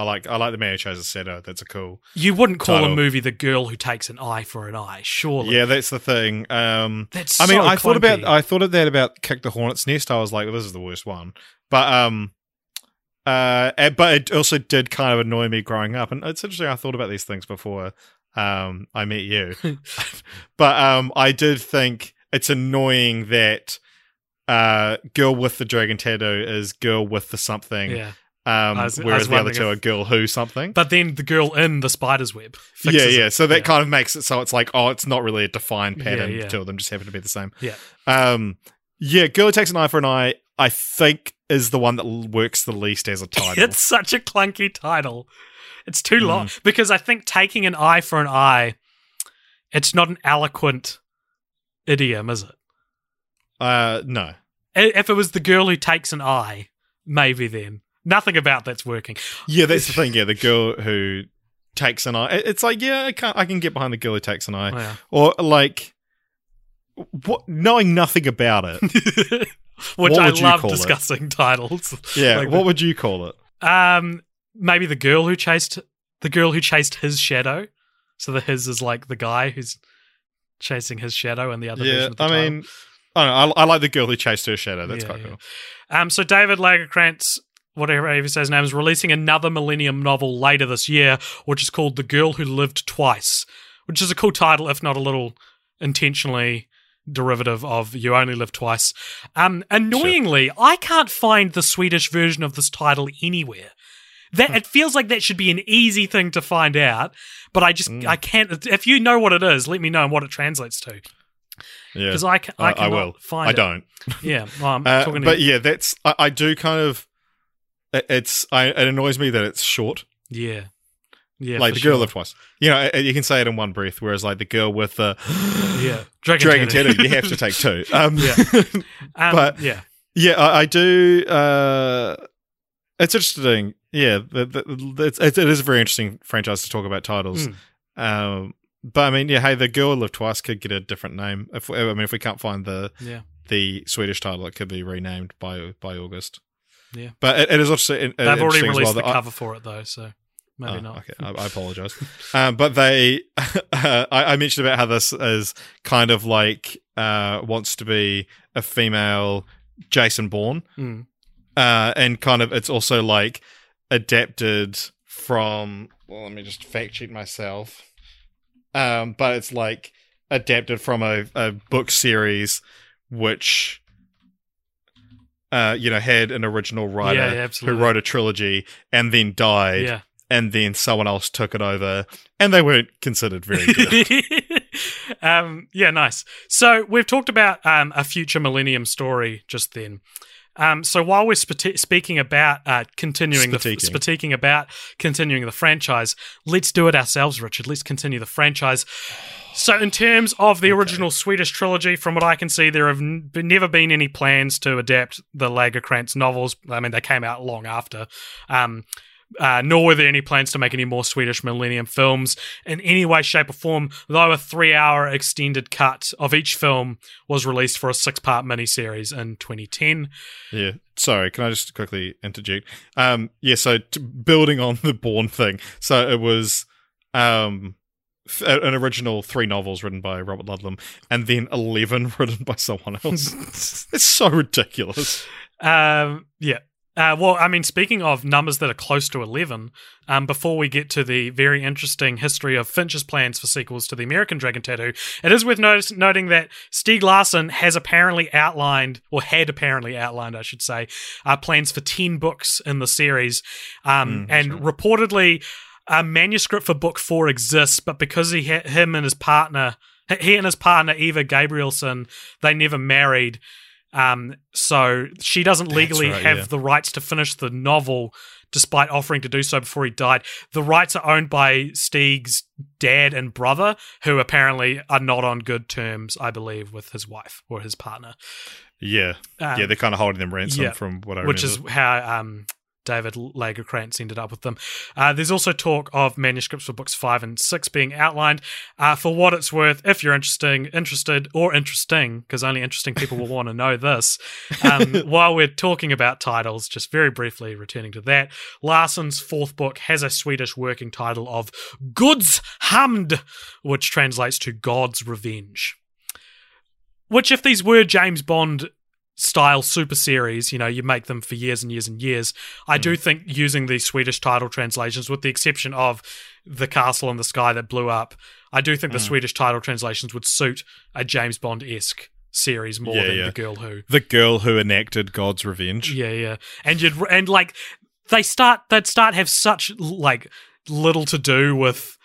I like I like the man who chose a setter. That's a cool. You wouldn't call a movie "The Girl Who Takes an Eye for an Eye," surely. Yeah, that's the thing. Um, That's I mean, so I thought about. I thought of that about kick the hornet's nest. I was like, well, this is the worst one. But um, uh, but it also did kind of annoy me growing up, and it's interesting. I thought about these things before um I met you, *laughs* but um, I did think it's annoying that uh, girl with the dragon tattoo is girl with the something. yeah. Um, was- whereas the other two if- are girl who something. But then the girl in the spider's web. yeah, fixes yeah. it. So that Yeah. kind of makes it so it's like, oh, it's not really a defined Yeah, pattern. yeah. Two of them just happen to be the same. Yeah. Um, yeah, Girl Who Takes an Eye for an Eye, I think, is the one that works the least as a *laughs* title. It's such a clunky title. It's too long Mm. because I think taking an eye for an eye, it's not an eloquent idiom, is it? uh, no. If it was the girl who takes an eye, maybe then nothing about that's working. Yeah, that's the thing. Yeah, the girl who takes an eye. It's like, yeah, I can I can get behind the girl who takes an eye, Yeah. or like, what? Knowing nothing about it. *laughs* Which What I love call it? discussing *laughs* titles. Yeah, Like what the- would you call it? Um, maybe the girl who chased the girl who chased his shadow. So the his is like the guy who's chasing his shadow, and the other Yeah, version of the I title. mean, I don't know. I, I like the girl who chased her shadow. That's Yeah, quite yeah. cool. Um, so David Lagercrantz, whatever he says his name, is releasing another Millennium novel later this year, which is called "The Girl Who Lived Twice," which is a cool title, if not a little intentionally derivative of "You Only Live Twice." Um, annoyingly, I can't find the Swedish version of this title anywhere. that it feels like that should be an easy thing to find out, but I just Mm. I can't. If you know what it is, let me know and what it translates to Yeah, because I ca- I, I, I will. find. I don't. Yeah, well, Uh, talking but you. yeah, that's I, I do kind of. It- It's I, it annoys me that it's short. yeah, yeah. like the girl sure. lived twice. You know, you can say it in one breath, whereas like the girl with the *gasps* Yeah, Dragon, dragon Tattoo. you have to take two. *laughs* Um, Yeah. *laughs* Um, but- yeah, yeah, I, I do. Uh, it's interesting. Yeah, the, the, it's, it is a very interesting franchise to talk about titles. Mm. Um, but I mean, yeah, hey, the girl lived twice could get a different name. If we, I mean, if we can't find the yeah. the Swedish title, it could be renamed by by August. Yeah. but it, it is also in- They've already released well the I- cover for it though, so maybe Oh, not. Okay, I, I apologize. *laughs* um, but they, *laughs* uh, I, I mentioned about how this is kind of like uh, wants to be a female Jason Bourne, Mm. uh, and kind of it's also like adapted from. Well, let me just fact check myself. Um, but it's like adapted from a, a book series which uh you know had an original writer Yeah, yeah, who wrote a trilogy and then died Yeah. and then someone else took it over and they weren't considered very good *laughs* um, yeah, nice. So we've talked about um, a future Millennium story just then. Um, so while we're speaking about uh, continuing the spatiquing about continuing the franchise, let's do it ourselves, Richard. Let's continue the franchise. So, in terms of the original Swedish trilogy, from what I can see, there have n- never been any plans to adapt the Lagercrantz novels. I mean, they came out long after. Um, uh, nor were there any plans to make any more Swedish Millennium films in any way, shape, or form, though a three hour extended cut of each film was released for a six part miniseries in 2010. yeah sorry can i just quickly interject um yeah so t- building on the Bourne thing so it was um f- an original three novels written by robert ludlum and then 11 *laughs* written by someone else *laughs* it's so ridiculous Um, yeah. Uh, well, I mean, speaking of numbers that are close to 11, um, before we get to the very interesting history of Fincher's plans for sequels to the American Dragon Tattoo, it is worth notice, noting that Stieg Larsson has apparently outlined, or had apparently outlined, I should say, uh, plans for 10 books in the series. Um, Mm, and reportedly, a manuscript for book four exists, but because he ha- him and his partner, he and his partner Eva Gabrielsson, they never married. Um, so she doesn't legally right, have yeah. the rights to finish the novel, despite offering to do so before he died. The rights are owned by Stieg's dad and brother, who apparently are not on good terms, I believe, with his wife or his partner. yeah Um, yeah they're kind of holding them ransom yeah, from what i which remember. is how um, David Lagercrantz ended up with them. Uh, there's also talk of manuscripts for books five and six being outlined. Uh, for what it's worth, if you're interesting, interested, or interesting, because only interesting people will want to know this. Um, *laughs* while we're talking about titles, just very briefly returning to that, Larsson's fourth book has a Swedish working title of Guds hämnd, which translates to God's Revenge. Which, if these were James Bond style super series, you know, you make them for years and years and years. I do hmm. think using the Swedish title translations, with the exception of The Castle in the Sky that blew up, I do think the hmm. Swedish title translations would suit a James Bond esque series more Yeah, than yeah. The Girl Who. the girl who enacted god's revenge Yeah, yeah. And you'd and like they start they'd start have such like little to do with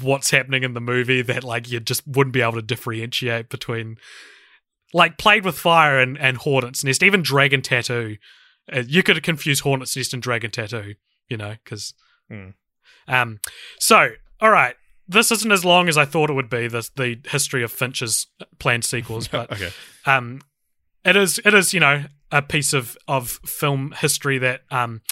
what's happening in the movie that like you just wouldn't be able to differentiate between like played with fire and and Hornet's Nest, even Dragon Tattoo. Uh, you could confuse Hornet's Nest and Dragon Tattoo, you know, because Hmm. um. So all right. This isn't as long as I thought it would be. The the history of Fincher's planned sequels, *laughs* but okay um, it is it is you know a piece of of film history that um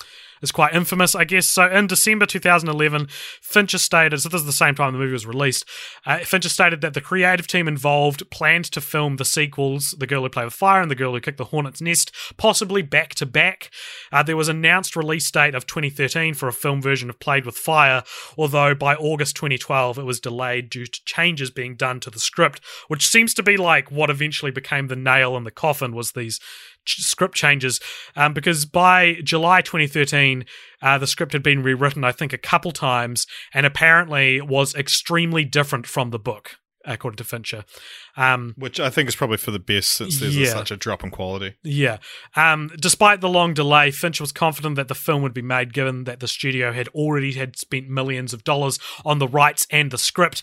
is quite infamous, I guess. So in December 2011, Fincher stated, so this is the same time the movie was released, uh, Fincher stated that the creative team involved planned to film the sequels, The Girl Who Played with Fire and The Girl Who Kicked the Hornet's Nest, possibly back to back. Uh, There was announced release date of 2013 for a film version of Played with Fire, although by August 2012 it was delayed due to changes being done to the script, which seems to be like what eventually became the nail in the coffin was these script changes um, because by July 2013, uh, the script had been rewritten, I think, a couple times, and apparently was extremely different from the book. according to Fincher. Um, Which I think is probably for the best since there's a- such a drop in quality. Yeah. Um, despite the long delay, Fincher was confident that the film would be made given that the studio had already had spent millions of dollars on the rights and the script.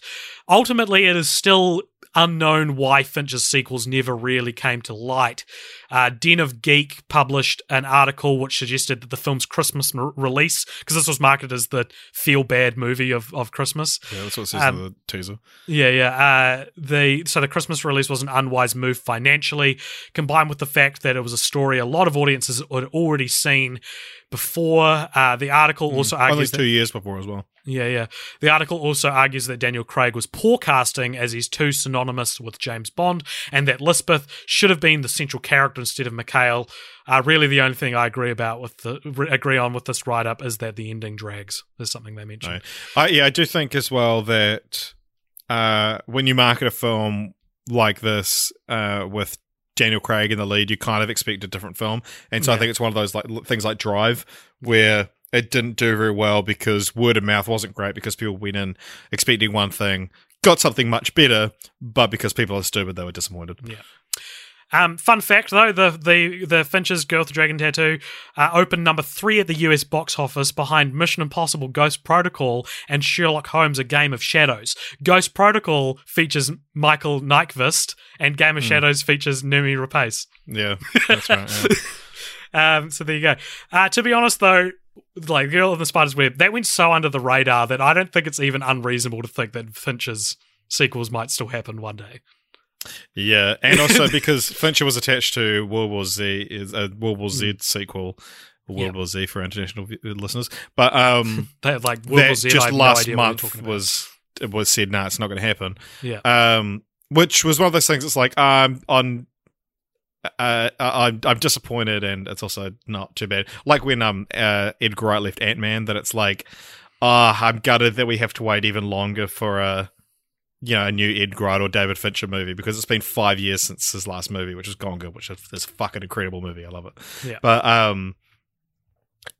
Ultimately, it is still unknown why Fincher's sequels never really came to light. Uh, Den of Geek published an article which suggested that the film's Christmas m- release, because this was marketed as the feel bad movie of, of Christmas, Yeah, that's what it says Um, in the teaser. yeah, yeah. Uh, the so the Christmas release was an unwise move financially, combined with the fact that it was a story a lot of audiences had already seen before. Uh, the article also Only argues two that, years before as well. yeah, yeah. The article also argues that Daniel Craig was poor casting as he's too synonymous with James Bond, and that Lisbeth should have been the central character instead of Mikael. Uh, really, the only thing I agree about with the re- agree on with this write up is that the ending drags. Is something they mentioned. No. I, yeah, I do think as well that uh, when you market a film like this uh, with Daniel Craig in the lead, you kind of expect a different film, and so I think it's one of those like things like Drive where it didn't do very well because word of mouth wasn't great because people went in expecting one thing, got something much better, but because people are stupid, they were disappointed. Yeah. Um, fun fact though, the the the Fincher's Girl with the Dragon Tattoo uh, opened number three at the US box office behind Mission Impossible: Ghost Protocol and Sherlock Holmes: A Game of Shadows. Ghost Protocol features Michael Nyqvist, and Game of Shadows features Noomi Rapace. Yeah, *laughs* that's right. yeah. Um, so there you go. Uh, to be honest, though, like Girl in the Spider's Web, that went so under the radar that I don't think it's even unreasonable to think that Fincher's sequels might still happen one day. Yeah, and also *laughs* because Fincher was attached to World War Z, is a World War Z sequel, World. Yeah. War Z for international listeners. But um, *laughs* They have like World War that just no last idea month was it was said, no, it's not going to happen. yeah. Um, which was one of those things. It's like um, on. Uh, I'm I'm disappointed, and it's also not too bad. Like when um uh, Edgar Wright left Ant Man, that it's like, ah, I'm gutted that we have to wait even longer for a, you know, a new Ed Wright or David Fincher movie because it's been five years since his last movie, which is Gone Girl, which is this fucking incredible movie. I love it. Yeah. But um,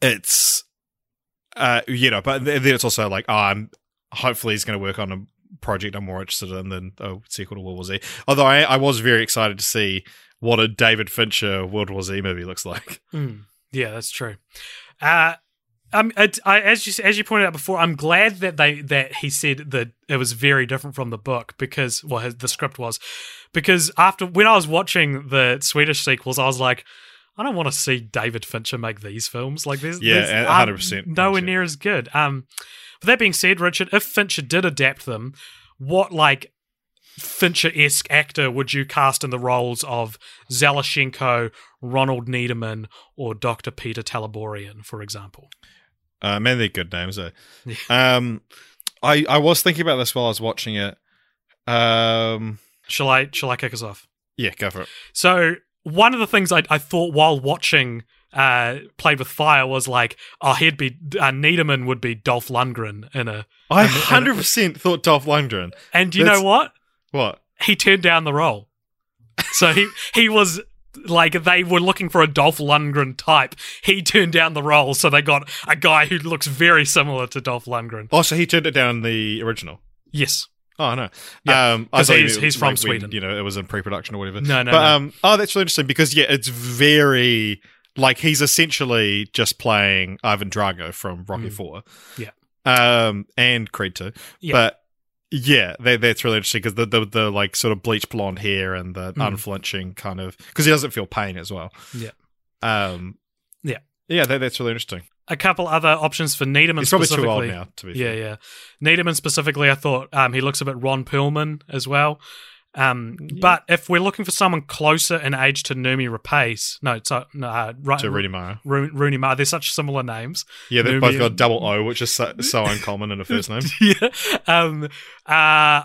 it's uh, you know, but then it's also like, oh, I'm hopefully he's going to work on a project I'm more interested in than a sequel to World War Z. Although I, I was very excited to see what a David Fincher World War Z movie looks like. Mm, yeah, that's true. Uh, um, I, as you as you pointed out before, I'm glad that they that he said that it was very different from the book because well, his, the script was because after when I was watching the Swedish sequels, I was like. I don't want to see David Fincher make these films. Like, there's, Yeah, a- um, 100%. nowhere near as good. Um, but that being said, Richard, if Fincher did adapt them, what like Fincher esque actor would you cast in the roles of Zalachenko, Ronald Niedermann, or Dr. Peter Teleborian, for example? Uh, man, they're good names. Though. Um, I I was thinking about this while I was watching it. Um, Shall I shall I kick us off? yeah, go for it. So one of the things I, I thought while watching uh, Played with Fire was like, oh, he'd be uh, Niedermann would be Dolph Lundgren in a, I hundred percent thought Dolph Lundgren. and you That's- know what? What? He turned down the role. So he he was like they were looking for a Dolph Lundgren type. He turned down the role, so they got a guy who looks very similar to Dolph Lundgren. Oh, so he turned it down the original. Yes. Oh no, Yeah, um, I thought he's- he's from like, when, Sweden. you know, it was in pre-production or whatever. No, no, but no. um, oh, that's really interesting because yeah, it's very like he's essentially just playing Ivan Drago from Rocky Mm. Four, Yeah. um, and Creed Two, Yeah. but. Yeah, that, that's really interesting because the, the the like sort of bleach blonde hair and the Mm. unflinching kind of because he doesn't feel pain as well. Yeah. Um. Yeah. Yeah, that, that's really interesting. A couple other options for Niedermann. He's probably too old specifically. now to be. Yeah, fair. yeah. Niedermann specifically, I thought um, he looks a bit Ron Perlman as well. Um, But if we're looking for someone closer in age to Noomi Rapace, no, so, no uh, right, To Rooney Mara. Ro- Rooney Mara, they're such similar names. Yeah, they've Noomi both got double O, which is so, so uncommon in a first name. *laughs* yeah. Um, uh,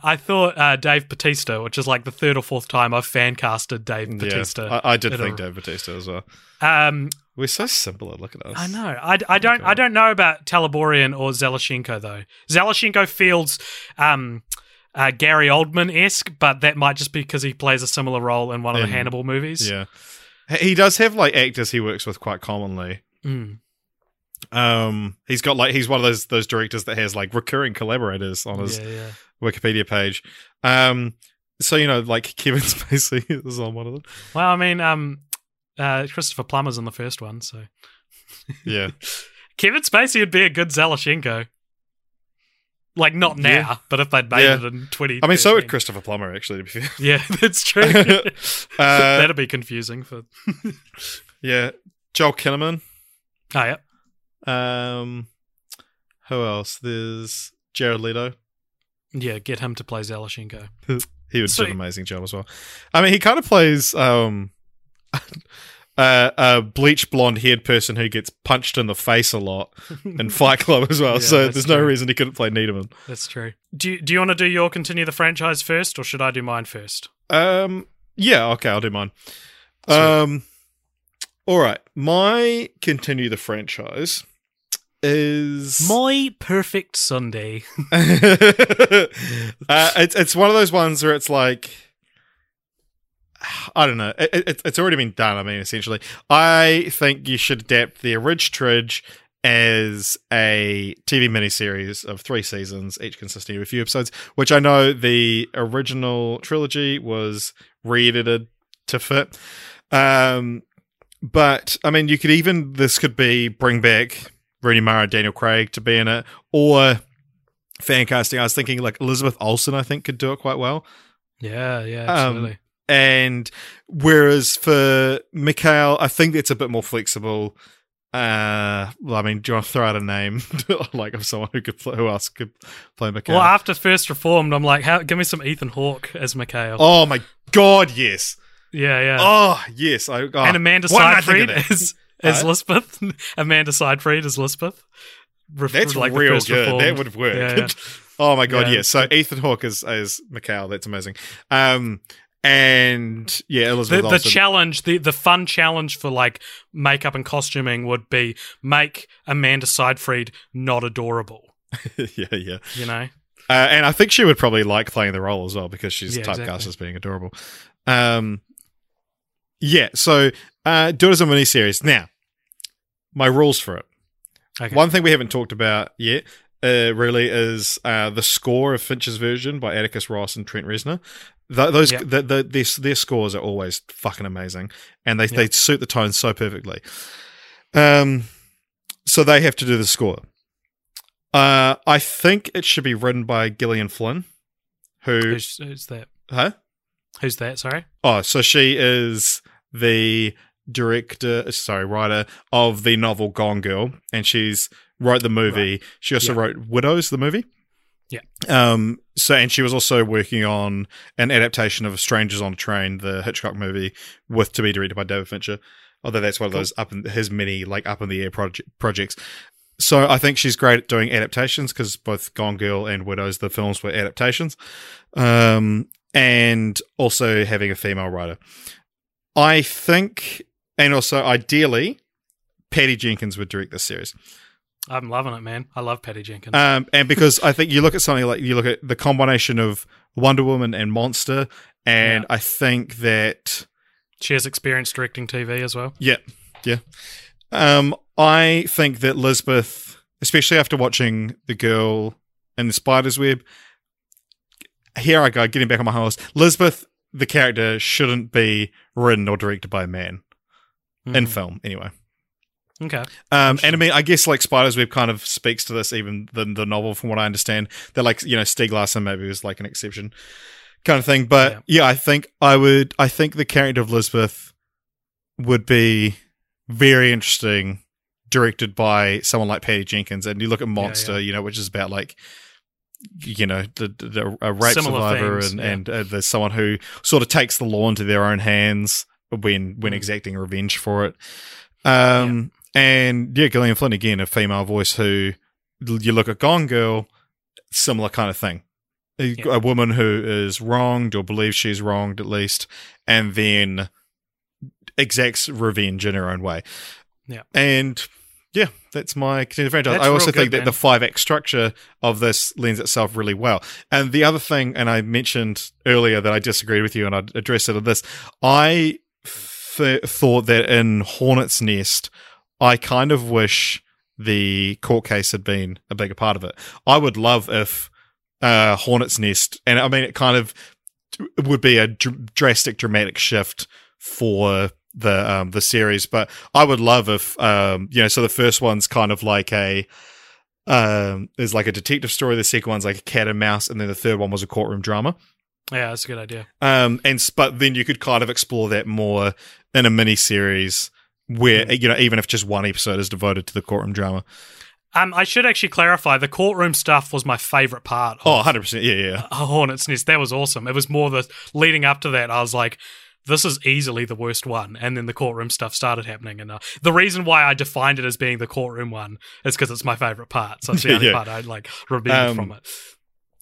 I thought uh, Dave Bautista, which is like the third or fourth time I've fan casted Dave Bautista. Yeah, I, I did in a- think Dave Bautista as well. Um, We're so similar. Look at us. I know. I, I don't. I don't know about Teleborian or Zalachenko though. Zalachenko feels um, uh, Gary Oldman esque, but that might just be because he plays a similar role in one of the Hannibal movies. Yeah, he does have like actors he works with quite commonly. Mm. Um, he's got like he's one of those those directors that has like recurring collaborators on his Yeah, yeah. Wikipedia page. Um, so you know, like *laughs* Kevin Spacey is on one of them. Well, I mean, um, uh, Christopher Plummer's in the first one, so Yeah, *laughs* Kevin Spacey would be a good Zalachenko. Like not now, Yeah. but if they'd made Yeah. it in twenty, I mean, so would Christopher Plummer actually. To be fair. Yeah, *laughs* that's true. *laughs* uh, That'd be confusing for. *laughs* yeah, Joel Kinnaman. Oh yeah, Um, who else? There's Jared Leto. yeah. Get him to play Zalachenko. He would do an amazing job as well. I mean, he kind of plays um, uh, a bleach blonde haired person who gets punched in the face a lot in *laughs* Fight Club as well. Yeah, so there's no reason he couldn't play Niedermann. That's true. Do you, Do you want to do your continue the franchise first, or should I do mine first? Um, yeah, okay, I'll do mine. Sweet. Um, all right, my continue the franchise is *laughs* My perfect Sunday. *laughs* uh, it's it's one of those ones where it's like I don't know. It, it, it's already been done. I mean, essentially, I think you should adapt the Ridge Tridge as a TV miniseries of three seasons, each consisting of a few episodes. Which I know the original trilogy was re-edited to fit. Um, but I mean, you could even this could be bring back Rooney Mara, Daniel Craig to be in it, or fan casting. I was thinking like Elizabeth Olsen. I think could do it quite well. Yeah, yeah, Um, absolutely. And whereas for Mikael, I think it's a bit more flexible. Uh, well, I mean, do you want to throw out a name *laughs* like of someone who could play, who else could play Mikael? well, after First Reformed, I'm like, how, give me some Ethan Hawke as Mikael. oh my god, yes! yeah, yeah. Oh yes, I oh, and Amanda why didn't I think of Seyfried as, as Huh? Lisbeth. *laughs* Amanda Seyfried as Lisbeth. Ref- That's like real good. Reformed. That would have worked. Yeah, yeah. *laughs* oh my god, Yeah, yes. So Ethan Hawke is as Mikael. That's amazing. Um, and yeah, Elizabeth the, the challenge, the the fun challenge for like makeup and costuming would be make Amanda Seyfried not adorable. *laughs* yeah, yeah. You know, Uh, and I think she would probably like playing the role as well because she's Yeah, typecast exactly. as being adorable. Um, yeah, so uh, do it as a miniseries. Now, my rules for it. okay. One thing we haven't talked about yet uh, really is uh, the score of Fincher's version by Atticus Ross and Trent Reznor. Th- those Yep. the, the, their, their scores are always fucking amazing, and they they suit the tone so perfectly. Um, so they have to do the score. Uh, I think it should be written by Gillian Flynn, who who's, who's that? huh? Who's that? Sorry. Oh, so she is the director, sorry, writer of the novel Gone Girl, and she's wrote the movie. She also wrote Widows, the movie. Yeah. Um. So, and she was also working on an adaptation of Strangers on a Train, the Hitchcock movie, with to be directed by David Fincher. Although that's one of those up in his many like up in the air project, projects. So I think she's great at doing adaptations because both Gone Girl and Widows, the films were adaptations, um, and also having a female writer. I think, and also ideally, Patty Jenkins would direct this series. I'm loving it, man. I love Patty Jenkins. Um, and because I think you look at something like you look at the combination of Wonder Woman and Monster, and I think that she has experience directing TV as well. yeah, yeah. Um, I think that Lisbeth, especially after watching the girl in the spider's web, here I go getting back on my horse. Lisbeth, the character, shouldn't be written or directed by a man in Mhm. film, anyway. Okay. Um, and I mean, I guess like Spider's Web kind of speaks to this, even the the novel, from what I understand. That like you know Stieg Larsson maybe was like an exception, kind of thing. But Yeah. yeah. I think I would. I think the character of Lisbeth would be very interesting, directed by someone like Patty Jenkins. And you look at Monster, yeah. you know, which is about like you know the, the a rape Similar survivor and yeah. and uh, there's someone who sort of takes the law into their own hands when when Mm. exacting revenge for it. Um, and yeah, Gillian Flynn again, a female voice who you look at Gone Girl, similar kind of thing. A, Yeah. a woman who is wronged or believes she's wronged at least, and then exacts revenge in her own way. Yeah. And yeah, that's my continued franchise. That's I also think good, that the five X structure of this lends itself really well. And the other thing, and I mentioned earlier that I disagreed with you, and I'd address it in this. I th- thought that in Hornet's Nest, I kind of wish the court case had been a bigger part of it. I would love if uh, Hornet's Nest, and I mean, it kind of would be a dr- drastic, dramatic shift for the um, the series. But I would love if um, you know. So the first one's kind of like a um, is like a detective story. The second one's like a cat and mouse, and then the third one was a courtroom drama. Yeah, that's a good idea. Um, and but then you could kind of explore that more in a mini series where you know even if just one episode is devoted to the courtroom drama. Um, I should actually clarify the courtroom stuff was my favorite part. Of Oh, 100 percent. Yeah, yeah. a Hornet's Nest. That was awesome. It was more the leading up to that. I was like, this is easily the worst one, and then the courtroom stuff started happening. And uh, the reason why I defined it as being the courtroom one is because it's my favorite part. So it's the *laughs* only Yeah. part I like remember Um, from it.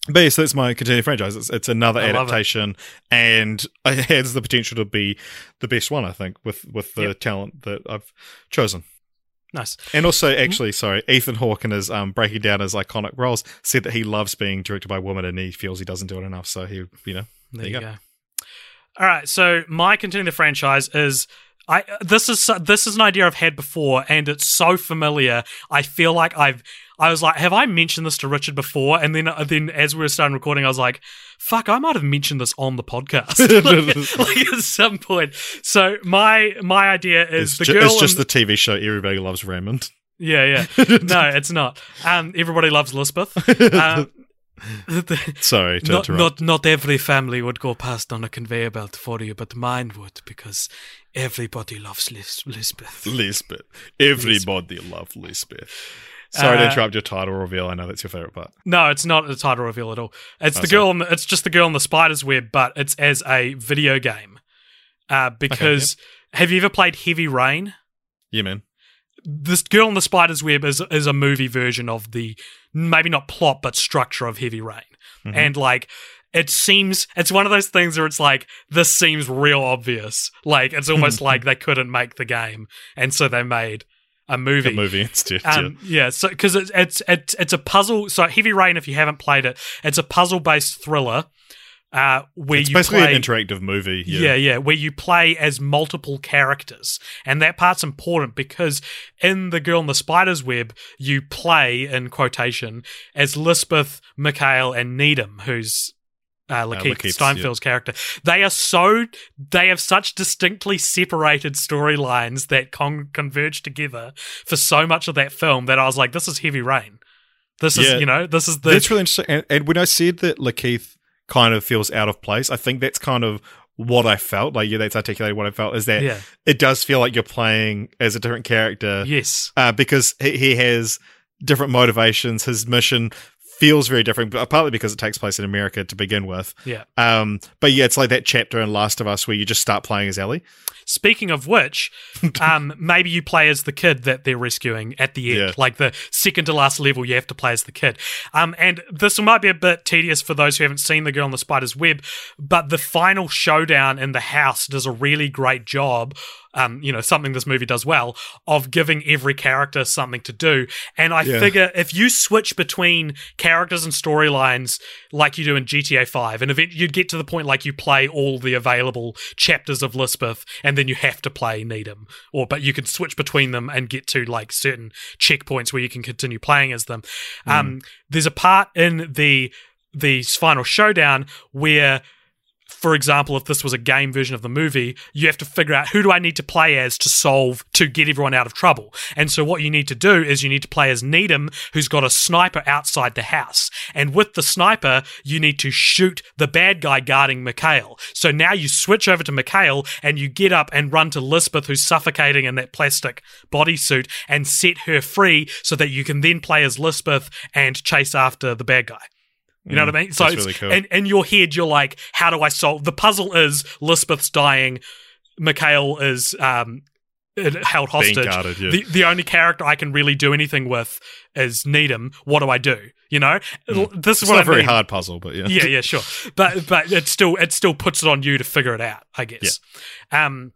But yes, that's my continuing franchise. It's, it's another I love it. adaptation, and it has the potential to be the best one. I think with with the Yep. talent that I've chosen. Nice. And also, Mm-hmm. actually, sorry, Ethan Hawke in his um, breaking down his iconic roles said that he loves being directed by women and he feels he doesn't do it enough. So he, you know, There, There you you go. go. All right, so my continuing the franchise is I this is this is an idea I've had before, and it's so familiar. I feel like I've I was like, have I mentioned this to Richard before? And then then as we were starting recording, I was like, fuck, I might have mentioned this on the podcast *laughs* like, like at some point. So my my idea is it's, the ju- girl. it's just in- the TV show Everybody Loves Raymond. yeah yeah *laughs* no, it's not. Um, everybody loves Lisbeth. Um, *laughs* the- Sorry not, not not every family would go past on a conveyor belt for you, but mine would because everybody loves Lis- Lisbeth. Lisbeth. Everybody loves Lisbeth. Sorry to Uh, interrupt your title reveal. I know that's your favorite part. No, it's not a title reveal at all. It's Oh, the girl. The, it's just the girl in the spider's web, but it's as a video game. Uh, because have you ever played Heavy Rain? Yeah, man. This girl in the spider's web is is a movie version of the maybe not plot but structure of Heavy Rain, Mhm. and like. It seems it's one of those things where it's like this seems real obvious. Like it's almost *laughs* like they couldn't make the game, and so they made a movie. A movie instead. yeah. Um, yeah, so because it's it's it's it's a puzzle. So Heavy Rain, if you haven't played it, it's a puzzle based thriller. Uh, where It's you basically play, an interactive movie. yeah. Yeah. yeah, where you play as multiple characters, and that part's important because in the Girl in the Spider's Web, you play in quotation as Lisbeth, Mikael, and Needham, who's uh, Lakeith Lakeith's, Stanfield's character. They are so they have such distinctly separated storylines that con- converge together for so much of that film that I was like, this is Heavy Rain. This is you know this is the That's really interesting. And, and when I said that Lakeith kind of feels out of place, I think that's kind of what I felt. Like, yeah, that's articulated what I felt is that yeah it does feel like you're playing as a different character yes uh, because he, he has different motivations. His mission feels very different, but partly because it takes place in America to begin with. yeah. Um, but yeah, it's like that chapter in Last of Us where you just start playing as Ellie. Speaking of which, *laughs* um, maybe you play as the kid that they're rescuing at the end, Yeah. like the second to last level. You have to play as the kid. Um, and this might be a bit tedious for those who haven't seen the Girl on the Spider's Web, but the final showdown in the house does a really great job. Um, you know, something this movie does well of giving every character something to do. And I Yeah. figure if you switch between characters and storylines like you do in GTA 5, and event you'd get to the point like you play all the available chapters of Lisbeth, and then you have to play Needham, or but you can switch between them and get to like certain checkpoints where you can continue playing as them. Um, there's a part in the the final showdown where for example, if this was a game version of the movie, you have to figure out who do I need to play as to solve to get everyone out of trouble. And so what you need to do is you need to play as Needham, who's got a sniper outside the house. And with the sniper, you need to shoot the bad guy guarding Mikael. So now you switch over to Mikael and you get up and run to Lisbeth, who's suffocating in that plastic bodysuit, and set her free so that you can then play as Lisbeth and chase after the bad guy. You know what I mean? So Mm, that's it's- really cool. in, in your head, you're like, how do I solve the puzzle? Is Lisbeth's dying? Mikael is um, held hostage. guarded, yeah. the, the only character I can really do anything with is Needham. What do I do? You know, L- this is It's what not I a very mean. hard puzzle, but yeah. Yeah, yeah, sure. *laughs* But but it still it still puts it on you to figure it out. I guess. Um.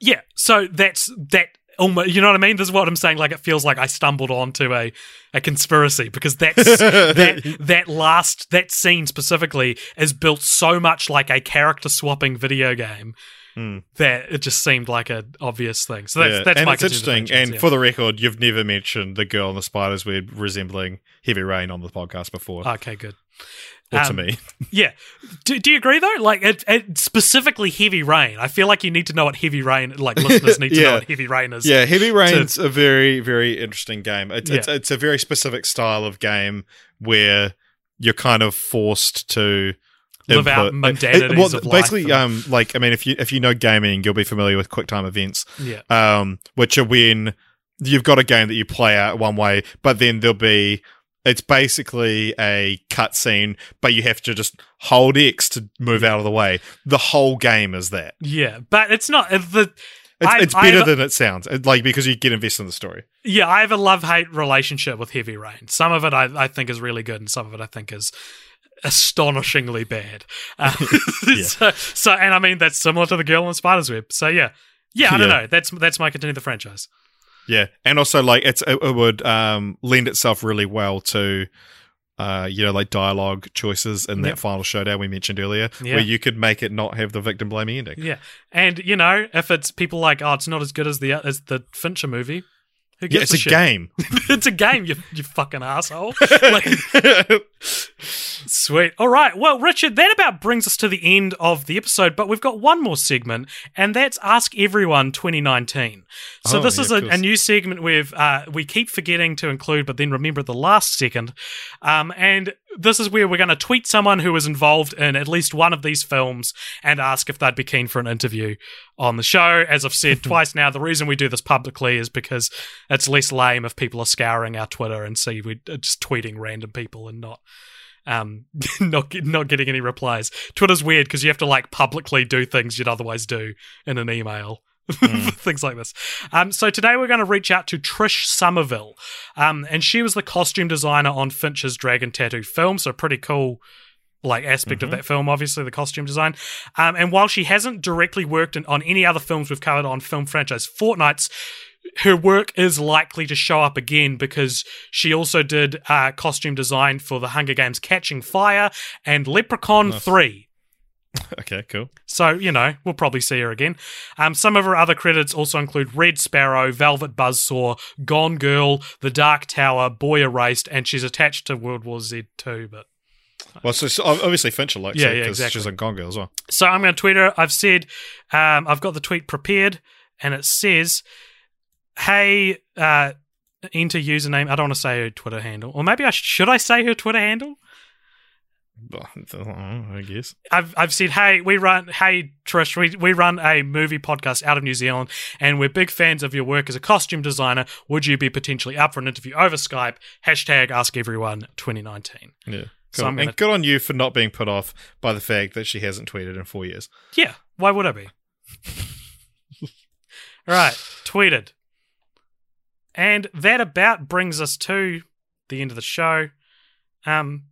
Yeah. So that's that. Almost, you know what I mean? This is what I'm saying. Like it feels like I stumbled onto a, a conspiracy because that's *laughs* that that last that scene specifically is built so much like a character swapping video game hmm. that it just seemed like an obvious thing. So that's yeah. that's and my it's interesting. And yeah. for the record, you've never mentioned the girl in the spider's web resembling Heavy Rain on the podcast before, okay, good. Or to um, me. *laughs* Yeah. Do, do you agree though? Like it, it specifically heavy rain. I feel like you need to know what heavy rain like *laughs* listeners need to know Yeah. what heavy rain is. Yeah, Heavy Rain's a very, very interesting game. It's, it's Yeah. it's a very specific style of game where you're kind of forced to Live out input- mundanities well, of basically, um, like I mean, if you if you know gaming, you'll be familiar with QuickTime events, Yeah. um, which are when you've got a game that you play out one way, but then there'll be it's basically a cutscene, but you have to just hold X to move out of the way. The whole game is that. Yeah. But it's not uh, the It's, I- it's better than it sounds, like because you get invested in the story. Yeah, I have a love hate relationship with Heavy Rain. Some of it I, I think is really good, and some of it I think is astonishingly bad. Uh, *laughs* *laughs* so, so, and I mean that's similar to the Girl in Spider's Web. So yeah, yeah, I don't Yeah. know. That's that's my continue the franchise. Yeah, and also like it's it, it would um, lend itself really well to. Uh, you know, like dialogue choices in that Yep. final showdown we mentioned earlier, Yeah. where you could make it not have the victim blaming ending. Yeah, and you know if it's people like oh it's not as good as the as the Fincher movie. Yeah, it's a shit? game. *laughs* it's a game, you you fucking asshole. *laughs* Like, Sweet. All right. Well, Richard, that about brings us to the end of the episode, but we've got one more segment, and that's Ask Everyone 2019. So Oh, this yeah, is a, a new segment we've uh, we keep forgetting to include, but then remember at the last second. Um, and this is where we're going to tweet someone who was involved in at least one of these films and ask if they'd be keen for an interview on the show. As I've said *laughs* twice now, the reason we do this publicly is because it's less lame if people are scouring our Twitter and see we're just tweeting random people and not um *laughs* not not getting any replies. Twitter's weird because you have to like publicly do things you'd otherwise do in an email. *laughs* things like this. Um, so today we're going to reach out to Trish Summerville, um, and she was the costume designer on Fincher's Dragon Tattoo film. So pretty cool, like aspect of that film. Obviously, the costume design. Um, and while she hasn't directly worked in, on any other films we've covered on Film Franchise Fortnights, her work is likely to show up again because she also did uh, costume design for the Hunger Games Catching Fire and Leprechaun 3. *laughs* okay, cool. So, you know, we'll probably see her again. Um, some of her other credits also include Red Sparrow, Velvet Buzzsaw, Gone Girl, The Dark Tower, Boy Erased, and she's attached to World War Z too. But Well, so, so obviously Fincher likes Yeah, it yeah, because exactly. she's on Gone Girl as well. So I'm going to tweet her. I've said, um, I've got the tweet prepared, and it says, "Hey, uh, enter username." I don't want to say her Twitter handle, or maybe I sh- should I say her Twitter handle? *laughs* I guess. I've I've said, hey, we run, hey Trish, we we run a movie podcast out of New Zealand, and we're big fans of your work as a costume designer. Would you be potentially up for an interview over Skype? Hashtag Ask Everyone 2019. Yeah. So. I'm gonna- And good on you for not being put off by the fact that she hasn't tweeted in four years. Yeah, why would I be? All *laughs* right, tweeted. And that about brings us to the end of the show. Um,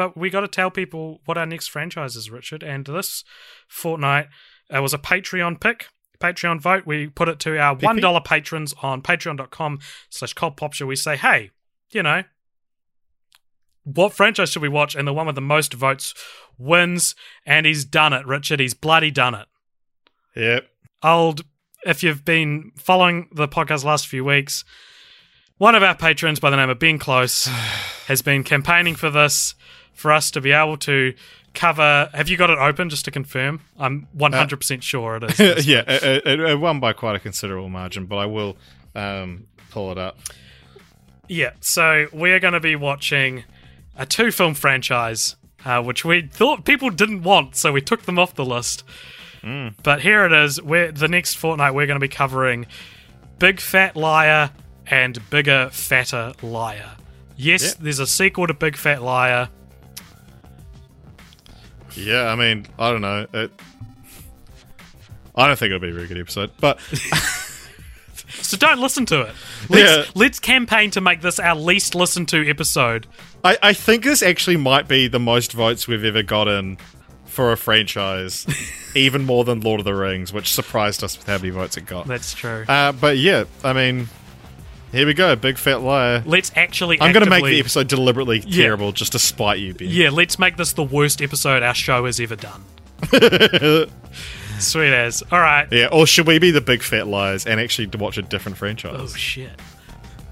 but we got to tell people what our next franchise is, Richard. And this fortnight uh, was a Patreon pick, Patreon vote. We put it to our one dollar patrons on patreon.com slash cult pop show. We say, hey, you know, what franchise should we watch? And the one with the most votes wins. And he's done it, Richard. He's bloody done it. Yep. Old, if you've been following the podcast last few weeks, one of our patrons by the name of Ben Close *sighs* has been campaigning for this, for us to be able to cover. Have you got it open just to confirm? I'm 100% sure it is. *laughs* yeah, it, it, it won by quite a considerable margin, but I will um, pull it up. Yeah, so we're going to be watching a two film franchise, uh, which we thought people didn't want, so we took them off the list. But here it is. We're, the next fortnight, we're going to be covering Big Fat Liar and Bigger Fatter Liar. Yes, Yep. there's a sequel to Big Fat Liar. Yeah, I mean, I don't know. It, I don't think it'll be a very good episode, but *laughs* So don't listen to it. Let's, Yeah. let's campaign to make this our least listened to episode. I, I think this actually might be the most votes we've ever gotten for a franchise, *laughs* even more than Lord of the Rings, which surprised us with how many votes it got. That's true. Uh, but yeah, I mean, here we go. Big fat liar. let's actually. I'm going to make the episode deliberately Yeah. terrible just to spite you, Ben. Yeah, let's make this the worst episode our show has ever done. *laughs* Sweet as. All right. Yeah, or should we be the big fat liars and actually watch a different franchise? Oh shit.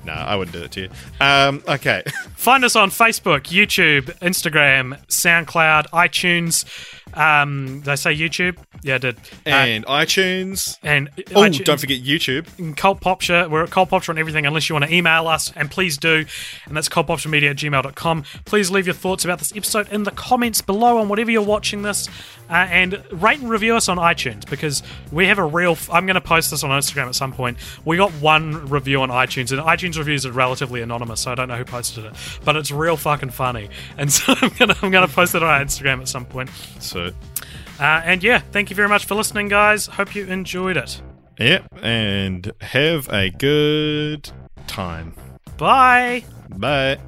no, I wouldn't do it to you. Um, okay. *laughs* Find us on Facebook, YouTube, Instagram, SoundCloud, iTunes. Um, did I say YouTube? Yeah, I did. Uh, And iTunes. and Oh, iTunes- don't forget YouTube. And Cult Popture. We're at Cult Popture on everything unless you want to email us, and please do. And that's cultpopturemedia at gmail.com. Please leave your thoughts about this episode in the comments below on whatever you're watching this. Uh, and rate and review us on iTunes because we have a real. F- I'm going to post this on Instagram at some point. We got one review on iTunes, and iTunes reviews are relatively anonymous, so I don't know who posted it, but it's real fucking funny. And *laughs* so I'm going to I'm gonna post it on our Instagram at some point. So, Uh, and yeah, thank you very much for listening, guys. Hope you enjoyed it. yeah, and have a good time. Bye. Bye.